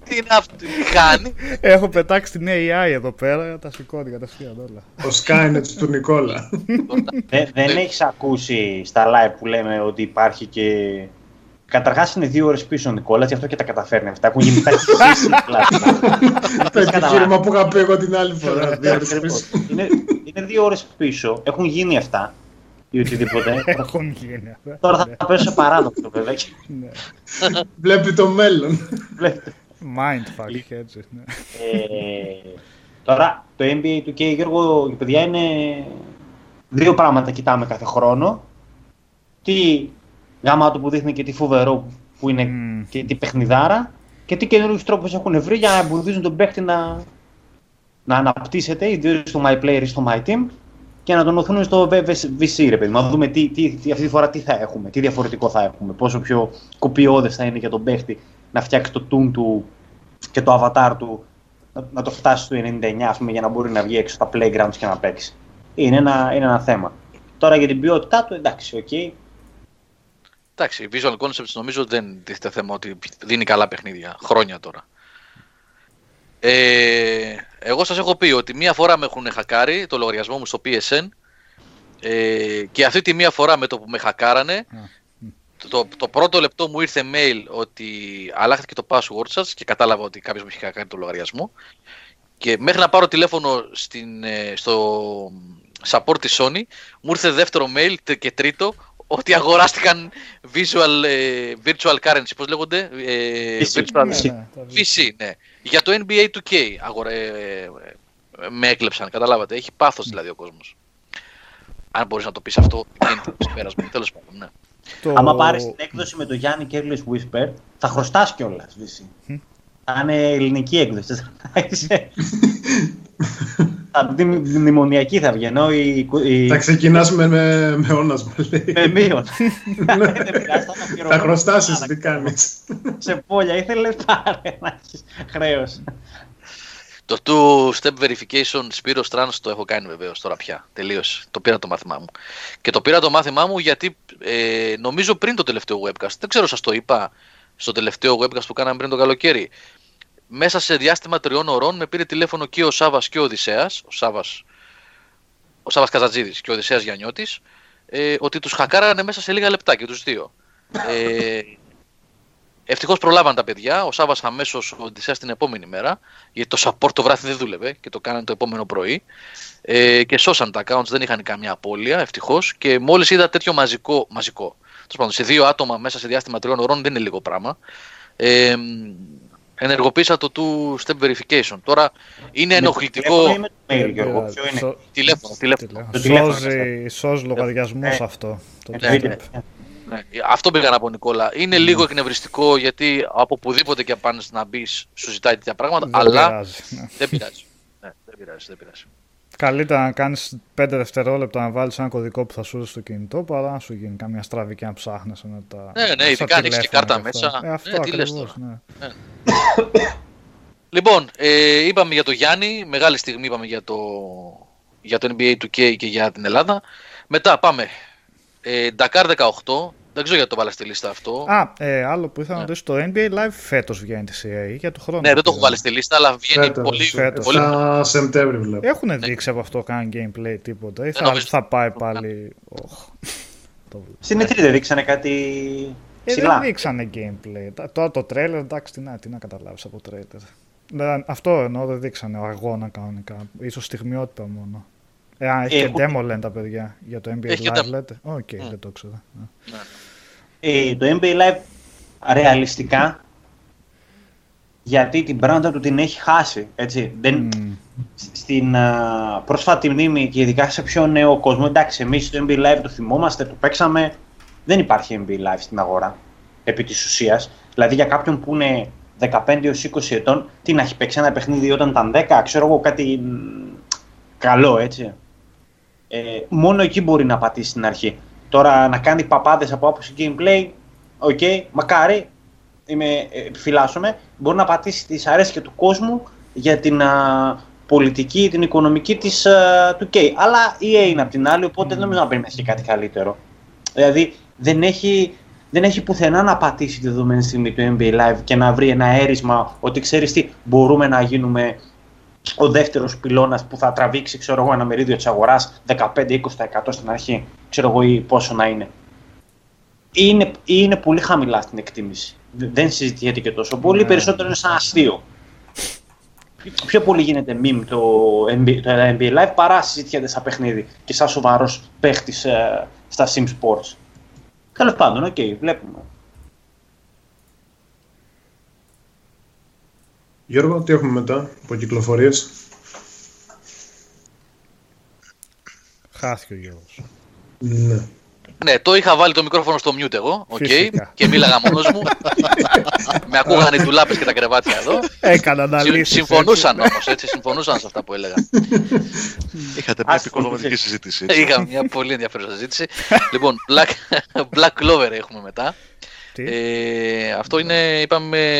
Τι είναι αυτό, τι κάνει; Έχω πετάξει την AI εδώ πέρα, τα σηκώνει κατευθείαν όλα. Ο Skynet του Νικόλα. Δε- δεν Ναι. έχεις ακούσει στα live που λέμε ότι υπάρχει και. Καταρχάς είναι δύο ώρες πίσω ο Νικόλας, γι' αυτό και τα καταφέρνει αυτά. Έχουν γίνει τα Το επιχείρημα που είχα πει εγώ την άλλη φορά. δύο ώρες πίσω. είναι, είναι δύο ώρες πίσω. Έχουν γίνει αυτά ή οτιδήποτε. Έχουν γίνει αυτά. Τώρα Ναι, θα πέσω σε παράδοξο βέβαια. ναι. Βλέπει το μέλλον. Βλέπετε. Mindfuck, έτσι. Ναι. Ε, Τώρα το NBA του και Γιώργο, παιδιά, είναι δύο πράγματα κοιτάμε κάθε χρόνο. Τι γάμα του που δείχνει και τι φοβερό που είναι Μμμ. και τι παιχνιδάρα και τι καινούριους τρόπους έχουν βρει για να εμποδίζουν τον παίχτη να, να αναπτύσσεται, ιδίως στο My Player ή στο My Team και να τον οθούν στο VC, ρε παιδί. μου. Να δούμε τι, τι, τι, αυτή τη φορά τι θα έχουμε, τι διαφορετικό θα έχουμε, πόσο πιο κοπιώδες θα είναι για τον παίχτη να φτιάξει το toon του και το avatar του να, να το φτάσει στο 99 ας πούμε, για να μπορεί να βγει έξω στα playgrounds και να παίξει. Είναι ένα, είναι ένα θέμα. Τώρα για την ποιότητά του, εντάξει, οκ. Εντάξει, η Visual Concepts νομίζω δεν τίθεται θέμα ότι δίνει καλά παιχνίδια. Χρόνια τώρα. Ε, εγώ σας έχω πει ότι μία φορά με έχουν χακάρει το λογαριασμό μου στο PSN ε, και αυτή τη μία φορά με το που με χακάρανε το, το, το πρώτο λεπτό μου ήρθε mail ότι αλλάχθηκε το password σας και κατάλαβα ότι κάποιος μου είχε χακάρει το λογαριασμό και μέχρι να πάρω τηλέφωνο στην, ε, στο support της Sony μου ήρθε δεύτερο mail τε- και τρίτο ότι αγοράστηκαν visual, ε, virtual currency, πώς λέγονται, ε, VC. virtual, Ναι, ναι, τα VC, ναι. Για το NBA 2K αγορα... ε, ε, ε, με έκλεψαν, καταλάβατε. Έχει πάθος δηλαδή ο κόσμος. Αν μπορείς να το πεις αυτό, είναι το συμπέρασμα. Τέλος πάντων, ναι. Το... Άμα πάρεις την έκδοση με το Γιάννη Κέρλι Whisper, θα χρωστάς κιόλας. Θα είναι ελληνική έκδοση. Θα είσαι- Θα- τη μνημονιακή θα βγει, ενώ η. η- Θα ξεκινάς με, με, με όνασμα, λέει. Με μείον. Δεν πειράζει, θα το Θα αφιερώνω. χρωστάσεις, τι κάνεις. Σε πόλια, ήθελε πάρε να έχει χρέος. Το two step verification Spiro Trans το έχω κάνει βεβαίως τώρα πια. Τελείωσε. Το πήρα το μάθημά μου. Και το πήρα το μάθημά μου γιατί ε, νομίζω πριν το τελευταίο webcast. Δεν ξέρω, σας το είπα στο τελευταίο webcast που κάναμε πριν το καλοκαίρι. Μέσα σε διάστημα τριών ωρών με πήρε τηλέφωνο και ο Σάβας και ο Οδυσσέας, ο Σάβας, ο Σάβας Καζατζίδης και ο Οδυσσέας Γιαννιώτης, ε, ότι τους χακάρανε μέσα σε λίγα λεπτά και τους δύο. Ε, Ευτυχώς προλάβαν τα παιδιά. Ο Σάβας αμέσως ο Οδυσσέας την επόμενη μέρα. Γιατί το support το βράδυ δεν δούλευε και το κάνανε το επόμενο πρωί. Ε, και σώσαν τα accounts, δεν είχαν καμία απώλεια, ευτυχώς. Και μόλις είδα τέτοιο μαζικό. μαζικό τέλος πάντων, σε δύο άτομα μέσα σε διάστημα τριών ωρών δεν είναι λίγο πράγμα. Ε, ενεργοποίησα το two step verification. Τώρα είναι ενοχλητικό. Ή με το mail, Γιώργο, ποιο είναι; Σω- Τηλέφωνο, τηλέφωνο. Το τηλέφωνο, Σώζει, σώζει λογαριασμού Ε, αυτό. Το ναι, two-step. ναι. Ναι, αυτό πήγα να πω Νικόλα. Είναι λίγο εκνευριστικό γιατί από οπουδήποτε και πάνε να μπεις σου ζητάει τέτοια πράγματα, Δεν αλλά πειράζει, ναι. δεν πειράζει. Ναι, δεν πειράζει, δεν πειράζει. Καλύτερα να κάνεις 5 δευτερόλεπτα να βάλεις ένα κωδικό που θα σου δώσει στο κινητό παρά να σου γίνει καμία στραβή και να ψάχνεις μετά. Ναι, ναι, ειδικά αν έχεις και κάρτα μέσα. Ε, αυτό Ναι, τι λες ακριβώς, τώρα. ναι. Λοιπόν, ε, είπαμε για το Γιάννη, μεγάλη στιγμή είπαμε για το, για το NBA 2K και για την Ελλάδα. Μετά πάμε. Ε, Dakar 18, δεν ξέρω γιατί το βάλα στη λίστα αυτό. Α, ε, άλλο που ήθελα να Ναι. ρωτήσω, το NBA Live φέτος βγαίνει τη CA για του χρόνου. ναι, δεν το έχω βάλει στη λίστα, αλλά βγαίνει Φέτος, πολύ. φέτος. πολύ... Στα Σεπτέμβρη βλέπω. Έχουν δείξει από αυτό καν gameplay τίποτα. Ή Δεν θα, νομίζω. θα πάει πάλι. Οχ. Το βλέπω. Στην E3 δεν δείξανε κάτι Ε, ψηλά; δεν δείξανε gameplay. Τα- Τώρα το trailer, εντάξει, τι να, τι να καταλάβεις από trailer. Ναι, αυτό εννοώ, δεν δείξανε αγώνα κανονικά. Ίσως στιγμιότυπα μόνο. Ε, α, έχει Έχω- και demo λένε τα παιδιά για το NBA Έχει και Live, demo. λέτε; Οκ, Mm. δεν το ξέρω. Ναι. Ε, το NBA Live ρεαλιστικά γιατί την πράγματα του την έχει χάσει. Έτσι. Δεν, Μμ. Στην α, πρόσφατη μνήμη και ειδικά σε πιο νέο κόσμο, εντάξει, εμείς το NBA Live το θυμόμαστε, το παίξαμε, δεν υπάρχει NBA Live στην αγορά, επί της ουσίας. Δηλαδή για κάποιον που είναι 15 έως 20 ετών, τι να έχει παίξει ένα παιχνίδι όταν ήταν 10, ξέρω εγώ κάτι μ, καλό, έτσι. Ε, μόνο εκεί μπορεί να πατήσει στην αρχή. Τώρα να κάνει παπάδες από άποψη gameplay, οκ, μακάρι, είμαι, ε, επιφυλάσσομαι, μπορεί να πατήσει τις αρέσκεια του κόσμου για την α, πολιτική, την οικονομική της α, του 2K. Αλλά η EA είναι απ' την άλλη, οπότε δεν νομίζω να περιμένεις και κάτι καλύτερο. Δηλαδή δεν έχει, δεν έχει πουθενά να πατήσει τη δεδομένη στιγμή το NBA Live και να βρει ένα έρισμα ότι ξέρεις τι, μπορούμε να γίνουμε ο δεύτερος πυλώνας που θα τραβήξει ξέρω εγώ, ένα μερίδιο της αγοράς 15-20% στην αρχή, ξέρω εγώ ή πόσο να είναι. Είναι, είναι πολύ χαμηλά στην εκτίμηση. Δεν συζητιέται και τόσο πολύ, Ναι. περισσότερο είναι σαν αστείο. Πιο πολύ γίνεται meme το NBA, το NBA Live παρά συζητιέται σαν παιχνίδι και σαν σοβαρός παίχτης ε, στα Sim Sports. Τέλος πάντων, οκ, βλέπουμε. Γιώργο, τι έχουμε μετά από κυκλοφορίες; Χάθηκε ο Γιώργος. Ναι. Ναι, το είχα βάλει το μικρόφωνο στο mute εγώ, οκ, okay, και μίλαγα μόνος μου. με ακούγαν οι ντουλάπες και τα κρεβάτια εδώ. Έκανα να Συμφωνούσαν όμως, έτσι, συμφωνούσαν σε αυτά που έλεγα. Είχατε μια επικοδομητική συζήτηση. Ε, έτσι. Είχα μια πολύ ενδιαφέρουσα συζήτηση. λοιπόν, Black, Clover έχουμε μετά. Ε, αυτό είναι, είπαμε...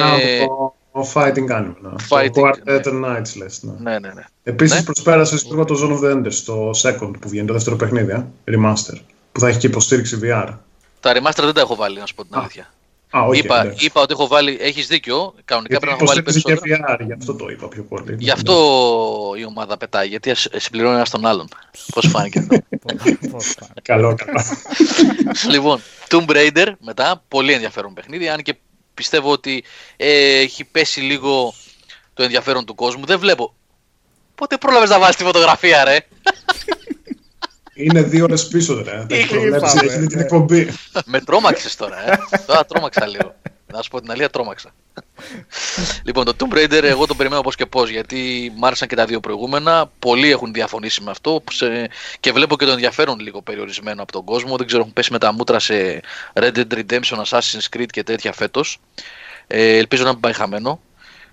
Α, το, το Fighting Animal. ναι. Fighting, το ναι. Quartet Nights λες. Ναι. Ναι, ναι, ναι. Επίσης Ναι. προσπέρασε λίγο το Zone of the Enders, το second που βγαίνει, το δεύτερο παιχνίδι, ε, remaster, που θα έχει και υποστήριξη VR. Τα remaster δεν τα έχω βάλει, να σου πω την Α, αλήθεια. Α, όχι, είπα, εντάξει. είπα ότι έχω βάλει, έχεις δίκιο, κανονικά Γιατί πρέπει να έχω βάλει υποστήριξη και περισσότερο. VR, γι' αυτό το είπα πιο πολύ. Γι' αυτό η ομάδα πετάει, γιατί ας- συμπληρώνει ένα τον άλλον. Πώς φάνηκε αυτό. Πώς πάει. Καλό, καλό. λοιπόν, Tomb Raider μετά, πολύ ενδιαφέρον παιχνίδι, αν και πιστεύω ότι ε, έχει πέσει λίγο το ενδιαφέρον του κόσμου. Δεν βλέπω. Πότε πρόλαβες να βάλεις τη φωτογραφία, ρε; Είναι δύο ώρες πίσω, ρε. Δεν Τι προβλέψεις, είπαμε, έχει δει την ναι. εκπομπή. Με τρόμαξες τώρα, ε. τώρα τρόμαξα λίγο. Να σου πω την αλήθεια, τρόμαξα. λοιπόν, το Tomb Raider εγώ το περιμένω πώς και πώς, γιατί μ' άρεσαν και τα δύο προηγούμενα. Πολλοί έχουν διαφωνήσει με αυτό σε- και βλέπω και το ενδιαφέρον λίγο περιορισμένο από τον κόσμο. Δεν ξέρω, έχουν πέσει με τα μούτρα σε Red Dead Redemption, Assassin's Creed και τέτοια φέτος. Ε, ελπίζω να μην πάει χαμένο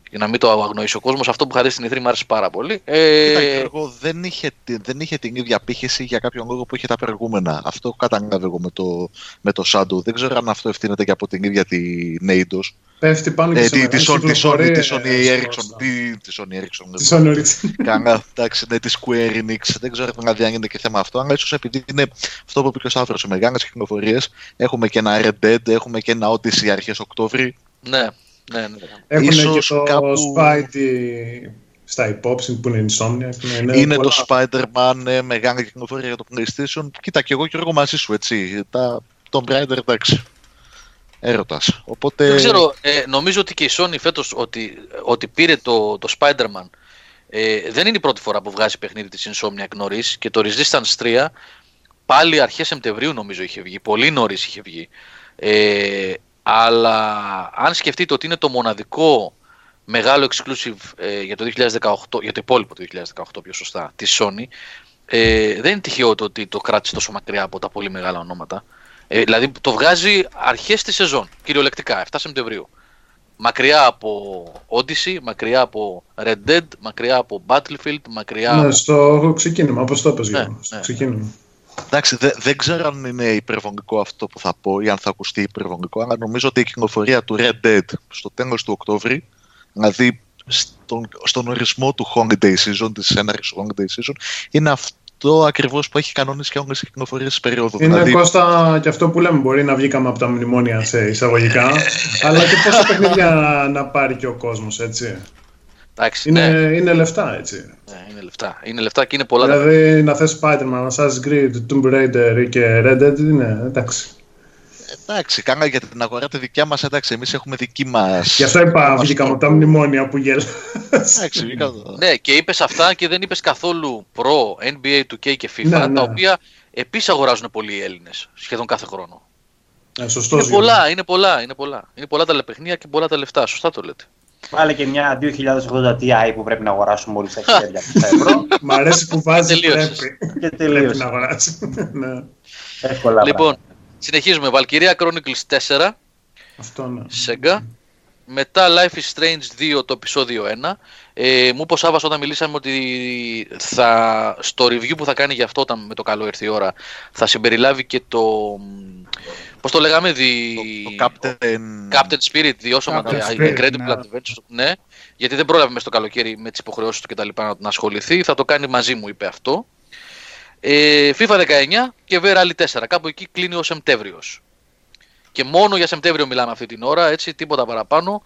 για να μην το αγνοήσει ο κόσμος. Αυτό που είχα δει στην E3 μου άρεσε πάρα πολύ. Ε, Κοίτα, Γιώργο, δεν είχε, τη- δεν είχε την ίδια πύχηση για κάποιον λόγο που είχε τα προηγούμενα. Αυτό κατάλαβα εγώ με το, με το Shadow. Δεν ξέρω αν αυτό ευθύνεται και από την ίδια την Eidos. Πέφτει πάνω και Ε, σε τη, τη, μεγάλες Sony, τη, Sony, κυκλοφορίες, τη Sony ε, Ericsson. στο- Τη, τη Sony Ericsson. Τη Sony Ericsson. Καλά, εντάξει, ναι, τη Square Enix. Δεν ξέρω δηλαδή αν είναι και θέμα αυτό, αλλά ίσως επειδή είναι αυτό που είπε και ο Σάφρο, σε μεγάλες κυκλοφορίες. Έχουμε και ένα Red Dead, έχουμε και ένα Odyssey αρχές Οκτώβρη. ναι, ναι, ναι. Έχουν και Ίσως το κάπου- Spidey στα υπόψη που είναι Insomnia. Είναι, είναι πολλά. το Spider-Man, ε, μεγάλη κυκλοφορία για το PlayStation. Κοίτα, και εγώ και εγώ μαζί σου, έτσι. Τα, τον Raider, εντάξει. Έρωτας. Οπότε. Δεν ξέρω, ε, νομίζω ότι και η Sony φέτος ότι, ότι πήρε το, το Spider-Man ε, δεν είναι η πρώτη φορά που βγάζει παιχνίδι της Insomniac νωρίς και το Resistance 3 πάλι αρχές Σεπτεμβρίου νομίζω είχε βγει, πολύ νωρίς είχε βγει. Ε, αλλά αν σκεφτείτε ότι είναι το μοναδικό μεγάλο exclusive ε, για το 2018, για το υπόλοιπο του 2018 πιο σωστά, της Sony, ε, δεν είναι τυχαίο το ότι το κράτησε τόσο μακριά από τα πολύ μεγάλα ονόματα. Ε, δηλαδή το βγάζει αρχές της σεζόν, κυριολεκτικά, 7 Σεπτεμβρίου. Μακριά από Odyssey, μακριά από Red Dead, μακριά από Battlefield, μακριά Ναι, από... στο ξεκίνημα, όπως το είπες Ναι, Γιώργος, στο ναι. Ξεκίνημα. Εντάξει, δε- δεν ξέρω αν είναι υπερβολικό αυτό που θα πω ή αν θα ακουστεί υπερβολικό, αλλά νομίζω ότι η κυκλοφορία του Red Dead στο τέλος του Οκτώβρη, δηλαδή στον, στον ορισμό του Holiday Season, της έναρξης του Holiday Season, είναι αυτό ακριβώς που έχει κανόνες και όλες οι κυκλοφορίες της περίοδου. Είναι δηλαδή, Κώστα και αυτό που λέμε, μπορεί να βγήκαμε από τα μνημόνια σε εισαγωγικά, αλλά και πόσα παιχνίδια να πάρει και ο κόσμος, έτσι. Εντάξει, Είναι, ναι, είναι λεφτά, έτσι. ναι, είναι λεφτά. Είναι λεφτά και είναι πολλά τα Δηλαδή να θες Spider-Man, Assassin's Creed, Tomb Raider και Red Dead, είναι εντάξει. εντάξει, κάνα για την αγορά τη δικιά μας, εντάξει, εμείς έχουμε δική μας... Γι' αυτό είπα μας βγήκαμε από τα τρόπο. μνημόνια που γέλας. Εντάξει, βγήκα- Ναι, και είπες αυτά και δεν είπες καθόλου προ NBA 2K και FIFA, Ναι, ναι. τα οποία επίσης αγοράζουν πολλοί οι Έλληνες σχεδόν κάθε χρόνο. Ε, σωστός, Είναι πολλά, είναι πολλά, είναι πολλά. Είναι πολλά τα λεπαιχνία και πολλά τα λεφτά. Σωστά το λέτε. Βάλε και μια 2080 Ti που πρέπει να αγοράσουμε όλοι στα 1200 ευρώ Μ' αρέσει που βάζεις Τελείωσες. πρέπει. και Πρέπει τελείωσες. να αγοράσει. ναι. Εύκολα λοιπόν, συνεχίζουμε. Valkyria Chronicles 4, Αυτό ναι. Sega. Μετά Life is Strange 2, το επεισόδιο 1. Ε, μου είπε ο Σάββας όταν μιλήσαμε ότι θα, στο review που θα κάνει για αυτό όταν με το καλό έρθει η ώρα θα συμπεριλάβει και το... Πώς το λέγαμε, δι... Το, το Captain... Captain Spirit, διώσαμε Captain τα Spirit, Incredible ναι. Adventures. Ναι, γιατί δεν πρόλαβε μες το καλοκαίρι με τις υποχρεώσεις του και τα λοιπά να, να ασχοληθεί. Θα το κάνει μαζί μου, είπε αυτό. Ε, FIFA 19 και V Rally 4. Κάπου εκεί κλείνει ο Σεπτέμβριος. Και μόνο για Σεπτέμβριο μιλάμε αυτή την ώρα, έτσι, τίποτα παραπάνω.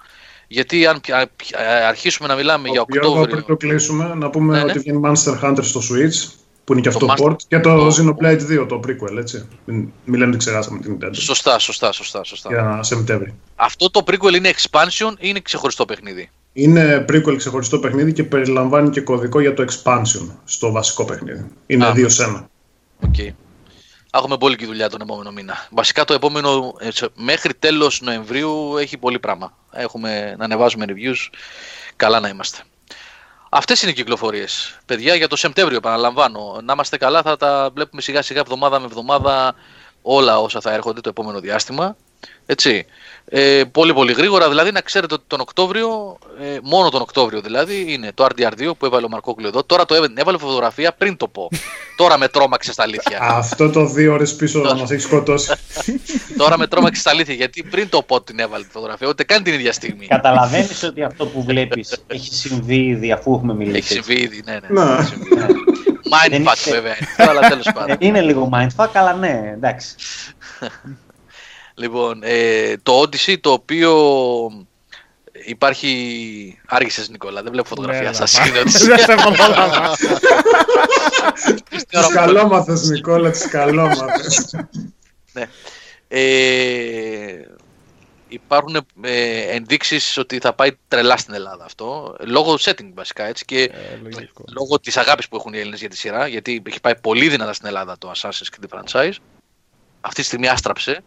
Γιατί αν πια- πια- αρχίσουμε να μιλάμε για Γιώργο, πριν Οκτώβριο. το κλείσουμε, να πούμε Ναι, ναι. ότι βγαίνει Monster Hunter στο Switch, που είναι και Το αυτό Master- port, και το το- Xenoblade 2, το prequel, έτσι. Μην, μην λέμε ότι ξεχάσαμε την Nintendo. Σωστά, σωστά, σωστά. σωστά. Για Σεπτέμβρη. Αυτό το prequel είναι expansion ή είναι ξεχωριστό παιχνίδι; Είναι prequel ξεχωριστό παιχνίδι και περιλαμβάνει και κωδικό για το expansion στο βασικό παιχνίδι. Είναι Α. δύο σε ένα. Οκ. Έχουμε πολύ και δουλειά τον επόμενο μήνα. Βασικά το επόμενο, ε, σε- μέχρι τέλος Νοεμβρίου έχει πολύ πράγμα. Έχουμε να ανεβάζουμε reviews, καλά να είμαστε. Αυτές είναι οι κυκλοφορίες. Παιδιά, για το Σεπτέμβριο, επαναλαμβάνω. Να είμαστε καλά, θα τα βλέπουμε σιγά σιγά εβδομάδα με εβδομάδα όλα όσα θα έρχονται το επόμενο διάστημα. Έτσι. Ε, πολύ πολύ γρήγορα, δηλαδή να ξέρετε ότι τον Οκτώβριο, ε, μόνο τον Οκτώβριο δηλαδή, είναι το RDR2 που έβαλε ο Μαρκόκλου εδώ. Τώρα το έβαλε, έβαλε φωτογραφία πριν το πω. Τώρα με τρόμαξε στα αλήθεια. Αυτό το δύο ώρες πίσω να μας έχει σκοτώσει. Τώρα με τρόμαξε στα αλήθεια γιατί πριν το πω την έβαλε τη φωτογραφία, ούτε καν την ίδια στιγμή. Καταλαβαίνεις ότι αυτό που βλέπεις έχει συμβεί ήδη αφού έχουμε μιλήσει. Έχει συμβεί ήδη, ναι, ναι. Να. έχει συμβεί. Mindfuck βέβαια, αλλά τέλος πάντων. Ε, Είναι λίγο mindfuck, αλλά ναι, εντάξει. Λοιπόν, ε, το Odyssey το οποίο υπάρχει... Άργησες Νικόλα, δεν βλέπω φωτογραφία Ναι, σας. να Είναι πάμε. Odyssey. Δεν σε προλάβα. Τις καλόμαθες, Νικόλα, τις καλόμαθες. ε, υπάρχουν ε, ενδείξεις ότι θα πάει τρελά στην Ελλάδα αυτό, λόγω setting βασικά έτσι και Ε, λογικό. λόγω της αγάπης που έχουν οι Έλληνες για τη σειρά, γιατί έχει πάει πολύ δυνατά στην Ελλάδα το Assassin's Creed franchise. Αυτή τη στιγμή άστραψε.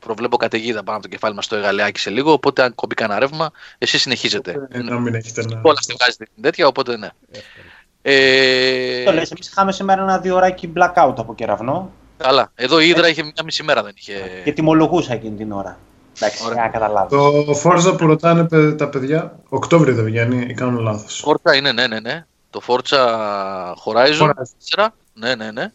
Προβλέπω καταιγίδα πάνω από το κεφάλι μας στο Εγαλεάκι σε λίγο, οπότε αν κόμπει κανένα ρεύμα, εσείς συνεχίζετε. Ε, Να μην έχετε να. Όλα στη βγάζετε την τέτοια, οπότε ναι. Ε, Το λες, εμείς είχαμε σήμερα ένα δύο ωράκι blackout από κεραυνό καλά. Εδώ η Ήδρα είχε μια μισή μέρα δεν είχε. και τιμολογούσα εκείνη την ώρα. Εντάξει, Ωραία. για να καταλάβω. Το Forza που ρωτάνε παι- τα παιδιά, Οκτώβριο δεν βγαίνει ή κάνουν λάθος. Forza είναι, ναι, ναι, ναι. Το Forza Horizon Horizon. 4. Ναι, ναι, ναι.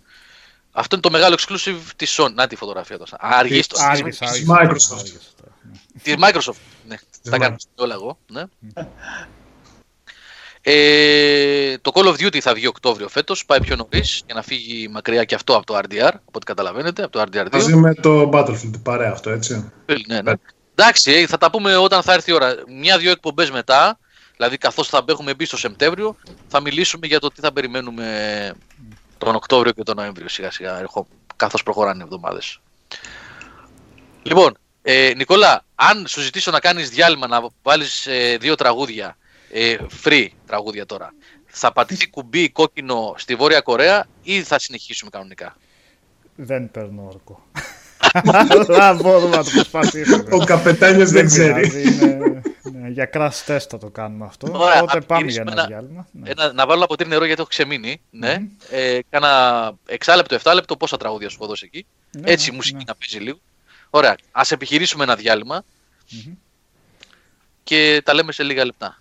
Αυτό είναι το μεγάλο exclusive της Sony. Να τη φωτογραφία τώρα. Αργή στο. Άργησε, της άργησε. Microsoft. Άργησε τώρα. Της Microsoft. Ναι, τα κάνω Microsoft. όλα εγώ. Ναι. Ε, το Call of Duty θα βγει Οκτώβριο φέτος, πάει πιο νωρίς για να φύγει μακριά και αυτό από το RDR, από ό,τι καταλαβαίνετε, από το RDR2. Μαζί με το Battlefield, παρέα αυτό, έτσι. Ναι, ναι. Εντάξει, ε, θα τα πούμε όταν θα έρθει η ώρα. Μια-δύο εκπομπές μετά, δηλαδή καθώς θα έχουμε μπει στο Σεπτέμβριο, θα μιλήσουμε για το τι θα περιμένουμε τον Οκτώβριο και τον Νοέμβριο σιγά σιγά, ερχο- καθώς προχωράνε οι εβδομάδες. Λοιπόν, ε, Νικόλα, αν σου ζητήσω να κάνεις διάλειμμα, να βάλεις ε, δύο τραγούδια, ε, free τραγούδια τώρα, θα πατηθεί κουμπί κόκκινο στη Βόρεια Κορέα ή θα συνεχίσουμε κανονικά; Δεν παίρνω όρκο. Αλλά μπορούμε να το προσπαθήσουμε. Ο καπετάνιος δεν ξέρει. πειράζει, είναι- ναι, για crash test θα το κάνουμε αυτό. Ωραία, Οπότε να πάμε για ξεκινήσουμε ένα ένα- διάλειμμα. Ναι. Ένα, να βάλω ένα ποτήρι νερό γιατί έχω ξεμείνει. Ναι. Ε, κάνα εξάλεπτο, εφτάλεπτο, πόσα τραγούδια σου έχω δώσει εκεί. Ναι, Έτσι η ναι, μουσική ναι. να παίζει λίγο. Ωραία. Ας επιχειρήσουμε ένα διάλειμμα Μμμ. και τα λέμε σε λίγα λεπτά.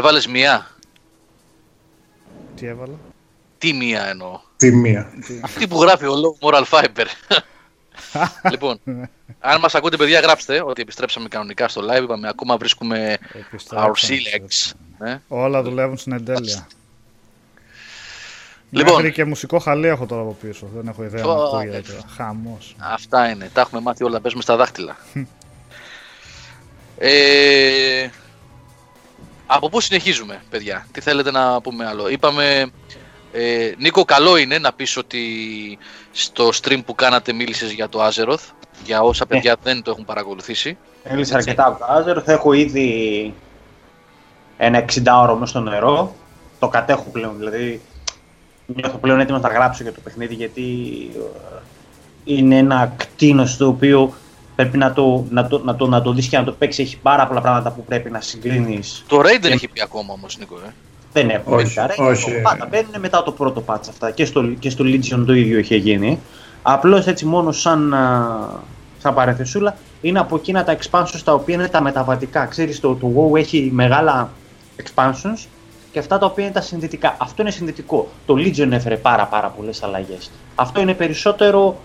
Έβαλες μία; Τι έβαλα; Τι μία εννοώ; Τη μία. Αυτή που γράφει ο Low Moral Fiber. λοιπόν, αν μας ακούτε παιδιά γράψτε ότι επιστρέψαμε κανονικά στο live. Είπαμε ακόμα βρίσκουμε our Επιστρέψαμε. silex. Ναι. Όλα δουλεύουν στην εντέλεια. Λοιπόν. Μέχρι και μουσικό χαλί έχω τώρα από πίσω. Δεν έχω ιδέα Ω, να ακούγεται. ε. τώρα. Χαμός. Αυτά είναι. Τα έχουμε μάθει όλα. να Παίζουμε στα δάχτυλα. ε, από πού συνεχίζουμε, παιδιά; Τι θέλετε να πούμε άλλο; Είπαμε... Ε, Νίκο, καλό είναι να πεις ότι στο stream που κάνατε μίλησες για το Azeroth. Για όσα παιδιά δεν το έχουν παρακολουθήσει. Έλυσα αρκετά από το Azure. Θα έχω ήδη ένα 60 ώρο μέσα στο νερό. Το κατέχω πλέον. Δηλαδή, νιώθω πλέον έτοιμο να τα γράψω για το παιχνίδι γιατί ε, είναι ένα κτίνος το οποίο πρέπει να το, να το, να το, να το δεις και να το παίξει. Έχει πάρα πολλά πράγματα που πρέπει να συγκρίνεις. Το Raid δεν Και- έχει πει ακόμα όμως, Νίκο. Ε. Δεν έχουν Όχι, παιδιά, ρε. όχι. Πάντα μπαίνουν μετά το πρώτο patch αυτά. Και στο, και στο Legion το ίδιο είχε γίνει. Απλώς έτσι μόνο σαν, α, σαν παρεθεσούλα είναι από εκείνα τα expansions τα οποία είναι τα μεταβατικά. Ξέρεις, το, το WoW έχει μεγάλα expansions και αυτά τα οποία είναι τα συνδετικά. Αυτό είναι συνδετικό. Το Legion έφερε πάρα, πάρα πολλές αλλαγές. Αυτό είναι περισσότερο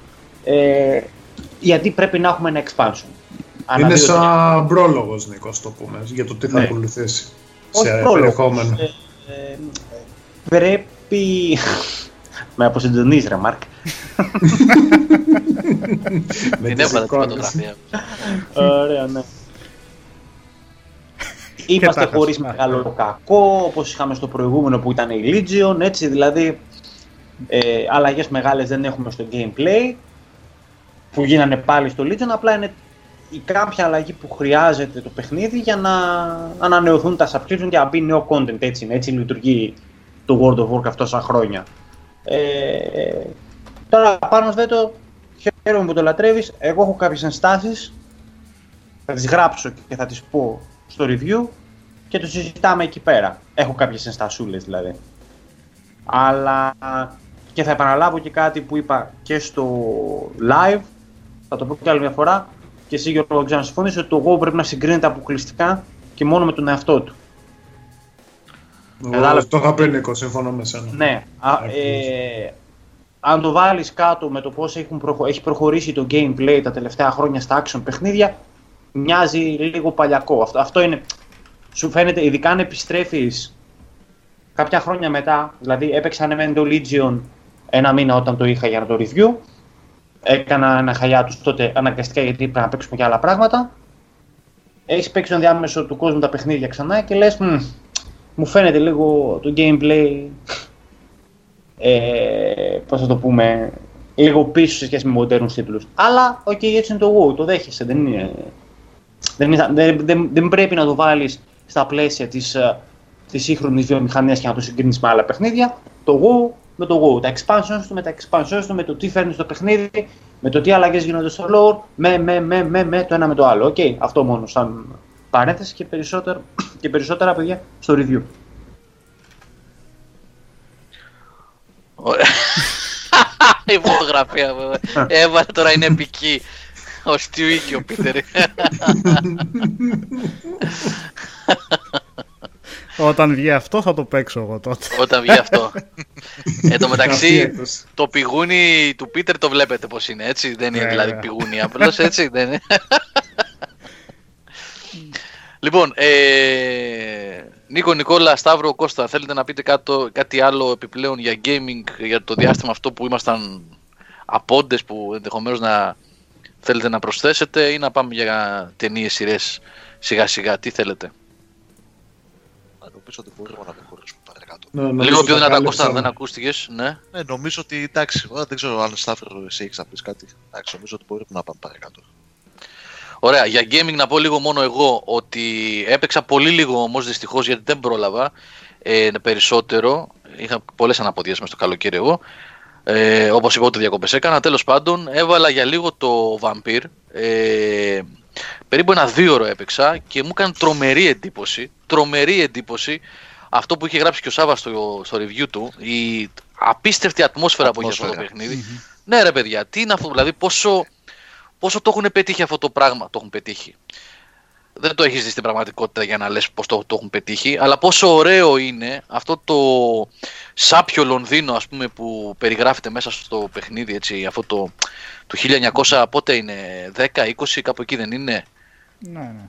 ε, γιατί πρέπει να έχουμε ένα expansion. Ανά Είναι δύο-τρία. σαν πρόλογος, Νίκος, το πούμε, για το τι θα Ναι. ακολουθήσει. Όχι σε πρόλογος. περιεχόμενο. Ε, ε, πρέπει. Με αποσυντονίζει, ρε Μάρκ. Με Την τις έβαλα την εικόνες. φωτογραφία. Ωραία, ναι. Είμαστε τα χωρίς χασμά. μεγάλο κακό, όπως είχαμε στο προηγούμενο που ήταν η Legion, έτσι δηλαδή. Ε, Αλλαγές μεγάλες δεν έχουμε στο gameplay που γίνανε πάλι στο Legion. Απλά είναι η κάποια αλλαγή που χρειάζεται το παιχνίδι για να ανανεωθούν τα subscription και να μπει νέο content. Έτσι, είναι, έτσι λειτουργεί το World of Warcraft τόσα χρόνια. Ε, τώρα πάνω στο χαίρομαι που το λατρεύεις. Εγώ έχω κάποιες ενστάσεις θα τις γράψω και θα τις πω στο review και το συζητάμε εκεί πέρα. Έχω κάποιες ενστασούλες δηλαδή. Αλλά και θα επαναλάβω και κάτι που είπα και στο live, θα το πω και άλλη μια φορά και εσύ Γιώργο ξέρω να συμφωνείς ότι το WoW πρέπει να συγκρίνεται αποκλειστικά και μόνο με τον εαυτό του. Εγώ Το είχα πει, Νίκο, συμφωνώ με σένα. Ναι, α, ε, αν το βάλεις κάτω με το πώς έχουν προχω- έχει προχωρήσει το gameplay τα τελευταία χρόνια στα action παιχνίδια, μοιάζει λίγο παλιακό. Αυτό, αυτό είναι, σου φαίνεται, ειδικά αν επιστρέφεις κάποια χρόνια μετά, δηλαδή έπαιξα με το Legion ένα μήνα όταν το είχα για να το review, έκανα ένα hiatus τότε αναγκαστικά γιατί πρέπει να παίξουμε και άλλα πράγματα. Έχεις παίξει τον διάολο του κόσμου τα παιχνίδια ξανά και λες, «Μμ, μου φαίνεται λίγο το gameplay ε, πώς θα το πούμε, λίγο πίσω σε σχέση με μοντέρνους τίτλους. Αλλά, οκ, έτσι είναι το WoW, το δέχεσαι, δεν είναι... Δεν, είναι- δεν, δεν, δεν πρέπει να το βάλεις στα πλαίσια της, ε, της σύγχρονης βιομηχανίας και να το συγκρίνεις με άλλα παιχνίδια. Το WoW με το WoW, τα expansions του με τα expansions του, με το τι φέρνεις στο παιχνίδι, με το τι αλλαγές γίνονται στο lore, με, με, με, με, με το ένα με το άλλο. Οκ, αυτό μόνο σαν παρένθεση και περισσότερα, και περισσότερα παιδιά στο review. Ωραία. Η φωτογραφία βέβαια. Έβαλε τώρα είναι επική. Ο Στιουίκη ο Πίτερ. Όταν βγει αυτό θα το παίξω εγώ τότε. Όταν βγει αυτό. Εν τω Αυτή μεταξύ, έκδοση. το πηγούνι του Πίτερ το βλέπετε πως είναι, έτσι; Δεν είναι Ναι, δηλαδή βέβαια. πηγούνι απλώς, έτσι; Δεν είναι. λοιπόν, ε, Νίκο, Νικόλα, Σταύρο, Κώστα, θέλετε να πείτε κάτω, κάτι άλλο επιπλέον για gaming, για το διάστημα αυτό που ήμασταν απόντες που ενδεχομένως να θέλετε να προσθέσετε ή να πάμε για ταινίες, σειρές σιγά σιγά, τι θέλετε; Νομίζω ότι μπορούμε να προχωρήσουμε παρακάτω. Ναι, νομίζω Λίγο πιο τα δυνατά, κάλυψα. Κώστα, δεν ακούστηκες, ναι; Ναι, νομίζω ότι εντάξει, εγώ δεν ξέρω αν Σταύρο εσύ έχεις να πεις κάτι. Εντάξει, νομίζω ότι μπορούμε να πάμε παρακάτω. Ωραία, για gaming να πω λίγο μόνο εγώ ότι έπαιξα πολύ λίγο όμως δυστυχώς γιατί δεν πρόλαβα ε, περισσότερο. Είχα πολλές αναποδιές μες στο καλοκαίρι εγώ. Ε, όπως είπα, ούτε διακοπές έκανα. Τέλος πάντων, έβαλα για λίγο το Vampire. Ε, περίπου ένα δύο ώρο έπαιξα και μου έκανε τρομερή εντύπωση. Τρομερή εντύπωση αυτό που είχε γράψει και ο Σάβα στο, στο review του. Η απίστευτη ατμόσφαιρα, που είχε αυτό το Ατμόσφαιρα. παιχνίδι. Ναι, ρε παιδιά, τι είναι αυτό, δηλαδή πόσο, πόσο το έχουν πετύχει αυτό το πράγμα. Το έχουν πετύχει. δεν το έχεις δει στην πραγματικότητα για να λες πώς το, το έχουν πετύχει, αλλά πόσο ωραίο είναι αυτό το σάπιο Λονδίνο ας πούμε που περιγράφεται μέσα στο παιχνίδι, έτσι, αυτό το, το 1900, πότε είναι, 10, 20, κάπου εκεί δεν είναι; Ναι, ναι.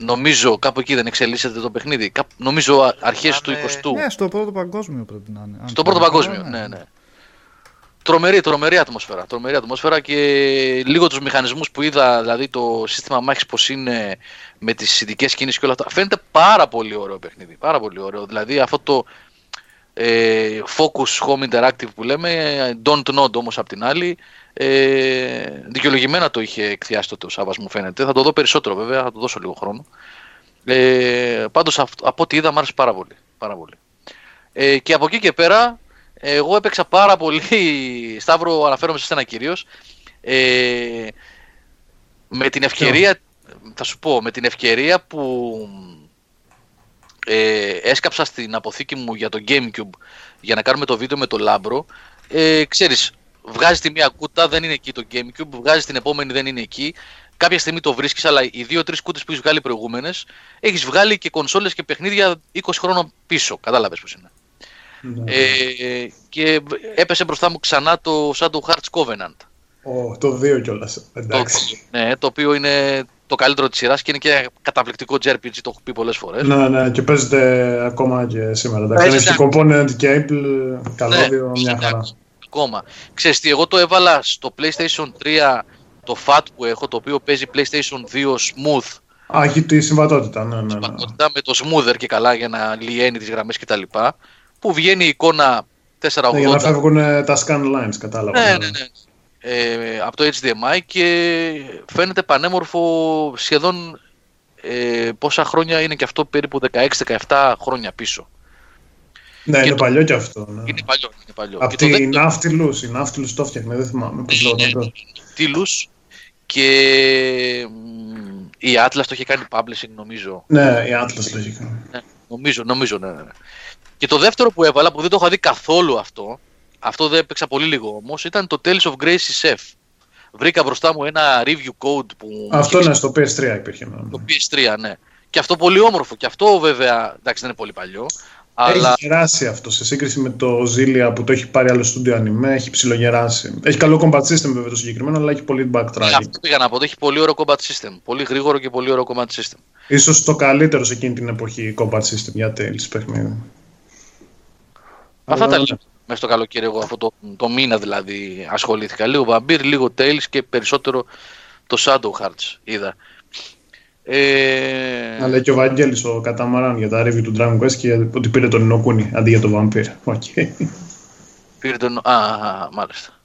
Κάπου. Νομίζω κάπου εκεί δεν εξελίσσεται το παιχνίδι. Κάπου, νομίζω α- αρχές του Πάμε- 20ου. Ναι, στο πρώτο παγκόσμιο πρέπει να είναι. Αν Στο θυμάμαι πρώτο καλά, παγκόσμιο, ναι, ναι. Τρομερή, τρομερή ατμόσφαιρα. Τρομερή ατμόσφαιρα και λίγο τους μηχανισμούς που είδα, δηλαδή το σύστημα μάχης πως είναι με τις ειδικές κίνησεις και όλα αυτά. Φαίνεται πάρα πολύ ωραίο παιχνίδι. Πάρα πολύ ωραίο. Δηλαδή αυτό το ε, focus home interactive που λέμε, don't nod όμως απ' την άλλη, ε, δικαιολογημένα το είχε εκθιάσει τότε ο Σάββας μου φαίνεται. Θα το δω περισσότερο βέβαια, θα το δώσω λίγο χρόνο. Ε, πάντως αυ- από ό,τι είδα μου άρεσε πάρα πολύ. Πάρα πολύ. Ε, και από εκεί και πέρα, εγώ έπαιξα πάρα πολύ. Σταύρο, αναφέρομαι σε σένα κυρίως. Ε, με την ευκαιρία, θα σου πω, με την ευκαιρία που ε, έσκαψα στην αποθήκη μου για το Gamecube για να κάνουμε το βίντεο με το Λάμπρο. Ε, ξέρεις, βγάζει τη μία κούτα, δεν είναι εκεί το Gamecube, βγάζει την επόμενη, δεν είναι εκεί. Κάποια στιγμή το βρίσκεις, αλλά οι δύο-τρεις κούτες που έχεις βγάλει προηγούμενες, έχεις βγάλει και κονσόλες και παιχνίδια 20 χρόνων πίσω. Κατάλαβες πώς είναι. Ναι. Ε, και έπεσε μπροστά μου ξανά το Shadow Hearts Covenant. Ω, το δύο κιόλας. Το, Εντάξει. ναι, το οποίο είναι το καλύτερο της σειράς και είναι και καταπληκτικό JRPG, το έχω πει πολλές φορές. Ναι, ναι, και παίζεται ακόμα και σήμερα. Εντάξει. Αν Παίζεται έχει component και Apple, καλώδιο, Ναι, μια χαρά. εντάξει, Ακόμα. Ξέρεις τι, εγώ το έβαλα στο PlayStation 3 το FAT που έχω, το οποίο παίζει PlayStation 2 Smooth, Α, έχει τη συμβατότητα, ναι, ναι. ναι. συμπατότητα με το Smoother και καλά για να λιένει τις γραμμές κτλ. Που βγαίνει η εικόνα 480. Ναι, για να φεύγουν ε, τα scan lines, κατάλαβα. Ναι, ναι, ναι. Ε, από το HDMI και φαίνεται πανέμορφο σχεδόν ε, πόσα χρόνια είναι και αυτό περίπου 16-17 χρόνια πίσω. Ναι, Και είναι το- παλιό κι αυτό. Ναι. Είναι παλιό. Είναι παλιό. Από Και το τη δεύτερο- Ναύτιλους, η Ναύτιλους το έφτιαχνε, δεν θυμάμαι πώς Ναι, λέγονταν. Τίλους και μ, η Atlas το είχε κάνει publishing νομίζω. Ναι, η Atlas το έχει κάνει. Ναι, νομίζω, νομίζω, ναι, ναι. ναι. Και το δεύτερο που έβαλα, που δεν το είχα δει καθόλου αυτό, αυτό δεν έπαιξα πολύ λίγο όμως, ήταν το Tales of Gracie Chef. Βρήκα μπροστά μου ένα review code που μου Αυτό είχε ναι, στο PS3 υπήρχε. ναι. Το PS3, ναι. Και αυτό πολύ όμορφο. Και αυτό βέβαια, εντάξει δεν είναι πολύ παλιό. Έχει Αλλά γεράσει αυτό σε σύγκριση με το Zillia που το έχει πάρει άλλο studio anime, έχει ψιλογεράσει. Έχει καλό combat system βέβαια το συγκεκριμένο, αλλά έχει πολύ backtracking. αυτό πήγα να πω. ότι Έχει πολύ ωραίο combat system. Πολύ γρήγορο και πολύ ωραίο combat system. Ίσως το καλύτερο σε εκείνη την εποχή combat system για Tales παιχνίδι. Αυτά Αλλά, τα ναι. Λέω. Μέσα στο καλοκαίρι εγώ αυτό το, το μήνα δηλαδή ασχολήθηκα. Λίγο Vampire, λίγο Tales και περισσότερο το Shadow Hearts είδα. Ε, Να λέει και ο Βαγγέλης ο Καταμαράν για τα review του Dragon Quest και ότι πήρε τον Ni no Kuni αντί για τον Vampire. Οκ. πήρε τον... Α, α, α, μάλιστα.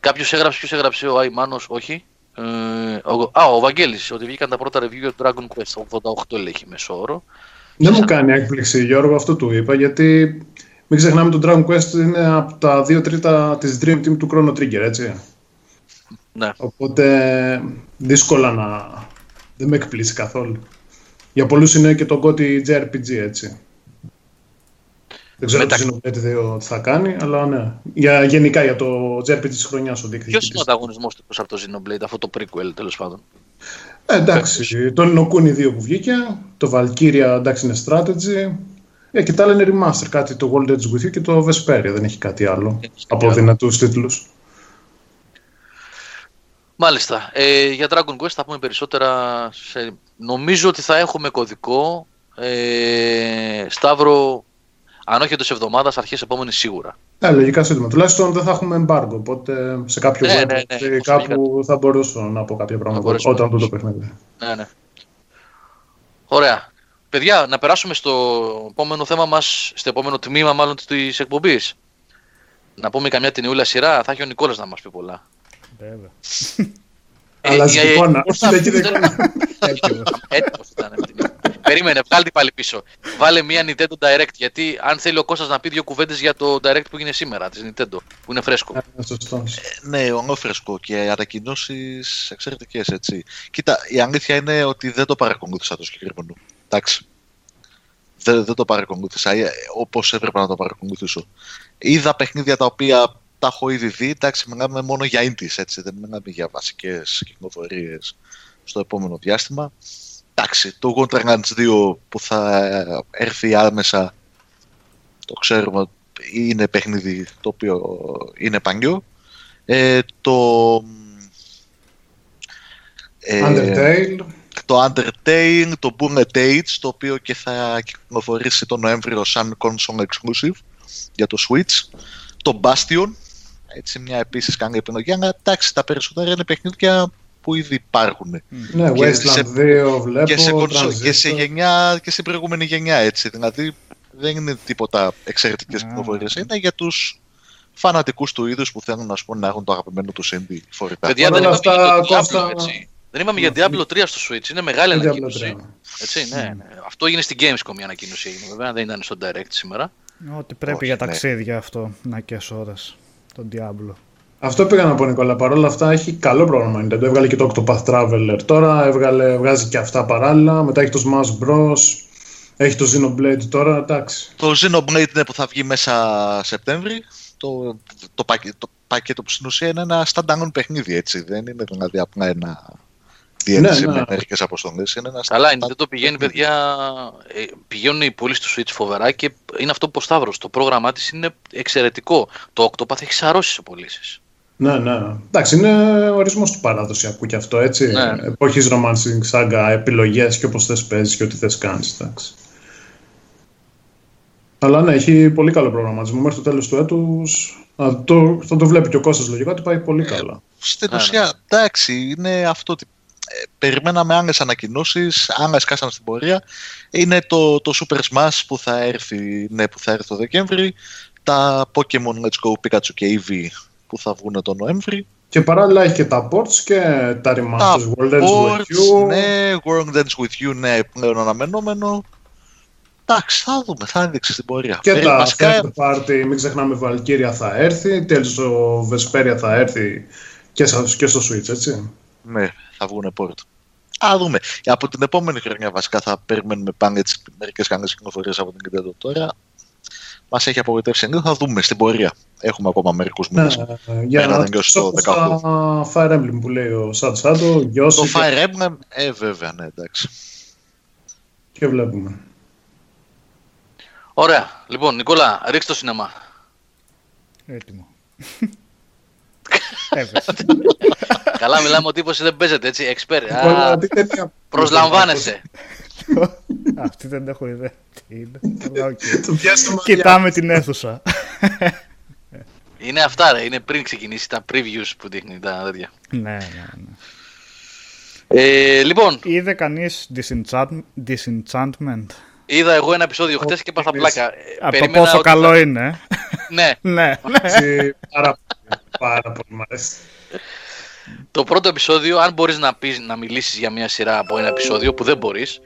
Κάποιος έγραψε, ποιος έγραψε, ο Αϊμάνος, όχι. Ε, ο, α, ο Βαγγέλης, ότι βγήκαν τα πρώτα review για το Dragon Quest. 88 λέει μέσο όρο. Δεν μου κάνει έκπληξη Γιώργο, αυτό του είπα, γιατί μην ξεχνάμε το Dragon Quest είναι από τα δύο τρίτα της Dream Team του Chrono Trigger, έτσι. Ναι. Οπότε δύσκολα να... Δεν με εκπλήσει καθόλου. Για πολλούς είναι και το GOTY JRPG, έτσι. Δεν ξέρω Μετα- το Xenoblade 2 τι θα κάνει, αλλά ναι. Για, γενικά για το JRPG της χρονιάς ο Ποιος είναι ο ανταγωνισμός του προς αυτό το Xenoblade, αυτό το prequel τέλος πάντων; Ε, εντάξει, το Inokuni 2 που βγήκε, το Valkyria εντάξει είναι strategy. Ε, και τα άλλα είναι remaster, κάτι το World Edge With You και το Vesperia, δεν έχει κάτι άλλο έχει κάτι από άλλο. δυνατούς τίτλους. Μάλιστα. Ε, για Dragon Quest θα πούμε περισσότερα. Σε... Νομίζω ότι θα έχουμε κωδικό. Ε, Σταύρο, αν όχι εντός εβδομάδας, αρχές επόμενης σίγουρα. Ε, λογικά σύντομα. Τουλάχιστον δεν θα έχουμε embargo, οπότε σε κάποιο Ναι, web ναι, ναι, ε, όσο κάπου θα μπορούσα να πω κάποια πράγματα μπορέσουμε όταν να δω το ακούσουμε. παιχνίδι. Ναι, ναι. Ωραία. Παιδιά, να περάσουμε στο επόμενο θέμα μας, στο επόμενο τμήμα μάλλον της εκπομπής. Να πούμε καμιά ταινιούλα σειρά, θα έχει ο Νικόλας να μας πει πολλά. Βέβαια. Αλλάζει ε, εικόνα. πώς θα- Συνεχίζει εικόνα. Έτοιμος. Έτοιμος ήταν με την Περίμενε, βγάλει την πάλι πίσω. Βάλε μια Nintendo Direct. Γιατί αν θέλει ο Κώστας να πει δύο κουβέντες για το Direct που έγινε σήμερα της Nintendo, που είναι φρέσκο. Ε, Σωστός. Ναι, ονόφρεσκο και οι ανακοινώσεις εξαιρετικές έτσι. Κοίτα, η αλήθεια είναι ότι δεν το παρακολούθησα το συγκεκριμένο. Εντάξει. Δεν, δεν το παρακολούθησα όπως έπρεπε να το παρακολουθήσω. Είδα παιχνίδια τα οποία τα έχω ήδη δει. Εντάξει, μιλάμε μόνο για indies, έτσι. Δεν μιλάμε για βασικές κυκλοφορίες στο επόμενο διάστημα. εντάξει, το Wonderlands 2 που θα έρθει άμεσα, το ξέρουμε, είναι παιχνίδι το οποίο είναι πανιό. Ε, το... ε, Undertale. Το Undertale, το Bullet Age, το οποίο και θα κυκλοφορήσει τον Νοέμβριο σαν console exclusive για το Switch. Το Bastion, έτσι μια επίσης κάνει επιλογή, αλλά εντάξει, τα περισσότερα είναι παιχνίδια που ήδη υπάρχουν. Ναι, και Wasteland σε, 2 βλέπω, και σε, και, σε γενιά, και στην προηγούμενη γενιά έτσι, δηλαδή δεν είναι τίποτα εξαιρετικές yeah. κυκλοφορίες, είναι για τους φανατικούς του είδους που θέλουν ας πούμε, να έχουν το αγαπημένο τους indie φορητά. Παιδιά, δεν είπαμε για το Diablo, έτσι. Δεν είπαμε για Diablo 3 στο Switch, είναι μεγάλη ανακοίνωση. Έτσι, ναι, ναι. Αυτό έγινε στην Gamescom η ανακοίνωση, έγινε, βέβαια, δεν ήταν στο Direct σήμερα. Ότι πρέπει Όχι, για ναι. ταξίδια ναι. αυτό να και ώρες, τον Diablo. Αυτό πήγα να πω Νικόλα. Παρ' όλα αυτά έχει καλό πρόγραμμα Nintendo. Έβγαλε και το Octopath Traveler τώρα, έβγαλε, βγάζει και αυτά παράλληλα. Μετά έχει το Smash Bros. Έχει το Xenoblade τώρα, εντάξει. Το Xenoblade είναι που θα βγει μέσα Σεπτέμβρη. Το, το, πακέτο, το πακέτο που στην ουσία είναι ένα standalone παιχνίδι, έτσι. Δεν είναι δηλαδή απλά ένα διένυση ναι, ναι. με ενεργικέ αποστολέ. Καλά, είναι, δεν το πηγαίνει, παιδιά. Ε, πηγαίνουν οι πωλήσεις του Switch φοβερά και είναι αυτό που ο Σταύρος. Το πρόγραμμά της είναι εξαιρετικό. Το Octopath έχει σαρώσει σε πωλήσεις. Ναι, ναι. Εντάξει, είναι ορισμός του παραδοσιακού κι αυτό, έτσι. Ναι. Εποχής romancing saga, επιλογές και όπως θες παίζεις και ό,τι θες κάνεις. Αλλά ναι, έχει πολύ καλό προγραμματισμό. Μέχρι το τέλος του έτους το, θα το βλέπει και ο Κώστας λογικά ότι πάει πολύ καλά. Στην ουσία, εντάξει, είναι αυτό ότι ε, περιμέναμε άλλε ανακοινώσεις, άλλε κάσαν στην πορεία. Είναι το, το Super Smash που θα έρθει, ναι, που θα έρθει το Δεκέμβρη. Τα Pokemon Let's Go Pikachu και Eevee που θα βγουν τον Νοέμβρη. Και παράλληλα έχει και τα ports και τα remasters. World Ends With You. Ναι, World Ends With You, ναι, πλέον αναμενόμενο. Εντάξει, θα δούμε, θα δείξει στην πορεία. Και τα βασικά... third party, μην ξεχνάμε, Valkyria θα έρθει, τέλος ο Vesperia θα έρθει και, και στο Switch, έτσι. Ναι, θα βγουν port. Α, δούμε. Από την επόμενη χρονιά βασικά θα περιμένουμε πάνε έτσι μερικές καλές κυκλοφορίες από την Nintendo τώρα μας έχει απογοητεύσει λίγο. Θα δούμε στην πορεία. Έχουμε ακόμα μερικούς μήνες. Ναι, για να τελειώσει το 18. Fire Emblem που λέει ο Σαντ Σάντο. Το Fire Emblem, ε, βέβαια, ναι, εντάξει. Και βλέπουμε. Ωραία. Λοιπόν, Νικόλα, ρίξτε το σινεμά. Έτοιμο. Καλά, μιλάμε ότι τύπος δεν παίζεται έτσι, εξπέρ. Προσλαμβάνεσαι. Αυτή δεν έχω ιδέα τι είναι; Κοιτάμε την αίθουσα. Είναι αυτά ρε, είναι πριν ξεκινήσει τα previews που δείχνει τα τέτοια. Ναι, ναι, ναι. Ε, λοιπόν. Είδε κανείς Disenchantment; Είδα εγώ ένα επεισόδιο χτες και έπαθα πλάκα. Από το πόσο καλό είναι. ναι. ναι. Πάρα πολύ μ' αρέσει. Το πρώτο επεισόδιο, αν μπορείς να, πεις, να μιλήσεις για μια σειρά από ένα επεισόδιο που δεν μπορείς,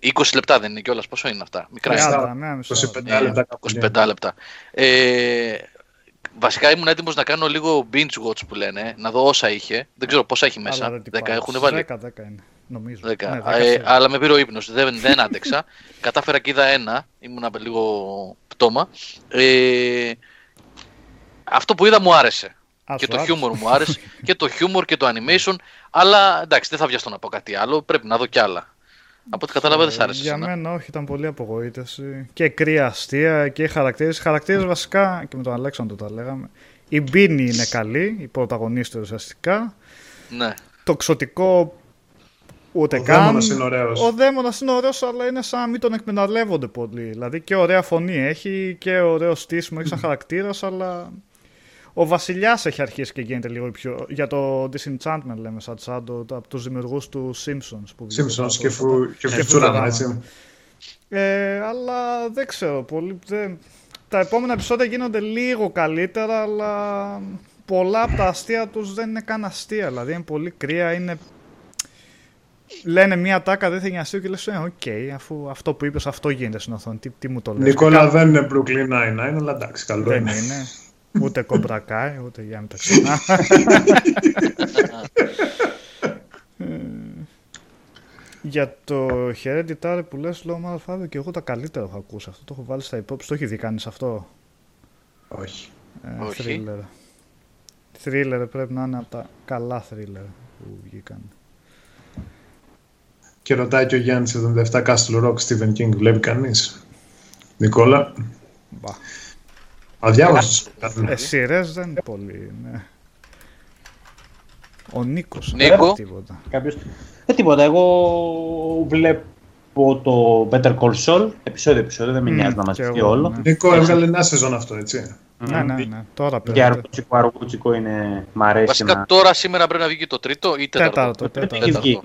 20 λεπτά δεν είναι κιόλας. Πόσο είναι αυτά, μικρά 25 λεπτά. 25 λεπτά. Ε, βασικά ήμουν έτοιμος να κάνω λίγο binge watch που λένε, να δω όσα είχε. Δεν ξέρω πόσα έχει μέσα. 10 έχουν βάλει; 10, 10 είναι. Νομίζω. 10. Ναι, 10 ε, αλλά με πήρε ο ύπνος. Δεν, δεν άντεξα. Κατάφερα και είδα ένα. Ήμουν λίγο πτώμα. Ε, αυτό που είδα μου άρεσε. και το χιούμορ μου άρεσε. και το χιούμορ και το animation. Αλλά εντάξει, δεν θα βιαστώ να πω κάτι άλλο. Πρέπει να δω κι άλλα. Από ό,τι κατάλαβα δεν σ' άρεσε. Για μένα όχι, ήταν πολύ απογοήτευση. Και κρύα αστεία και χαρακτήρες. Χαρακτήρες βασικά, και με τον Αλέξανδρο τα λέγαμε. Η Μπίνη είναι καλή, η πρωταγωνίστρια ουσιαστικά. Ναι. Το ξωτικό ούτε ο καν. Δαίμονας είναι ωραίος. Ο δαίμονας είναι ωραίος, αλλά είναι σαν να μην τον εκμεταλλεύονται πολύ. Δηλαδή και ωραία φωνή έχει και ωραίο στήσιμο, έχει σαν χαρακτήρας, αλλά ο Βασιλιάς έχει αρχίσει και γίνεται λίγο πιο. Για το Disenchantment λέμε, σαν τσάντο, από τους δημιουργούς του Simpsons. Που Simpsons και, φου, και, Futurama, έτσι. Ε, αλλά δεν ξέρω. Πολύ, δεν... Τα επόμενα επεισόδια γίνονται λίγο καλύτερα, αλλά πολλά από τα αστεία τους δεν είναι καν αστεία. Δηλαδή είναι πολύ κρύα, είναι λένε μια ατάκα δεν θα γίνει αστείο και λες, ε, ok, okay, αφού αυτό που είπες αυτό γίνεται στην οθόνη, τι, τι μου το λες. Νικόλα δεν είναι Brooklyn Nine-Nine, αλλά εντάξει, καλό δεν είναι. είναι. Ούτε Cobra Kai, ούτε για να τα ξανά. Για το Hereditary που λες, λέω μάλλον Φάβιο και εγώ τα καλύτερα έχω ακούσει αυτό. Το έχω βάλει στα υπόψη. Το έχει δει κανείς αυτό; Όχι. Ε, Όχι. Thriller. Thriller πρέπει να είναι από τα καλά thriller που βγήκαν. Και ρωτάει και ο Γιάννης 77 Castle Rock Stephen King βλέπει κανείς; Νικόλα; Μπα. Αδιάβαστος. Ε, σειρές δεν είναι πολύ, ναι. Ο Νίκος. Νίκο. δεν τίποτα. Κάποιος... Ε, τίποτα. Εγώ βλέπω το Better Call Saul, επεισόδιο-επεισόδιο, δεν με Μμ, νοιάζει να μας και πει εγώ, όλο. ναι. Νίκο έβγαλε ένα σεζόν αυτό, έτσι. Ναι, ναι, ναι. Τώρα Και πέρα. αργούτσικο, αργούτσικο είναι, μ' αρέσει Βασικά να... τώρα σήμερα πρέπει να βγει και το τρίτο ή τέταρτο; Τέταρτο, Το έχει τέταρτο. βγει.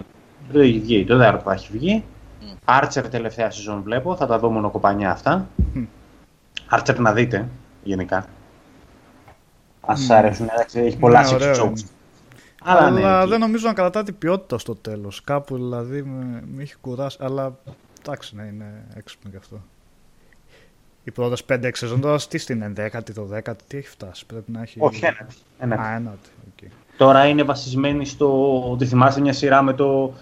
Το έχει βγει, το τέταρτο θα έχει βγει. Μμ. Archer τελευταία σεζόν βλέπω, θα τα δω μόνο κοπανιά αυτά. Μμ. Archer να δείτε, γενικά. Αν σας αρέσουν, εντάξει, έχει πολλά Ναι, sex ωραίο jokes. είναι. Αλλά, Αλλά ναι, δεν νομίζω να κρατά την ποιότητα στο τέλος. Κάπου δηλαδή με, με έχει κουράσει. Αλλά εντάξει, ναι, είναι έξυπνο κι αυτό. Οι πρώτες 5-6 σεζόν τώρα τι στην 11η, το 10η, τι έχει φτάσει. Πρέπει να έχει. όχι ένα. ένα. Α, ένατη. οκ. Τώρα είναι βασισμένη στο ότι θυμάστε μια σειρά με το,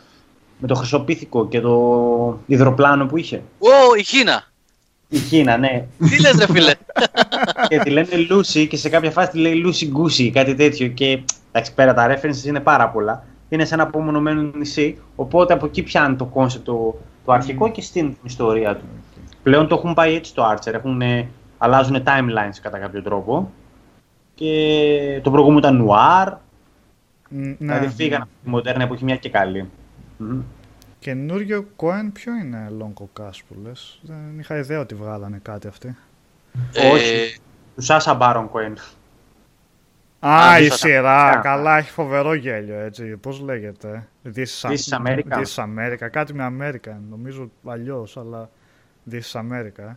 με το χρυσοπίθηκο και το υδροπλάνο που είχε. Ω, η Κίνα! Η Κίνα, ναι. Τι λες ρε φίλε; και τη λένε Lucy και σε κάποια φάση τη λέει Lucy Goosey, κάτι τέτοιο. Και εντάξει, πέρα τα references είναι πάρα πολλά. Είναι σε ένα απομονωμένο νησί. Οπότε από εκεί πιάνει το concept το, το αρχικό και στην ιστορία του. Πλέον το έχουν πάει έτσι το Archer. Έχουν, ε, αλλάζουν timelines κατά κάποιο τρόπο. Και το προηγούμενο ήταν noir. Μ, δηλαδή Ναι, φύγαν από τη μοντέρνα εποχή μια και καλή. Μμμ. Καινούριο Cohen ποιο είναι Longo Cast που λες; Δεν είχα ιδέα ότι βγάλανε κάτι αυτοί. Όχι. Ε, Του Σάσα Μπάρον Cohen. Α, Α, η θα- σειρά. Α. Καλά, έχει φοβερό γέλιο έτσι. Πώς λέγεται; This is, This is America. This is America. Κάτι με America. Νομίζω αλλιώς, αλλά This is America. ε.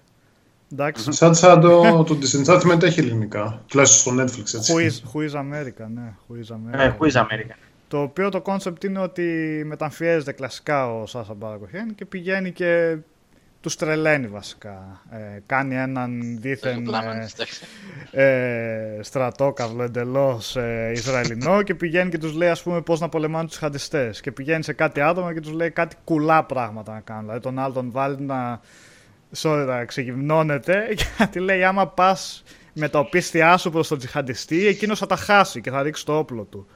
Εντάξει. Σαν, σαν το, το Disenchantment έχει ελληνικά. Τουλάχιστον στο Netflix, έτσι. Who is, who is America, ναι. Who is America. Ε, Who is America. Το οποίο το concept είναι ότι μεταμφιέζεται κλασικά ο Σάσα Μπαρακοχέν και πηγαίνει και τους τρελαίνει βασικά. Ε, κάνει έναν δίθεν ε, εντάξει. ε, στρατόκαυλο εντελώς ε, Ισραηλινό και πηγαίνει και τους λέει ας πούμε πώς να πολεμάνε τους χαντιστές. Και πηγαίνει σε κάτι άτομα και τους λέει κάτι κουλά πράγματα να κάνουν. Δηλαδή τον άλλο τον βάλει να, sorry, να ξεγυμνώνεται γιατί λέει άμα πας με τα οπίστια σου προς τον τζιχαντιστή, εκείνος θα τα χάσει και θα ρίξει το όπλο του.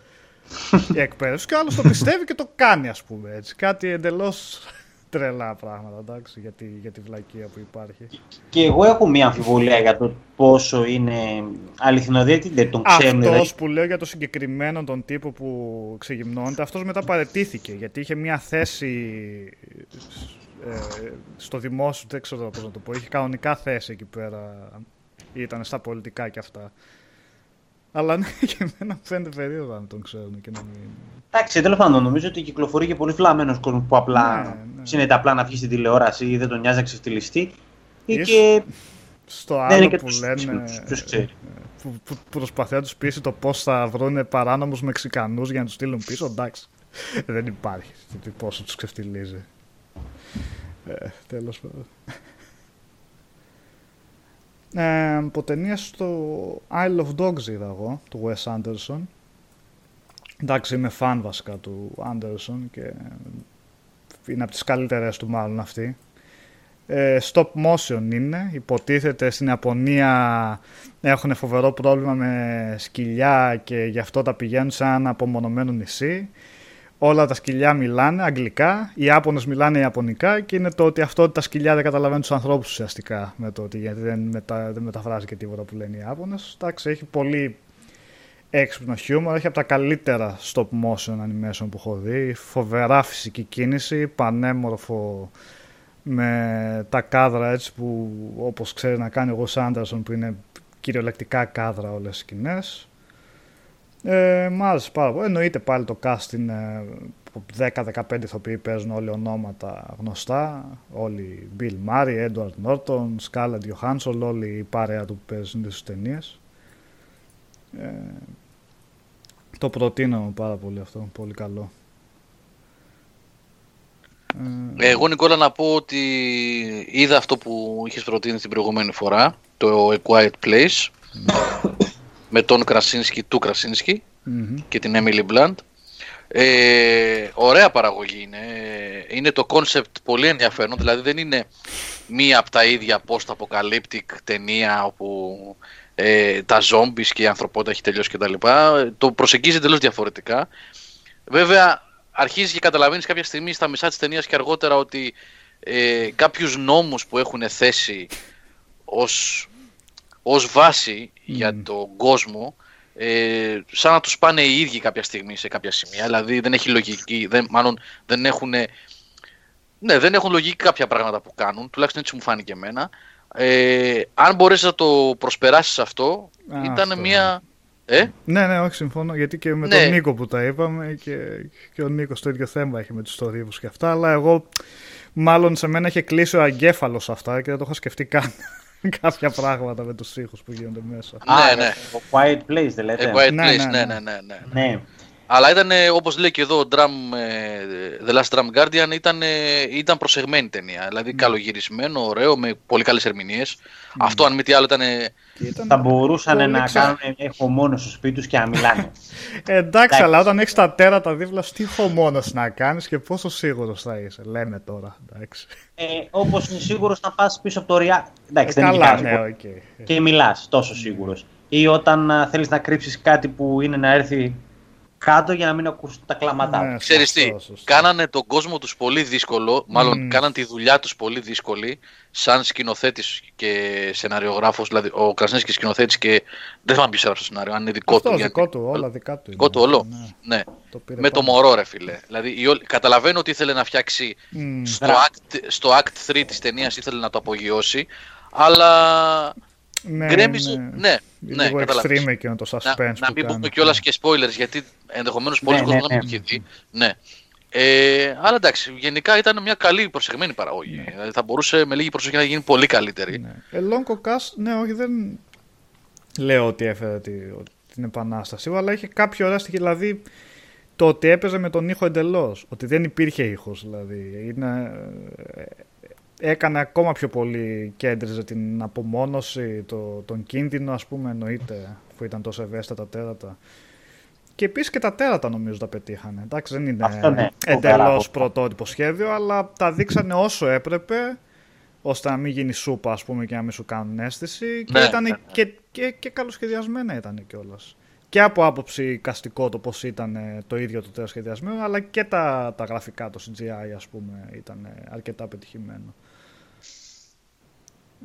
Η εκπαίδευση και ο άλλος το πιστεύει και το κάνει, ας πούμε έτσι. Κάτι εντελώς τρελά πράγματα, εντάξει, για τη, για τη βλακεία που υπάρχει. Και εγώ έχω μία αμφιβολία για το πόσο είναι αληθινό. Γιατί δεν τον ξέρουν. Αυτός δηλαδή. που λέω για το συγκεκριμένο τον τύπο που ξεγυμνώνεται, αυτός μετά παρετήθηκε γιατί είχε μια θέση ε, στο δημόσιο, δεν ξέρω πώς να το πω. Είχε κανονικά θέση εκεί πέρα. Ήταν στα πολιτικά και αυτά. Αλλά ναι, και εμένα μου φαίνεται περίεργο αν τον ξέρουν και να μην. Εντάξει, τέλος πάντων, νομίζω ότι κυκλοφορεί και πολύ φλαμμένος κόσμος που απλά Ναι, ναι. ψήνεται απλά να βγει στην τηλεόραση ή δεν τον νοιάζει να ξεφτυλιστεί. Ή Ίσως και Στο δεν άλλο είναι και που τους λένε. δύσκολους, ποιος ξέρει. που, που προσπαθεί να τους πείσει το πώς θα βρουν παράνομους Μεξικανούς για να τους στείλουν πίσω. Εντάξει. Δεν υπάρχει το πόσο τους ξεφτιλίζει. Ε, Τέλος πάντων. Ε, από ταινία στο Isle of Dogs είδα εγώ, του Wes Anderson. Εντάξει, είμαι φαν βασικά του Anderson και είναι από τις καλύτερες του μάλλον αυτή. Ε, stop motion είναι, υποτίθεται στην Ιαπωνία έχουν φοβερό πρόβλημα με σκυλιά και γι' αυτό τα πηγαίνουν σε ένα απομονωμένο νησί. Όλα τα σκυλιά μιλάνε αγγλικά, οι Ιάπωνες μιλάνε ιαπωνικά και είναι το ότι αυτό ότι τα σκυλιά δεν καταλαβαίνουν τους ανθρώπους ουσιαστικά με το ότι γιατί δεν, μετα, δεν μεταφράζει και τίποτα που λένε οι Ιάπωνες. Εντάξει, έχει πολύ έξυπνο χιούμορ, έχει από τα καλύτερα stop motion animation που έχω δει, φοβερά φυσική κίνηση, πανέμορφο με τα κάδρα έτσι που όπως ξέρει να κάνει ο Γος Άντερσον που είναι κυριολεκτικά κάδρα όλες οι σκηνές. Ε, μ' άρεσε πάρα πολύ. Εννοείται πάλι το cast είναι 10-15 ηθοποιοί παίζουν όλοι ονόματα γνωστά. Όλοι Bill Murray, Edward Norton, Scarlett Johansson, όλοι η παρέα του που παίζουν στις ταινίες. Ε, το προτείνω πάρα πολύ αυτό, πολύ καλό. Ε, Εγώ, Νικόλα, να πω ότι είδα αυτό που είχες προτείνει την προηγούμενη φορά, το A Quiet Place, με τον Κρασίνσκι, του Κρασίνσκι μμμ. και την Emily Blunt. Ε, ωραία παραγωγή είναι. Είναι το concept πολύ ενδιαφέρον, δηλαδή δεν είναι μία από τα ίδια post-apocalyptic ταινία όπου ε, τα zombies και η ανθρωπότητα έχει τελειώσει κτλ. Το προσεγγίζει εντελώς διαφορετικά. Βέβαια, αρχίζεις και καταλαβαίνεις κάποια στιγμή στα μισά της ταινίας και αργότερα ότι ε, κάποιους νόμους που έχουν θέσει ως, ως βάση για τον κόσμο ε, σαν να τους πάνε οι ίδιοι κάποια στιγμή σε κάποια σημεία. Δηλαδή δεν έχει λογική, δεν, μάλλον δεν έχουν, ναι, δεν έχουν λογική κάποια πράγματα που κάνουν, τουλάχιστον έτσι μου φάνηκε εμένα. Ε, αν μπορέσεις να το προσπεράσεις αυτό, Α, ήταν αυτό. μια... Ε; Ναι, ναι, όχι, συμφωνώ. Γιατί και με Ναι. τον Νίκο που τα είπαμε και, και ο Νίκος το ίδιο θέμα έχει με τους θορύβους και αυτά. Αλλά εγώ, μάλλον σε μένα είχε κλείσει ο αγκέφαλος αυτά και δεν το είχα σκεφτεί καν. Κάποια πράγματα με τους ήχους που γίνονται μέσα. Ναι, Α, ναι. Το Quiet Place δεν λέτε; A Quiet Ναι, Place, ναι, ναι, ναι. ναι, ναι, ναι. Ναι. Αλλά ήταν, ε, όπως λέει και εδώ ο Drum, ε, The Last Drum Guardian, ήταν, ε, ήταν προσεγμένη ταινία. Δηλαδή καλογυρισμένο, ωραίο, με πολύ καλές ερμηνείες. Αυτό αν μη τι άλλο ήταν... ε, Και ήταν Θα μπορούσαν πολύ να ξα- κάνουν έχω μόνο στο σπίτι τους και να μιλάνε. Ε, εντάξει, αλλά όταν έχεις τα τέρατα δίπλα σου, τι μόνος να κάνεις και πόσο σίγουρος θα είσαι. Λέμε τώρα. Εντάξει. ε, όπως είναι σίγουρος να πας πίσω από το ριά. Ε, Εντάξει, δεν είναι καλά, και ναι, κάτι οκ. και μιλάς τόσο σίγουρος. Ή όταν α, θέλεις να κρύψεις κάτι που είναι να έρθει κάτω για να μην ακούσουν τα κλάματά Ναι, τους. Ξέρεις τι, σωστό, σωστό. κάνανε τον κόσμο τους πολύ δύσκολο, μάλλον Μμμ. κάναν τη δουλειά τους πολύ δύσκολη, σαν σκηνοθέτης και σεναριογράφος, δηλαδή ο Κρασνέσκης σκηνοθέτης και δεν θυμάμαι ποιος έγραψε το σενάριο, αν είναι δικό Αυτό, του. δικό γιατί- του, όλα δικά του. Δικό είναι. του όλο. Ναι, Ναι, το πήρε με το πάνω. μωρό ρε φίλε. Δηλαδή η όλη- καταλαβαίνω ότι ήθελε να φτιάξει Μμ. στο Μπράβο. act, στο act 3 της ταινίας ήθελε να το απογειώσει, αλλά Ναι, γκρέμιζε, ναι. ναι, ναι, Λίγο καταλάβεις. extreme εκείνο το suspense να, να που μην πούμε κάνει. κιόλας και spoilers γιατί ενδεχομένως πολλοί Ναι, κόσμοι ναι, να μην το έχει δει. Ναι. Ε, αλλά εντάξει, γενικά ήταν μια καλή προσεγμένη παραγωγή. Δηλαδή θα μπορούσε με λίγη προσοχή να γίνει πολύ καλύτερη. Ναι. Ε, Longo Cast, ναι, όχι, δεν λέω ότι έφερε τη, την επανάσταση, αλλά είχε κάποιο ωραία στοιχείο. Δηλαδή, το ότι έπαιζε με τον ήχο εντελώς. Ότι δεν υπήρχε ήχος, δηλαδή. Είναι, ε, έκανε ακόμα πιο πολύ κέντριζε την απομόνωση, το, τον κίνδυνο, ας πούμε, εννοείται, που ήταν τόσο ευαίσθητα τα τέρατα. Και επίσης και τα τέρατα νομίζω τα πετύχανε. Εντάξει, δεν είναι Αυτό ναι, εντελώς φοβερά. πρωτότυπο σχέδιο, αλλά τα δείξανε όσο έπρεπε ώστε να μην γίνει σούπα ας πούμε και να μην σου κάνουν αίσθηση και Ναι, ήταν ναι, ναι. και, και, και καλοσχεδιασμένα ήταν κιόλας. Και από άποψη καστικό το πώς ήταν ε, το ίδιο το τέλος σχεδιασμένο αλλά και τα, τα γραφικά, το CGI ας πούμε ήταν ε, αρκετά πετυχημένο.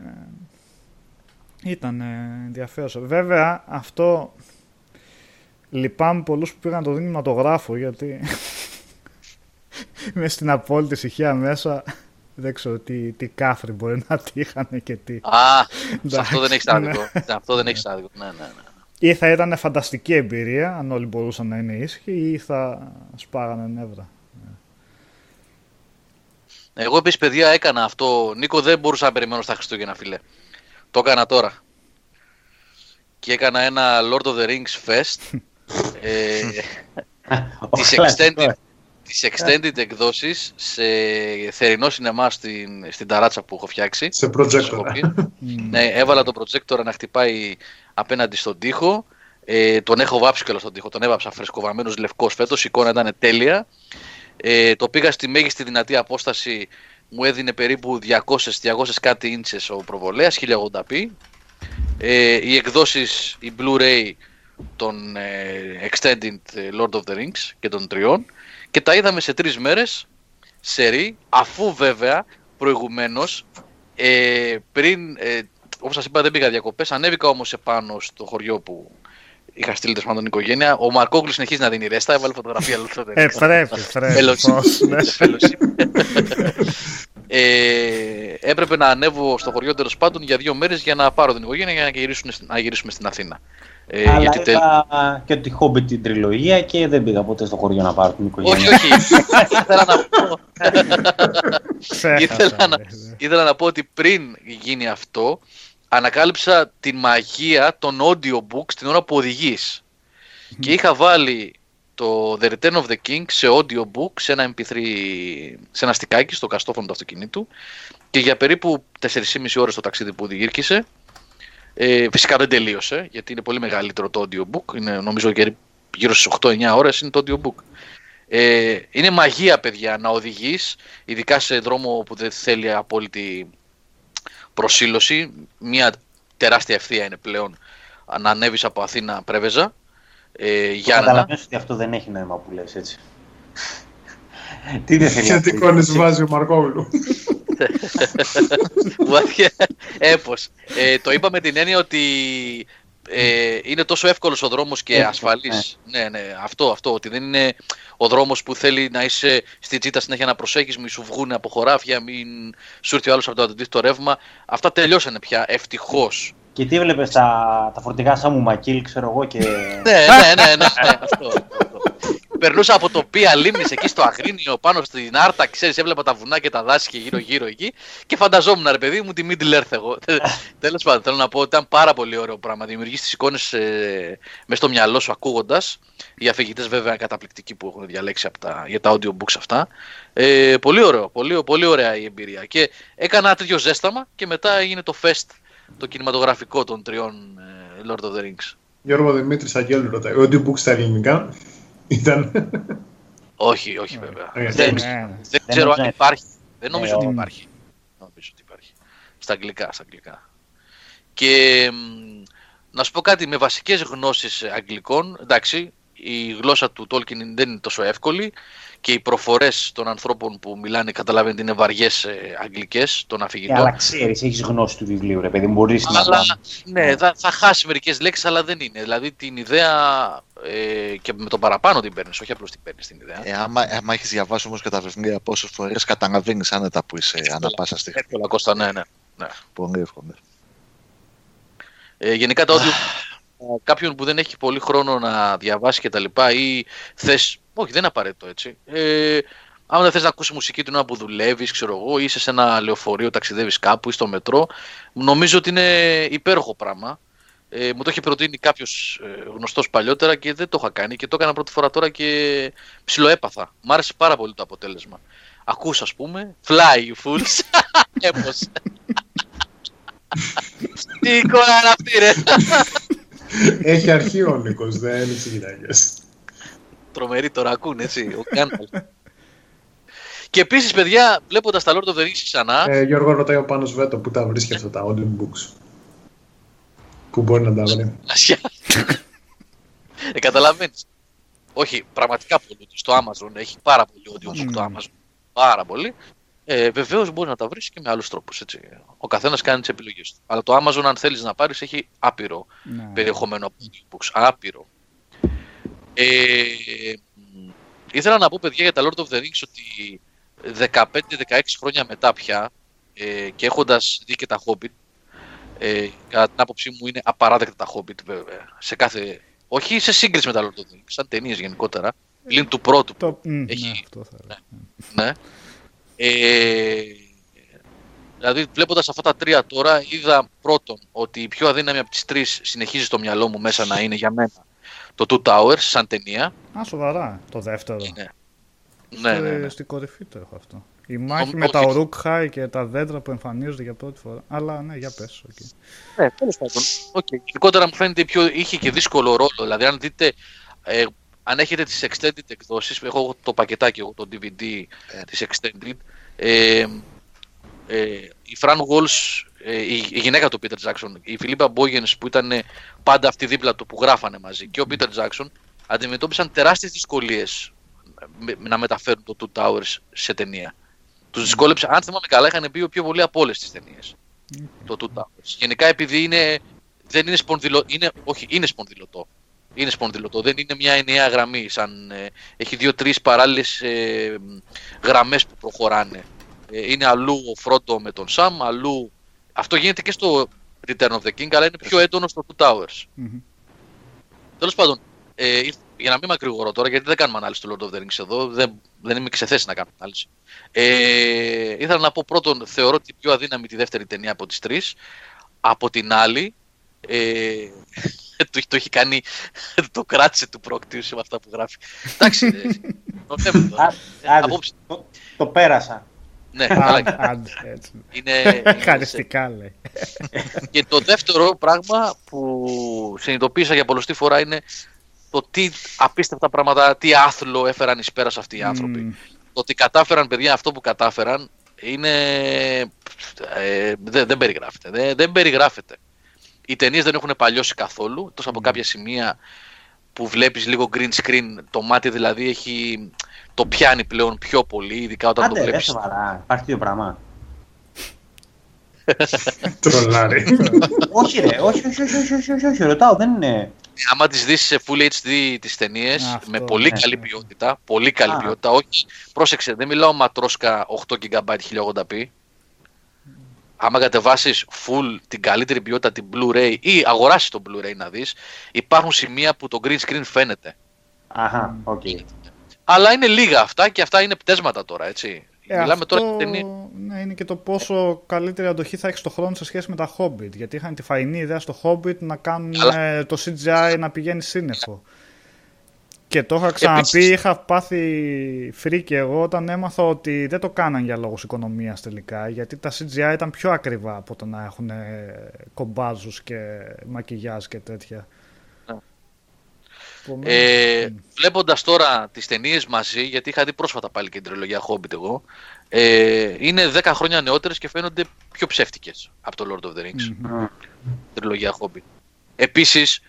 Ε, ήταν ε, ενδιαφέρον. Βέβαια αυτό λυπάμαι πολλούς που πήγαν να το δίνουν να το γράφω γιατί μες στην απόλυτη ησυχία μέσα δεν ξέρω τι, τι κάφρι μπορεί να τύχανε και τι. Α, σε αυτό δεν έχεις Εντάξει, άδικο. Σε αυτό δεν έχεις άδικο. Ναι, ναι, ναι. Ή θα ήταν φανταστική εμπειρία αν όλοι μπορούσαν να είναι ήσυχοι ή θα σπάγανε νεύρα. Εγώ επίσης, παιδιά, έκανα αυτό. Νίκο, δεν μπορούσα να περιμένω στα Χριστούγεννα, φίλε. Το έκανα τώρα. Και έκανα ένα Lord of the Rings Fest. ε, Ο τις, κλασικός. extended, τις extended εκδόσεις σε θερινό σινεμά στην, στην ταράτσα που έχω φτιάξει. Σε στο projector. Σκοπίο. ναι, έβαλα το projector να χτυπάει απέναντι στον τοίχο. Ε, τον έχω βάψει κιόλας στον τοίχο. Τον έβαψα φρεσκοβαμένος λευκός φέτος. Η εικόνα ήταν τέλεια. Ε, το πήγα στη μέγιστη δυνατή απόσταση. Μου έδινε περίπου 200, 200 κάτι ίντσες ο προβολέας, 1080p. Ε, οι εκδόσεις, η Blu-ray των ε, Extended Lord of the Rings και των τριών και τα είδαμε σε τρεις μέρες σερί, αφού βέβαια προηγουμένως ε, πριν, ε, όπως σας είπα δεν πήγα διακοπές, ανέβηκα όμως επάνω στο χωριό που είχα στείλει τέλος πάντων την οικογένεια. Ο Μαρκόγλου συνεχίζει να δίνει ρέστα, έβαλε φωτογραφία Lord of the Rings. Ε, πρέπει, πρέπει. Fellowship. πώς, ναι. Fellowship. ε, έπρεπε να ανέβω στο χωριό τέλος πάντων για δύο μέρες για να πάρω την οικογένεια για να γυρίσουμε, στην- να γυρίσουμε στην Αθήνα. Ε, Αλλά γιατί τελ- είδα και ότι Hobbit την τριλογία και δεν πήγα ποτέ στο χωριό να πάρω την οικογένεια. Όχι, όχι. ήθελα, να πω, Ξέχασα, ήθελα, να, ναι, ναι. ήθελα να πω ότι πριν γίνει αυτό, ανακάλυψα τη μαγεία των audiobooks την ώρα που οδηγείς. Και είχα βάλει το The Return of the King σε audiobook, σε ένα MP3, σε ένα στικάκι στο καστόφωνο του αυτοκινήτου και για περίπου 4,5 ώρες το ταξίδι που οδηγήρκησε ε, φυσικά δεν τελείωσε γιατί είναι πολύ μεγαλύτερο το audiobook είναι νομίζω γύρω- γύρω στις 8-9 ώρες είναι το audiobook ε, είναι μαγεία παιδιά να οδηγείς ειδικά σε δρόμο που δεν θέλει απόλυτη προσήλωση μια τεράστια ευθεία είναι πλέον να ανέβεις από Αθήνα Πρέβεζα ε, για να Καταλαβαίνεις ότι αυτό δεν έχει νόημα που λες έτσι. Τι δεν θέλει. Γιατί εικόνες βάζει ο Μαρκόγλου. Έπως. Ε, το είπα με την έννοια ότι ε, είναι τόσο εύκολος ο δρόμος και Εύκολος, ασφαλής. Ναι, ναι, αυτό, αυτό, ότι δεν είναι ο δρόμος που θέλει να είσαι στη τσίτα συνέχεια να προσέχεις, μη σου βγουν από χωράφια, μην σου έρθει ο άλλος από το αντίθετο ρεύμα. Αυτά τελειώσανε πια, ευτυχώς. Και τι έβλεπε τα, τα φορτηγά σαν μου μακίλ, ξέρω εγώ και. ναι, ναι, ναι, ναι, ναι, αυτό. αυτό. Περνούσα από το Πία Λίμνης εκεί στο Αγρίνιο πάνω στην Άρτα, ξέρεις, έβλεπα τα βουνά και τα δάση και γύρω-γύρω εκεί και φανταζόμουν, ρε παιδί μου, τη Middle Earth εγώ. Τέλος πάντων, θέλω να πω ότι ήταν πάρα πολύ ωραίο πράγμα. Δημιουργείς τις εικόνες ε, μες στο μυαλό σου ακούγοντας. Οι αφηγητές, βέβαια, καταπληκτικοί που έχουν διαλέξει από τα, για τα audiobooks αυτά. Ε, πολύ ωραίο, πολύ, πολύ ωραία η εμπειρία. Και έκανα ένα τέτοιο ζέσταμα και μετά έγινε το fest, το κινηματογραφικό των τριών ε, Lord of the Rings. Γιώργο Δημήτρης Αγγέλου ρωτάει. Ο audiobook στα ελληνικά; Ήταν. Όχι, όχι βέβαια. Ε, δεν, ναι. δεν Δεν ξέρω αν νομίζω. υπάρχει. Δεν νομίζω Ε, ότι όχι. υπάρχει. Νομίζω ότι υπάρχει. Στα αγγλικά, στα αγγλικά. Και μ, να σου πω κάτι με βασικές γνώσεις αγγλικών, εντάξει, η γλώσσα του Tolkien δεν είναι τόσο εύκολη και οι προφορές των ανθρώπων που μιλάνε καταλαβαίνετε είναι βαριές ε, αγγλικές των Ε, αφηγητών. αλλά ξέρεις, έχεις γνώση του βιβλίου, ρε παιδί. Μπορείς να. Αλλά ναι, θα, θα χάσει μερικές λέξεις, αλλά δεν είναι. Δηλαδή την ιδέα ε, και με τον παραπάνω την παίρνεις, όχι απλώς την παίρνεις την ιδέα. Ε, άμα, άμα έχεις διαβάσει όμως και τα βιβλία πόσες φορές καταλαβαίνεις άνετα που είσαι ανά πάσα στιγμή. Εύκολα, Κώστα, ναι, ναι. ναι. Πολύ εύκολο. Ε, γενικά τα audio ε, κάποιον που δεν έχει πολύ χρόνο να διαβάσει και τα λοιπά ή θες, όχι δεν είναι απαραίτητο έτσι, ε, άμα δεν θες να ακούσεις μουσική την ώρα που δουλεύεις, ξέρω εγώ, ή είσαι σε ένα λεωφορείο, ταξιδεύεις κάπου ή στο μετρό, νομίζω ότι είναι υπέροχο πράγμα. Ε, μου το είχε προτείνει κάποιος ε, γνωστός παλιότερα και δεν το είχα κάνει και το έκανα πρώτη φορά τώρα και ψιλοέπαθα. Μ' άρεσε πάρα πολύ το αποτέλεσμα. Ακούς ας πούμε, fly you fools, έπως. Τι εικόνα είναι αυτή ρε. Έχει αρχείο ο Νίκος, δεν είναι τις γυναίκες. Τρομερή το ρακούν, έτσι. Ο Γκάνταλφ. και επίσης, παιδιά, βλέποντας τα Lord of the Rings ξανά. Ε, Γιώργο ρωτάει ο Πάνος Βέτο που τα βρίσκει αυτά τα audiobooks. Που μπορεί να τα βρει. Ασιά. ε, καταλαβαίνεις. Όχι, πραγματικά πολύ. Στο Amazon έχει πάρα πολύ audio το Amazon. Πάρα πολύ. Ε, Βεβαίως μπορεί να τα βρεις και με άλλους τρόπους. Ο καθένας κάνει τις επιλογές του. Αλλά το Amazon, αν θέλεις να πάρεις, έχει άπειρο Ναι. περιεχομένο από audiobooks. Άπειρο. Ε, μ, ήθελα να πω, παιδιά, για τα Lord of the Rings ότι 15-16 χρόνια μετά πια ε, και έχοντας δει και τα Hobbit, ε, κατά την άποψή μου είναι απαράδεκτα τα Hobbit, βέβαια. Σε κάθε... Όχι σε σύγκριση με τα Lord of the Rings, σαν ταινίες γενικότερα. Πλην του πρώτου, Το... μ, Έχει- ναι, αυτό θα έλεγα. ναι. Ε, δηλαδή, βλέποντας αυτά τα τρία τώρα, είδα πρώτον ότι η πιο αδύναμη από τις τρεις συνεχίζει στο μυαλό μου μέσα να είναι για μένα το Two Towers σαν ταινία. Α, σοβαρά, το δεύτερο. Ναι. Ναι, ναι, ναι. Ε, Στην κορυφή το έχω αυτό. Η μάχη Νομ- με τα όχι. Uruk-hai και τα δέντρα που εμφανίζονται για πρώτη φορά. Αλλά ναι, για πες. οκ. Ναι, τέλος πάντων. Okay. Γενικότερα μου φαίνεται πιο είχε και δύσκολο ρόλο. Δηλαδή, αν δείτε, ε, αν έχετε τις extended εκδόσεις, έχω το πακετάκι, εγώ το DVD Ε. της extended, ε, ε, η Fran Walsh, ε, η, η γυναίκα του Peter Jackson, η Φιλίπα Μπόγενς που ήταν πάντα αυτή δίπλα του που γράφανε μαζί και ο Peter Jackson αντιμετώπισαν τεράστιες δυσκολίες με- να μεταφέρουν το Two Towers σε ταινία. Τους δυσκόλεψε, αν θυμάμαι καλά, είχαν πει πιο πολύ από όλες τις ταινίες το Two Towers. Γενικά επειδή είναι, δεν είναι σπονδυλο, είναι, όχι, είναι σπονδυλωτό. Είναι σπονδυλωτό, δεν είναι μια ενιαία γραμμή. Σαν, ε, έχει δύο-τρεις παράλληλες ε, γραμμές που προχωράνε. Ε, είναι αλλού ο Φρόντο με τον Σαμ, αλλού... Αυτό γίνεται και στο Return of the King, αλλά είναι πιο έντονο στο Two Towers. Μμμ. Τέλος πάντων, ε, για να μην μακρηγορώ τώρα, γιατί δεν κάνουμε ανάλυση του Lord of the Rings εδώ, δεν, δεν είμαι και σε θέση να κάνω ανάλυση. Ε, ήθελα να πω πρώτον, θεωρώ την πιο αδύναμη τη δεύτερη ταινία από τις τρεις. Από την άλλη, ε, το, το έχει κάνει, το κράτησε του πρόκτιου με αυτά που γράφει. Εντάξει, ε, το λέμε τώρα. Α, άντε, Απόψε. το, το πέρασα. Ναι, καλά Αντ, αντ, έτσι. είναι, είναι Χαριστικά λέει. Και το δεύτερο πράγμα που συνειδητοποίησα για πολλωστή φορά είναι το τι απίστευτα πράγματα, τι άθλο έφεραν εις πέρας αυτοί οι άνθρωποι. Μμ. Το ότι κατάφεραν παιδιά αυτό που κατάφεραν είναι... Ε, δεν, δεν περιγράφεται. Δεν, δεν περιγράφεται. Οι ταινίες δεν έχουν παλιώσει καθόλου, τόσο από κάποια σημεία που βλέπεις λίγο green screen, το μάτι δηλαδή έχει το πιάνει πλέον πιο πολύ, ειδικά όταν Άντε, το ρε, βλέπεις. σοβαρά. Υπάρχει τέτοιο πράγμα. Τρολάρι. όχι, ρε, όχι, όχι, όχι, όχι, όχι, όχι, όχι, ρωτάω, δεν είναι. Άμα τις δεις σε Full HD τις ταινίες, Αυτό, με πολύ ναι. καλή ποιότητα, πολύ καλή Α. ποιότητα, όχι, πρόσεξε, δεν μιλάω Matroska 8 GB 1080p. Άμα κατεβάσεις full την καλύτερη ποιότητα την Blu-ray ή αγοράσεις το Blu-ray να δεις, υπάρχουν σημεία που το green screen φαίνεται. Αχα, οκ. Αλλά είναι λίγα αυτά και αυτά είναι πταίσματα τώρα, έτσι. Ε, Μιλάμε τώρα αυτό, για ταινίες. ναι, είναι και το πόσο καλύτερη αντοχή θα έχει στο χρόνο σε σχέση με τα Hobbit. Γιατί είχαν τη φαεινή ιδέα στο Hobbit να κάνουν Καλά. ε, το CGI να πηγαίνει σύννεφο. Και το είχα ξαναπεί, Επίσης- είχα πάθει φρίκι εγώ όταν έμαθα ότι δεν το κάναν για λόγους οικονομίας τελικά. Γιατί τα CGI ήταν πιο ακριβά από το να έχουν ε, κομπάζους και μακιγιάζ και τέτοια. Ναι. Επομένως, Ε, μ. Βλέποντας τώρα τις ταινίες μαζί, γιατί είχα δει πρόσφατα πάλι και την τριλογία Hobbit εγώ, ε, είναι 10 χρόνια νεότερες και φαίνονται πιο ψεύτικες από το Lord of the Rings. Μμμ. Τριλογία Hobbit. Επίσης,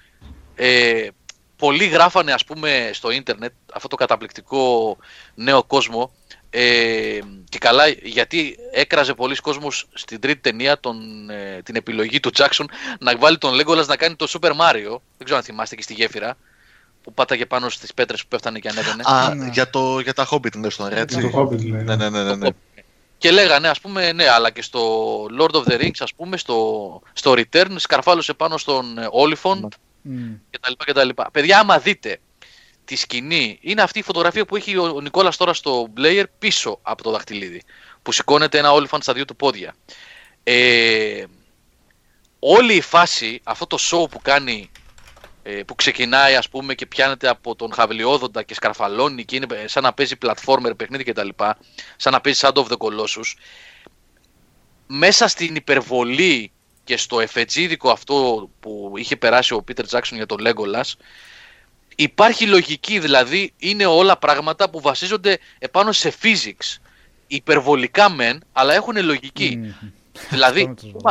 ε, πολλοί γράφανε ας πούμε στο ίντερνετ αυτό το καταπληκτικό νέο κόσμο ε, και καλά γιατί έκραζε πολλοί κόσμος στην τρίτη ταινία τον, ε, την επιλογή του Jackson να βάλει τον Legolas να κάνει το Super Mario δεν ξέρω αν θυμάστε και στη γέφυρα που πάταγε πάνω στις πέτρες που πέφτανε και ανέβαινε Α, Ναι. για, το, για τα Hobbit είναι στον Το έτσι. Hobbit λέει. Ναι, ναι, ναι, ναι, ναι. Και λέγανε, ας πούμε, ναι, αλλά και στο Lord of the Rings, ας πούμε, στο, στο Return, σκαρφάλωσε πάνω στον ε, Oliphant Μμ. κτλ. κτλ. Παιδιά, άμα δείτε τη σκηνή, είναι αυτή η φωτογραφία που έχει ο, ο Νικόλας τώρα στο Blair πίσω από το δαχτυλίδι, που σηκώνεται ένα Oliphant στα δύο του πόδια. Ε, όλη η φάση, αυτό το show που κάνει, ε, που ξεκινάει ας πούμε και πιάνεται από τον Χαβιλιόδοντα και σκαρφαλώνει και είναι ε, σαν να παίζει platformer παιχνίδι κτλ. Σαν να παίζει Shadow of the Colossus. Μέσα στην υπερβολή και στο εφετζίδικο αυτό που είχε περάσει ο Peter Jackson για τον Legolas υπάρχει λογική, δηλαδή είναι όλα πράγματα που βασίζονται επάνω σε physics. Υπερβολικά μεν, αλλά έχουν λογική. Μμμ. Δηλαδή, Αυτό με τους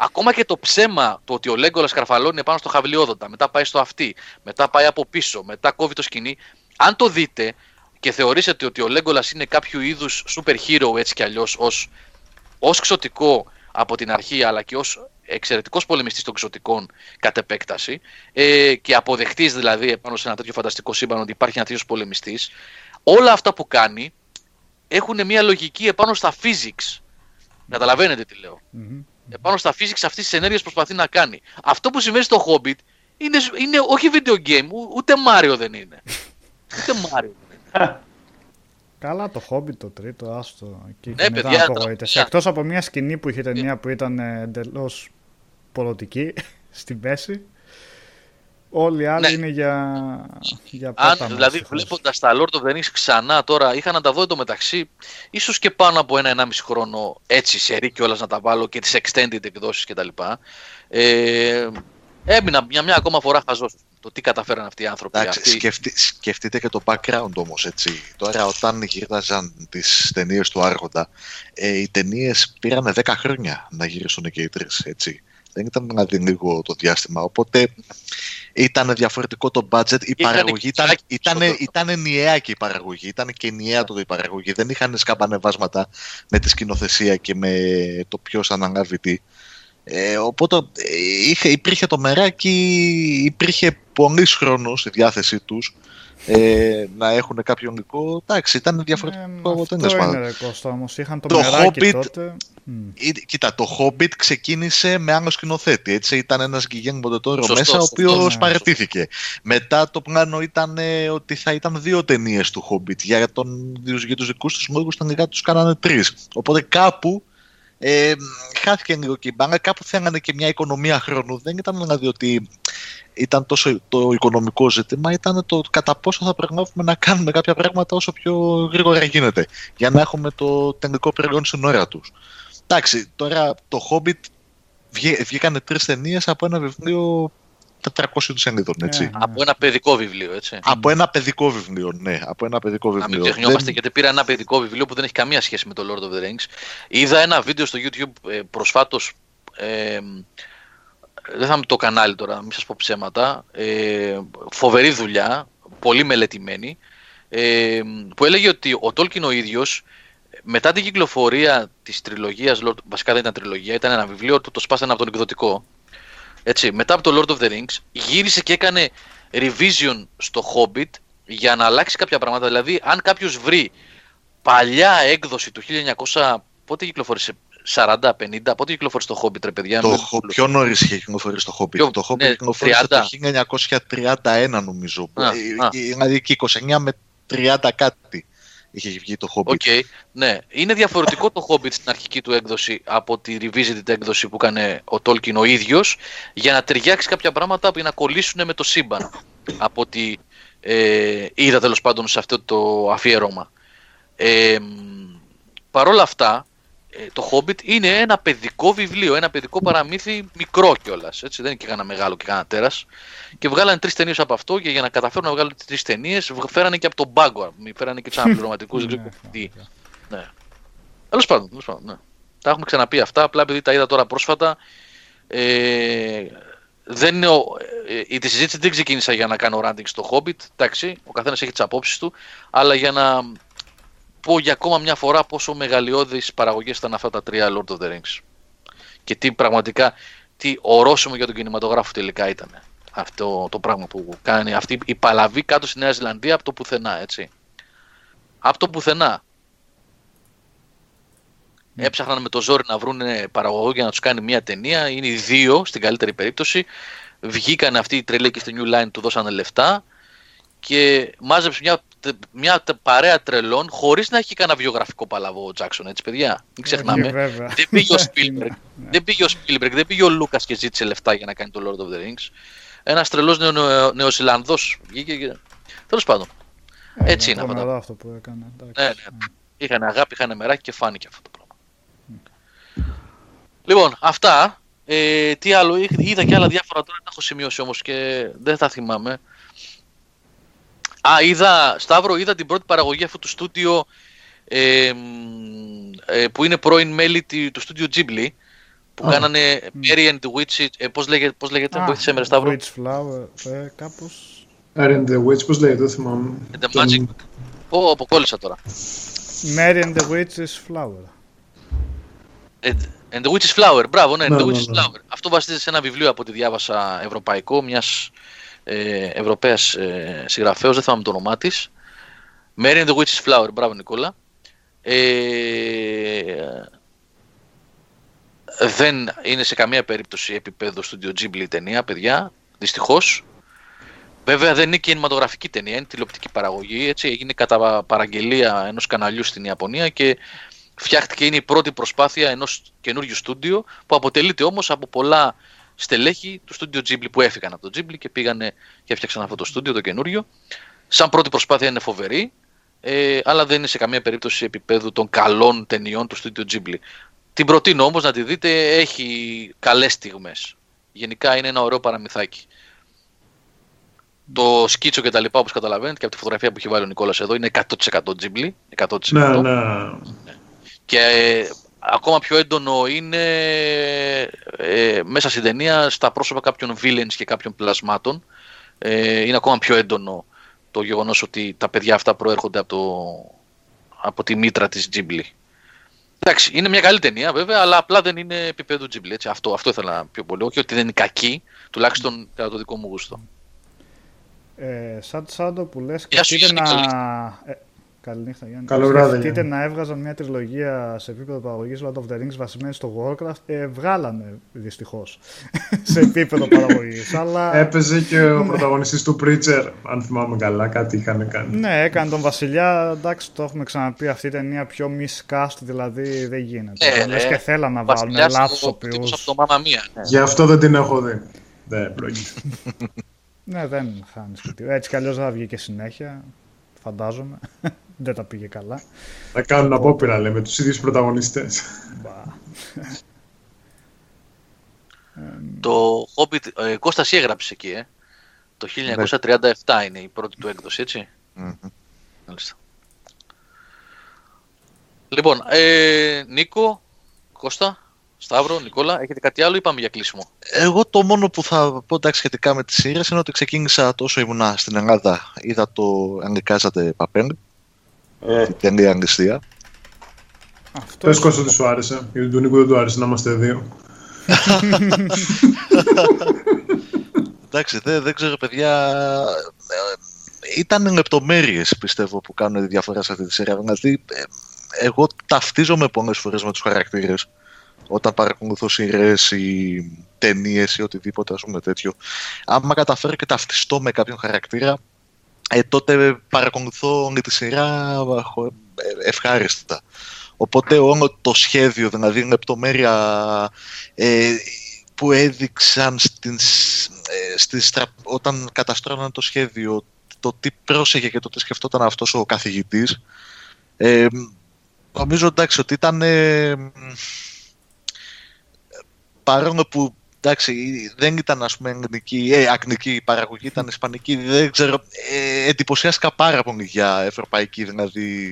ακόμα, βολεύει. Μμ. ακόμα και το ψέμα το ότι ο Λέγκολας καρφαλώνει πάνω στο χαβιλιόδοντα, μετά πάει στο αυτί, μετά πάει από πίσω, μετά κόβει το σκηνή. Αν το δείτε και θεωρήσετε ότι ο Λέγκολας είναι κάποιο είδους super hero έτσι κι αλλιώς ως, ως ξωτικό από την αρχή αλλά και ως εξαιρετικός πολεμιστής των ξωτικών κατ' επέκταση ε, και αποδεχτής δηλαδή επάνω σε ένα τέτοιο φανταστικό σύμπαν ότι υπάρχει ένα τέτοιος πολεμιστής όλα αυτά που κάνει έχουν μια λογική επάνω στα physics καταλαβαίνετε τι λέω Μμμ. Επάνω στα physics αυτής της ενέργειας προσπαθεί να κάνει. Αυτό που συμβαίνει στο Hobbit είναι, είναι όχι video game, ου- ούτε Mario δεν είναι. ούτε Mario δεν είναι. Καλά το Hobbit το τρίτο, άστο. Και Ναι, ήταν παιδιά, απογοήτευση. τα- Εκτός από μια σκηνή που είχε ταινία που ήταν εντελώς πολιτική στη μέση. Όλοι οι άλλοι Ναι. είναι για, για Αν πέταμα, δηλαδή δυστυχώς. βλέποντας τα Lord of the Rings ξανά τώρα, είχα να τα δω εντωμεταξύ, ίσως και πάνω από ένα-ενάμιση χρόνο έτσι σε ρί κιόλας να τα βάλω και τις extended εκδόσεις κτλ. Ε, έμεινα μια, μια ακόμα φορά χαζός το τι καταφέραν αυτοί οι άνθρωποι. Εντάξει, αυτοί- σκεφτεί- σκεφτείτε και το background όμως, έτσι. Τώρα, όταν γύρναζαν τις ταινίες του Άρχοντα, ε, οι ταινίες πήραν 10 χρόνια να γυρίσουν και οι τρεις, έτσι. Δεν ήταν δηλαδή λίγο το διάστημα. Οπότε ήταν διαφορετικό το budget. Η Είχαν παραγωγή ήταν, κουτσάκι ήταν, περισσότερο. ήταν ενιαία και η παραγωγή. Ήταν και ενιαία τότε η παραγωγή. Δεν είχαν σκαμπανεβάσματα με τη σκηνοθεσία και με το ποιος αναλάβει τι. Ε, οπότε ε, είχε, υπήρχε το μεράκι, υπήρχε πολύς χρόνος στη διάθεσή τους ε, να έχουν κάποιο υλικό. Εντάξει, ήταν διαφορετικό. Ε, τέλος αυτό πάντων. είναι ρε Κώστα όμως. Είχαν το, Το μεράκι Hobbit- τότε. Μμ. Ή- Κοίτα, το Hobbit ξεκίνησε με άλλο σκηνοθέτη. Έτσι. Ήταν ένας Γκυγέν Μοντετόρο Σωστός, μέσα, ο σωστός, οποίος ναι, παρετήθηκε. Μετά το πλάνο ήταν ε, ότι θα ήταν δύο ταινίες του Hobbit. Για, τον, για τους δικούς τους λόγου τελικά τους κάνανε τρεις. Οπότε κάπου ε, χάθηκε λίγο και η μπάνα. Κάπου θέλανε και μια οικονομία χρόνου. Δεν ήταν δηλαδή ότι ήταν τόσο το οικονομικό ζήτημα, ήταν το κατά πόσο θα προλάβουμε να κάνουμε κάποια πράγματα όσο πιο γρήγορα γίνεται. Για να έχουμε το τελικό προϊόν στην ώρα τους. Εντάξει, τώρα το Hobbit βγή, βγήκανε τρεις ταινίες από ένα βιβλίο 400 σελίδων, έτσι. Ε, ναι. Από ένα παιδικό βιβλίο, έτσι. Από ένα παιδικό βιβλίο, ναι. Από ένα παιδικό Να μην βιβλίο. ξεχνιόμαστε Δεν- γιατί πήρα ένα παιδικό βιβλίο που δεν έχει καμία σχέση με το Lord of the Rings. Είδα ένα βίντεο στο YouTube ε, προσφάτως, ε, δεν θα είμαι το κανάλι τώρα, μην σας πω ψέματα, ε, φοβερή δουλειά, πολύ μελετημένη ε, που έλεγε ότι ο Τόλκιν ο ίδιος μετά την κυκλοφορία της τριλογίας, Lord- βασικά δεν ήταν τριλογία, ήταν ένα βιβλίο του, το σπάσανε από τον εκδοτικό. Έτσι, μετά από το Lord of the Rings, γύρισε και έκανε revision στο Hobbit για να αλλάξει κάποια πράγματα. Δηλαδή, αν κάποιος βρει παλιά έκδοση του 1900, πότε κυκλοφόρησε, 40-50, πότε κυκλοφόρησε το Hobbit, ρε παιδιά. Το, με- χο- πιο νωρίς είχε κυκλοφορήσει το Hobbit. Πιο- το Hobbit ναι, κυκλοφόρησε 30. το 1931 νομίζω. Α, Ε, α. ε, Δηλαδή και 29 με 30 κάτι είχε βγει το Hobbit. Ok, ναι. Είναι διαφορετικό το Hobbit στην αρχική του έκδοση από τη revisited έκδοση που έκανε ο Tolkien ο ίδιος για να ταιριάξει κάποια πράγματα που να κολλήσουν με το σύμπαν από ότι ε, είδα τέλος πάντων σε αυτό το αφιέρωμα. Ε, Παρ' όλα αυτά, ε, το Hobbit είναι ένα παιδικό βιβλίο, ένα παιδικό παραμύθι μικρό κιόλας. Έτσι, δεν είναι και κανένα μεγάλο και κανένα τέρας. Και βγάλανε τρεις ταινίες από αυτό και για να καταφέρουν να βγάλουν τρεις ταινίες, φέρανε και από τον πάγκο. Μη Φέρανε και τους αναπληρωματικού, δεν ξέρω Ναι, τι. Ναι. Τέλος πάντων, τέλος πάντων ναι. Τα έχουμε ξαναπεί αυτά, απλά επειδή τα είδα τώρα πρόσφατα. Ε, δεν είναι ο, ε, η τη συζήτηση δεν ξεκίνησα για να κάνω ranting στο Hobbit. Εντάξει, ο καθένας έχει τις απόψεις του, αλλά για να πω για ακόμα μια φορά πόσο μεγαλειώδεις παραγωγές ήταν αυτά τα τρία Lord of the Rings. Και τι πραγματικά, τι ορόσημο για τον κινηματογράφο τελικά ήταν. Αυτό το πράγμα που κάνει αυτή η παλαβή κάτω στη Νέα Ζηλανδία από το πουθενά, έτσι. Από το πουθενά. Έψαχναν με το ζόρι να βρουν παραγωγό για να τους κάνει μια ταινία. Είναι οι δύο στην καλύτερη περίπτωση. Βγήκαν αυτοί οι τρελοί και στη New Line του δώσανε λεφτά και μάζεψε μια, μια παρέα τρελών χωρίς να έχει κανένα βιογραφικό παλαβό ο Τζάξον, έτσι παιδιά. Μην ξεχνάμε. Ε, βέβαια. δεν πήγε ο Ναι, Spielberg, ναι. δεν πήγε ο Spielberg, δεν πήγε ο Λούκας και ζήτησε λεφτά για να κάνει το Lord of the Rings. Ένας τρελός νεο, νεο, Νεοζηλανδό βγήκε και. Τέλος πάντων. Ε, Έτσι ναι, είναι αυτά. τρομερό αυτό που έκανε. εντάξει. Ναι, ναι. Είχαν αγάπη, είχαν μεράκι και φάνηκε αυτό το πράγμα. Λοιπόν, αυτά. Ε, τι άλλο, είχ- είδα και άλλα διάφορα τώρα, τα έχω σημειώσει όμως και δεν θα θυμάμαι. Α, είδα, Σταύρο, είδα την πρώτη παραγωγή αυτού του στούντιο ε, μ, ε, που είναι πρώην μέλη τη- του στούντιο Ghibli που Α. κάνανε Mary and the Witch, ε, πώς, λέγεται, πώς λέγεται, Α, βοήθησε με ρε Σταύρο; Witch Flower, ε, κάπως... Aaron the Witch, πώς λέγεται, δεν θυμάμαι. The Τον- Magic. Πω, αποκόλλησα τώρα. Mary and the Witch's Flower. Ε, And the Witch's Flower, μπράβο, ναι, Ναι, The ναι, Witch's ναι. Flower. Αυτό βασίζεται σε ένα βιβλίο από ό,τι διάβασα ευρωπαϊκό, μιας ε, Ευρωπαίας ε, συγγραφέως, δεν θυμάμαι το όνομά της. Mary and the Witch's Flower, μπράβο Νικόλα. Ε, δεν είναι σε καμία περίπτωση επίπεδο Studio Ghibli η ταινία, παιδιά, δυστυχώς. Βέβαια δεν είναι κινηματογραφική ταινία, είναι τηλεοπτική παραγωγή. Έτσι, έγινε κατά παραγγελία ενός καναλιού στην Ιαπωνία και φτιάχτηκε, είναι η πρώτη προσπάθεια ενός καινούριου στούντιο που αποτελείται όμως από πολλά στελέχη του στούντιο Ghibli που έφυγαν από το Ghibli και πήγανε και έφτιαξαν αυτό το στούντιο το καινούριο. Σαν πρώτη προσπάθεια είναι φοβερή, ε, αλλά δεν είναι σε καμία περίπτωση επίπεδου των καλών ταινιών του στούντιο Ghibli. Την προτείνω όμως να τη δείτε, έχει καλές στιγμές. Γενικά είναι ένα ωραίο παραμυθάκι. Το σκίτσο και τα λοιπά όπως καταλαβαίνετε και από τη φωτογραφία που έχει βάλει ο Νικόλας εδώ είναι 100% Ghibli. 100%. Ναι, ναι. Και ε, ακόμα πιο έντονο είναι ε, μέσα στην ταινία στα πρόσωπα κάποιων villains και κάποιων πλασμάτων. Ε, είναι ακόμα πιο έντονο το γεγονός ότι τα παιδιά αυτά προέρχονται από, το, από τη μήτρα της Ghibli. Εντάξει, είναι μια καλή ταινία βέβαια, αλλά απλά δεν είναι επίπεδο Ghibli. Έτσι. Αυτό, αυτό ήθελα πιο πολύ. Όχι ότι δεν είναι κακή, τουλάχιστον κατά το δικό μου γούστο. Ε, σαν Σάντο που λες, Γεια σου, σκεφτείτε Γιάννη, να... Ε, καληνύχτα Γιάννη. Καλό βράδυ, Σκεφτείτε Γιάννη. να έβγαζαν μια τριλογία σε επίπεδο παραγωγής Lord of the Rings βασισμένη στο Warcraft. Ε, βγάλανε δυστυχώς σε επίπεδο παραγωγής. αλλά... Έπαιζε και ο πρωταγωνιστής του Preacher, αν θυμάμαι καλά, κάτι είχαν κάνει. Ναι, έκανε τον Βασιλιά. Εντάξει, το έχουμε ξαναπεί. Αυτή η ταινία πιο miscast, δηλαδή δεν γίνεται. Ναι, Λες ναι. και θέλαν να βάλουν Βασιλιάς λάθος ο οπιούς. τύπος από το Μάμα Μία. Γι' αυτό δεν την έχω δει. Δεν πρόκειται. Ναι, δεν χάνεις και τίποτα. Έτσι κι αλλιώς δεν θα βγει και συνέχεια. Φαντάζομαι. Δεν τα πήγε καλά. Θα κάνουν απόπειρα, λέμε, με τους ίδιους πρωταγωνιστές. Μπα. Το Hobbit, ε, Κώστας έγραψε εκεί, ε. Το 1937 είναι η πρώτη του έκδοση, έτσι. Μμμ. Μάλιστα. Λοιπόν, ε, Νίκο, Κώστα, Σταύρο, Νικόλα, έχετε κάτι άλλο ή πάμε για κλείσιμο; Εγώ το μόνο που θα πω εντάξει, σχετικά με τη σειρά είναι ότι ξεκίνησα τόσο ήμουνα στην Ελλάδα. Είδα το Αγγλικάζατε Παπέλ, Ε, την ταινία Αγγλιστία. Αυτό Πες Κώστα ότι σου άρεσε, γιατί του Νίκου δεν του άρεσε να είμαστε δύο. Εντάξει, δεν, δεν ξέρω, παιδιά. ε, Ήταν λεπτομέρειες πιστεύω που κάνουν τη διαφορά σε αυτή τη σειρά. Δηλαδή, ε, εγώ ταυτίζομαι πολλές φορές με τους χαρακτήρες όταν παρακολουθώ σειρές ή ταινίες ή οτιδήποτε, ας πούμε τέτοιο. Άμα καταφέρω και ταυτιστώ με κάποιον χαρακτήρα, ε, τότε παρακολουθώ όλη τη σειρά χω- ε, ευχάριστα. Οπότε όλο το σχέδιο, δηλαδή η λεπτομέρεια ε, που έδειξαν στην, σ- ε, στη στρα... όταν καταστρώναν το σχέδιο, το τι πρόσεχε και το τι σκεφτόταν αυτός ο καθηγητής, ε, νομίζω εντάξει ότι ήταν ε, μ, παρόλο που εντάξει, δεν ήταν ας πούμε ελληνική, ε, αγγλική η παραγωγή, ήταν ισπανική, δεν ξέρω, ε, εντυπωσιάστηκα πάρα πολύ για ευρωπαϊκή δηλαδή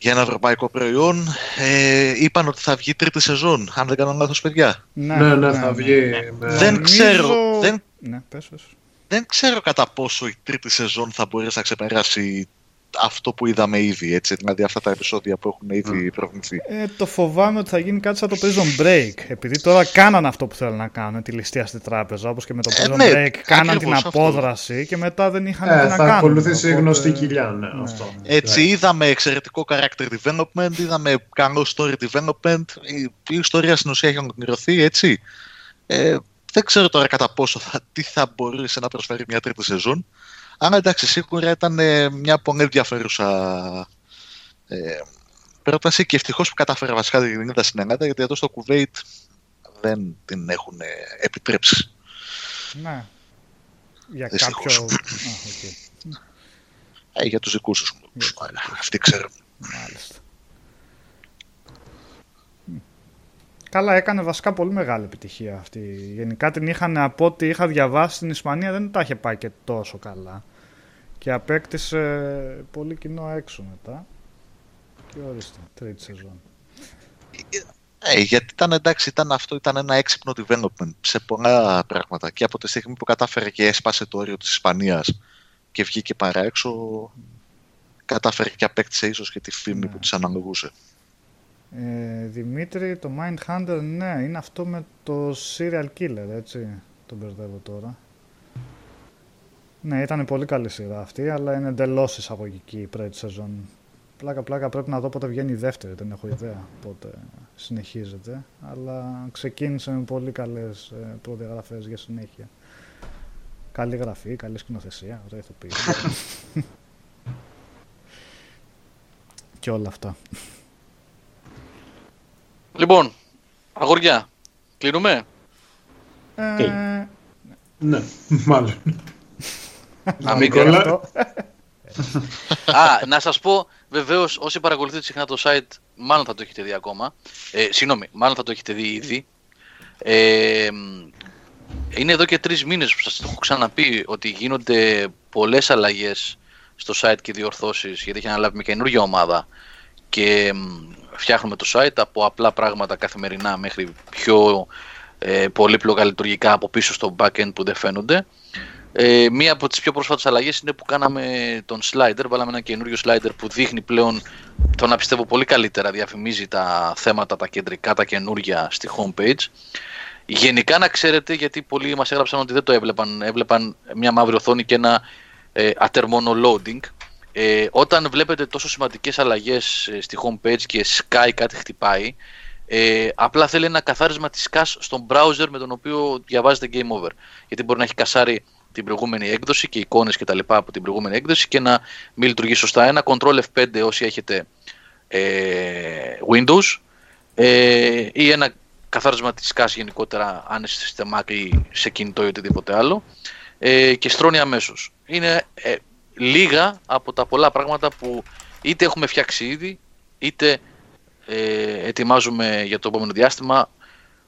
για ένα ευρωπαϊκό προϊόν. Ε, είπαν ότι θα βγει τρίτη σεζόν, αν δεν κάνω λάθος παιδιά. Ναι, ναι, θα βγει. με- Δεν Νομίζω- ξέρω, δεν, Ναι, πες, πες. δεν ξέρω κατά πόσο η τρίτη σεζόν θα μπορέσει να ξεπεράσει αυτό που είδαμε ήδη, έτσι, δηλαδή αυτά τα επεισόδια που έχουν ήδη προβληθεί. Ε, το φοβάμαι ότι θα γίνει κάτι σαν το Prison Break. Επειδή τώρα κάναν αυτό που θέλουν να κάνουν, τη ληστεία στη τράπεζα, όπως και με το Ε, Prison ναι, Break. Κάναν την ακριβώς αυτό. απόδραση και μετά δεν είχαν Ε, τι να θα κάνουν. ακολουθήσει η Οπότε- γνωστή κοιλιά, ναι, αυτό. Έτσι, είδαμε εξαιρετικό character development, είδαμε καλό story development, η, η ιστορία στην ουσία έχει ολοκληρωθεί, έτσι. Ε, δεν ξέρω τώρα κατά πόσο θα, τι θα μπορούσε να προσφέρει μια τρίτη σεζόν. Αλλά εντάξει, σίγουρα ήταν ε, μια πολύ ενδιαφέρουσα ε, πρόταση και ευτυχώς που κατάφερα βασικά την είδα στην Ελλάδα, γιατί εδώ στο Κουβέιτ δεν την έχουν ε, επιτρέψει. Ναι. Για Δυστυχώς. κάποιο. Α, οκ. Ε, για τους δικούς τους. Για Αυτοί ξέρουν. Μάλιστα. Καλά, έκανε βασικά πολύ μεγάλη επιτυχία αυτή. Γενικά την είχαν από ό,τι είχα διαβάσει στην Ισπανία δεν τα είχε πάει και τόσο καλά. Και απέκτησε πολύ κοινό έξω μετά. Και ορίστε, τρίτη σεζόν. Ε, γιατί ήταν εντάξει, ήταν αυτό ήταν ένα έξυπνο development σε πολλά πράγματα. Και από τη στιγμή που κατάφερε και έσπασε το όριο της Ισπανίας και βγήκε παρά έξω, κατάφερε και απέκτησε ίσως και τη φήμη Ναι. που της αναλογούσε. Ε, Δημήτρη, το Mindhunter, ναι, είναι αυτό με το serial killer, έτσι. Τον μπερδεύω τώρα. Ναι, ήταν πολύ καλή σειρά αυτή, αλλά είναι εντελώς εισαγωγική η πρώτη σεζόν. Πλάκα πλάκα πρέπει να δω πότε βγαίνει η δεύτερη, δεν έχω ιδέα πότε συνεχίζεται. Αλλά ξεκίνησε με πολύ καλές ε, προδιαγραφές για συνέχεια. Καλή γραφή, καλή σκηνοθεσία, ωραία ηθοποιή. και όλα αυτά. Λοιπόν, αγόρια, κλείνουμε; Ε, Ναι, μάλλον. Αμίκρο. Νικόλα. αυτό. Α, να σας πω, βεβαίως, όσοι παρακολουθείτε συχνά το site, μάλλον θα το έχετε δει ακόμα. Ε, συγγνώμη, μάλλον θα το έχετε δει ήδη. Ε, είναι εδώ και τρεις μήνες που σας το έχω ξαναπεί ότι γίνονται πολλές αλλαγές στο site και διορθώσεις γιατί έχει αναλάβει μια καινούργια ομάδα και μ, φτιάχνουμε το site από απλά πράγματα καθημερινά μέχρι πιο ε, πολύπλοκα λειτουργικά από πίσω στο backend που δεν φαίνονται. Ε, μία από τις πιο πρόσφατες αλλαγές είναι που κάναμε τον slider, βάλαμε ένα καινούριο slider που δείχνει πλέον, το να πιστεύω πολύ καλύτερα, διαφημίζει τα θέματα, τα κεντρικά, τα καινούργια στη homepage. Γενικά να ξέρετε, γιατί πολλοί μας έγραψαν ότι δεν το έβλεπαν, έβλεπαν μια μαύρη οθόνη και ένα ε, ατερμόνο loading. Ε, όταν βλέπετε τόσο σημαντικές αλλαγές ε, στη homepage και Sky κάτι χτυπάει, ε, απλά θέλει ένα καθάρισμα της CAS στον browser με τον οποίο διαβάζετε Game Over. Γιατί μπορεί να έχει κασάρει την προηγούμενη έκδοση και εικόνες και τα λοιπά από την προηγούμενη έκδοση και να μην λειτουργεί σωστά. Ένα Ctrl F5 όσοι έχετε ε, Windows ε, ή ένα καθάρισμα της CAS γενικότερα αν είστε σε Mac ή σε κινητό ή οτιδήποτε άλλο ε, και στρώνει αμέσως. Είναι ε, λίγα από τα πολλά πράγματα που είτε έχουμε φτιάξει ήδη είτε ε, ετοιμάζουμε για το επόμενο διάστημα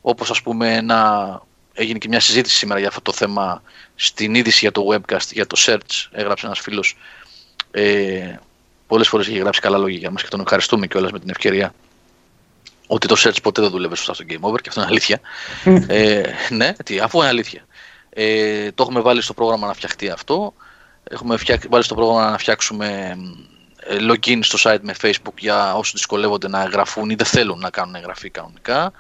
όπως ας πούμε ένα, έγινε και μια συζήτηση σήμερα για αυτό το θέμα στην είδηση για το webcast, για το search έγραψε ένας φίλος ε, πολλές φορές έχει γράψει καλά λόγια για μας και τον ευχαριστούμε κιόλας με την ευκαιρία ότι το search ποτέ δεν δουλεύει σωστά στο Game Over και αυτό είναι αλήθεια. ε, ναι, τι, αφού είναι αλήθεια. Ε, το έχουμε βάλει στο πρόγραμμα να φτιαχτεί αυτό. Έχουμε φτιάξει, βάλει στο πρόγραμμα να φτιάξουμε ε, login στο site με Facebook για όσους δυσκολεύονται να εγγραφούν ή δεν θέλουν να κάνουν εγγραφή κανονικά.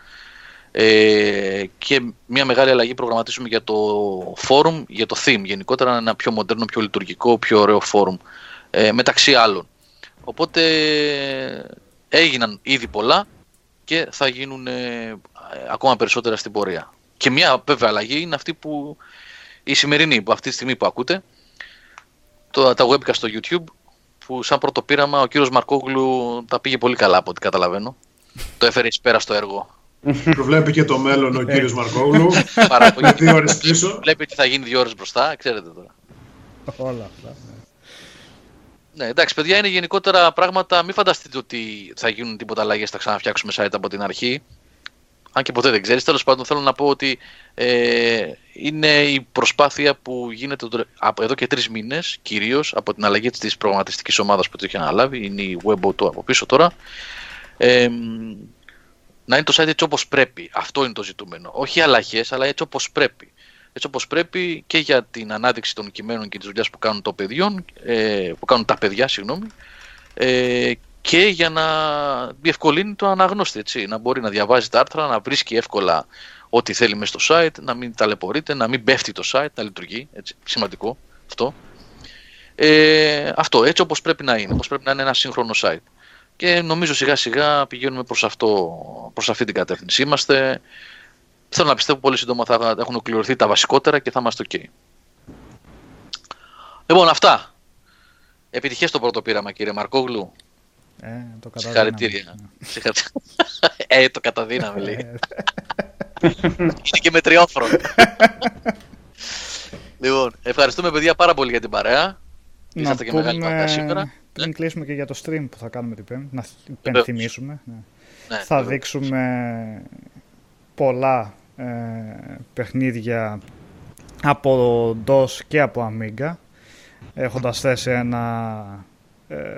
Ε, και μια μεγάλη αλλαγή προγραμματίζουμε για το forum, για το theme γενικότερα, ένα πιο μοντέρνο, πιο λειτουργικό, πιο ωραίο forum ε, μεταξύ άλλων. Οπότε έγιναν ήδη πολλά και θα γίνουν ε, ακόμα περισσότερα στην πορεία. Και μια βέβαια αλλαγή είναι αυτή που η σημερινή, που αυτή τη στιγμή που ακούτε, το, τα webcast στο YouTube, που σαν πρώτο πείραμα ο κύριος Μαρκόγλου τα πήγε πολύ καλά από ό,τι καταλαβαίνω. το έφερε εις πέρα στο έργο. Προβλέπει και το μέλλον ο κύριος Μαρκόγλου. Παραπονή. δύο ώρες πίσω. Βλέπει ότι θα γίνει δύο ώρες μπροστά, ξέρετε τώρα. Όλα αυτά. Ναι, εντάξει, παιδιά, είναι γενικότερα πράγματα. Μην φανταστείτε ότι θα γίνουν τίποτα αλλαγές, θα ξαναφτιάξουμε site από την αρχή. Αν και ποτέ δεν ξέρεις. Τέλος πάντων, θέλω να πω ότι ε, είναι η προσπάθεια που γίνεται από εδώ και τρεις μήνες, κυρίως από την αλλαγή της προγραμματιστικής ομάδας που το έχει αναλάβει. Είναι η Webo του από πίσω τώρα. Ε, να είναι το site έτσι όπως πρέπει. Αυτό είναι το ζητούμενο. Όχι αλλαγές, αλλά έτσι όπως πρέπει έτσι όπως πρέπει και για την ανάδειξη των κειμένων και της δουλειάς που κάνουν, το παιδιών, ε, που κάνουν τα παιδιά συγγνώμη, ε, και για να διευκολύνει το αναγνώστη, έτσι, να μπορεί να διαβάζει τα άρθρα, να βρίσκει εύκολα ό,τι θέλει μέσα στο site, να μην ταλαιπωρείται, να μην πέφτει το site, να λειτουργεί, έτσι, σημαντικό αυτό. Ε, αυτό, έτσι όπως πρέπει να είναι, όπως πρέπει να είναι ένα σύγχρονο site. Και νομίζω σιγά σιγά πηγαίνουμε προς, αυτό, προς αυτή την κατεύθυνση. Είμαστε θέλω να πιστεύω πολύ σύντομα θα έχουν ολοκληρωθεί τα βασικότερα και θα είμαστε ok. Λοιπόν, αυτά. Επιτυχία στο πρώτο πείραμα, κύριε Μαρκόγλου. Ε, το Συγχαρητήρια. ε, το καταδύναμε, λέει. Είναι και με τριόφρον. λοιπόν, ευχαριστούμε παιδιά πάρα πολύ για την παρέα. Να Είσαστε και μεγάλη παρέα σήμερα. Πριν ναι. κλείσουμε και για το stream που θα κάνουμε την Πέμπτη, να υπενθυμίσουμε. Ναι. Ναι, θα δείξουμε πολλά ε, παιχνίδια από DOS και από Amiga έχοντας θέσει ένα ε,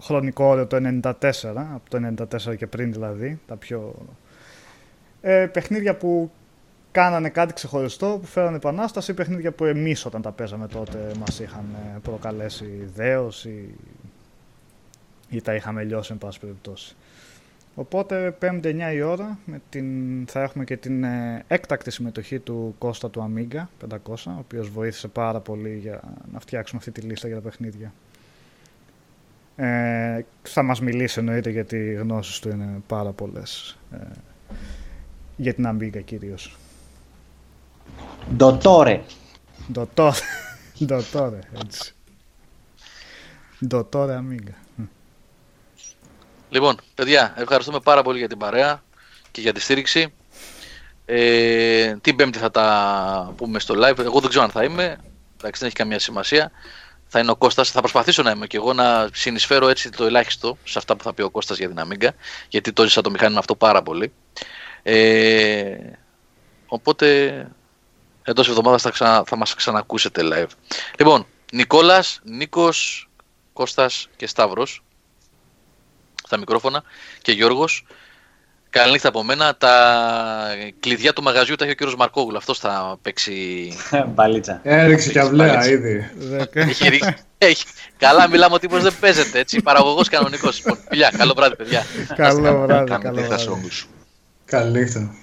χρονικό όριο το 94 από το 94 και πριν δηλαδή τα πιο ε, παιχνίδια που κάνανε κάτι ξεχωριστό που φέρανε επανάσταση παιχνίδια που εμείς όταν τα παίζαμε τότε μας είχαν ε, προκαλέσει δέος ή, ή τα είχαμε λιώσει εν πάση περιπτώσει. Οπότε 5η 9 η ώρα με την, θα έχουμε και την ε, έκτακτη συμμετοχή του Κώστα του Amiga 500, ο οποίος βοήθησε πάρα πολύ για να φτιάξουμε αυτή τη λίστα για τα παιχνίδια. Ε, θα μας μιλήσει εννοείται γιατί οι γνώσεις του είναι πάρα πολλές ε, για την Amiga κυρίως. Ντοτόρε. Ντοτόρε. Ντοτόρε, έτσι. Ντοτόρε Amiga. Λοιπόν, παιδιά, ευχαριστούμε πάρα πολύ για την παρέα και για τη στήριξη. Ε, την Πέμπτη θα τα πούμε στο live. Εγώ δεν ξέρω αν θα είμαι. Εντάξει, δεν έχει καμία σημασία. Θα είναι ο Κώστας. Θα προσπαθήσω να είμαι και εγώ να συνεισφέρω έτσι το ελάχιστο σε αυτά που θα πει ο Κώστας για την Αμίγκα. Γιατί το ζήσα το μηχάνημα αυτό πάρα πολύ. Ε, οπότε εντός εβδομάδας θα, ξανα, θα μας ξανακούσετε live. Λοιπόν, Νικόλας, Νίκος, Κώστας και Σταύρος στα μικρόφωνα και Γιώργος. Καλή νύχτα από μένα. Τα κλειδιά του μαγαζιού τα έχει ο κύριος Μαρκόγλου. Αυτός θα παίξει... Μπαλίτσα. Έριξε και αυλαία ήδη. έχει, Καλά μιλάμε ότι τύπος δεν παίζεται έτσι. Παραγωγός κανονικός. Λοιπόν, φιλιά, καλό βράδυ παιδιά. Καλό βράδυ. Καλό βράδυ. Καλή νύχτα.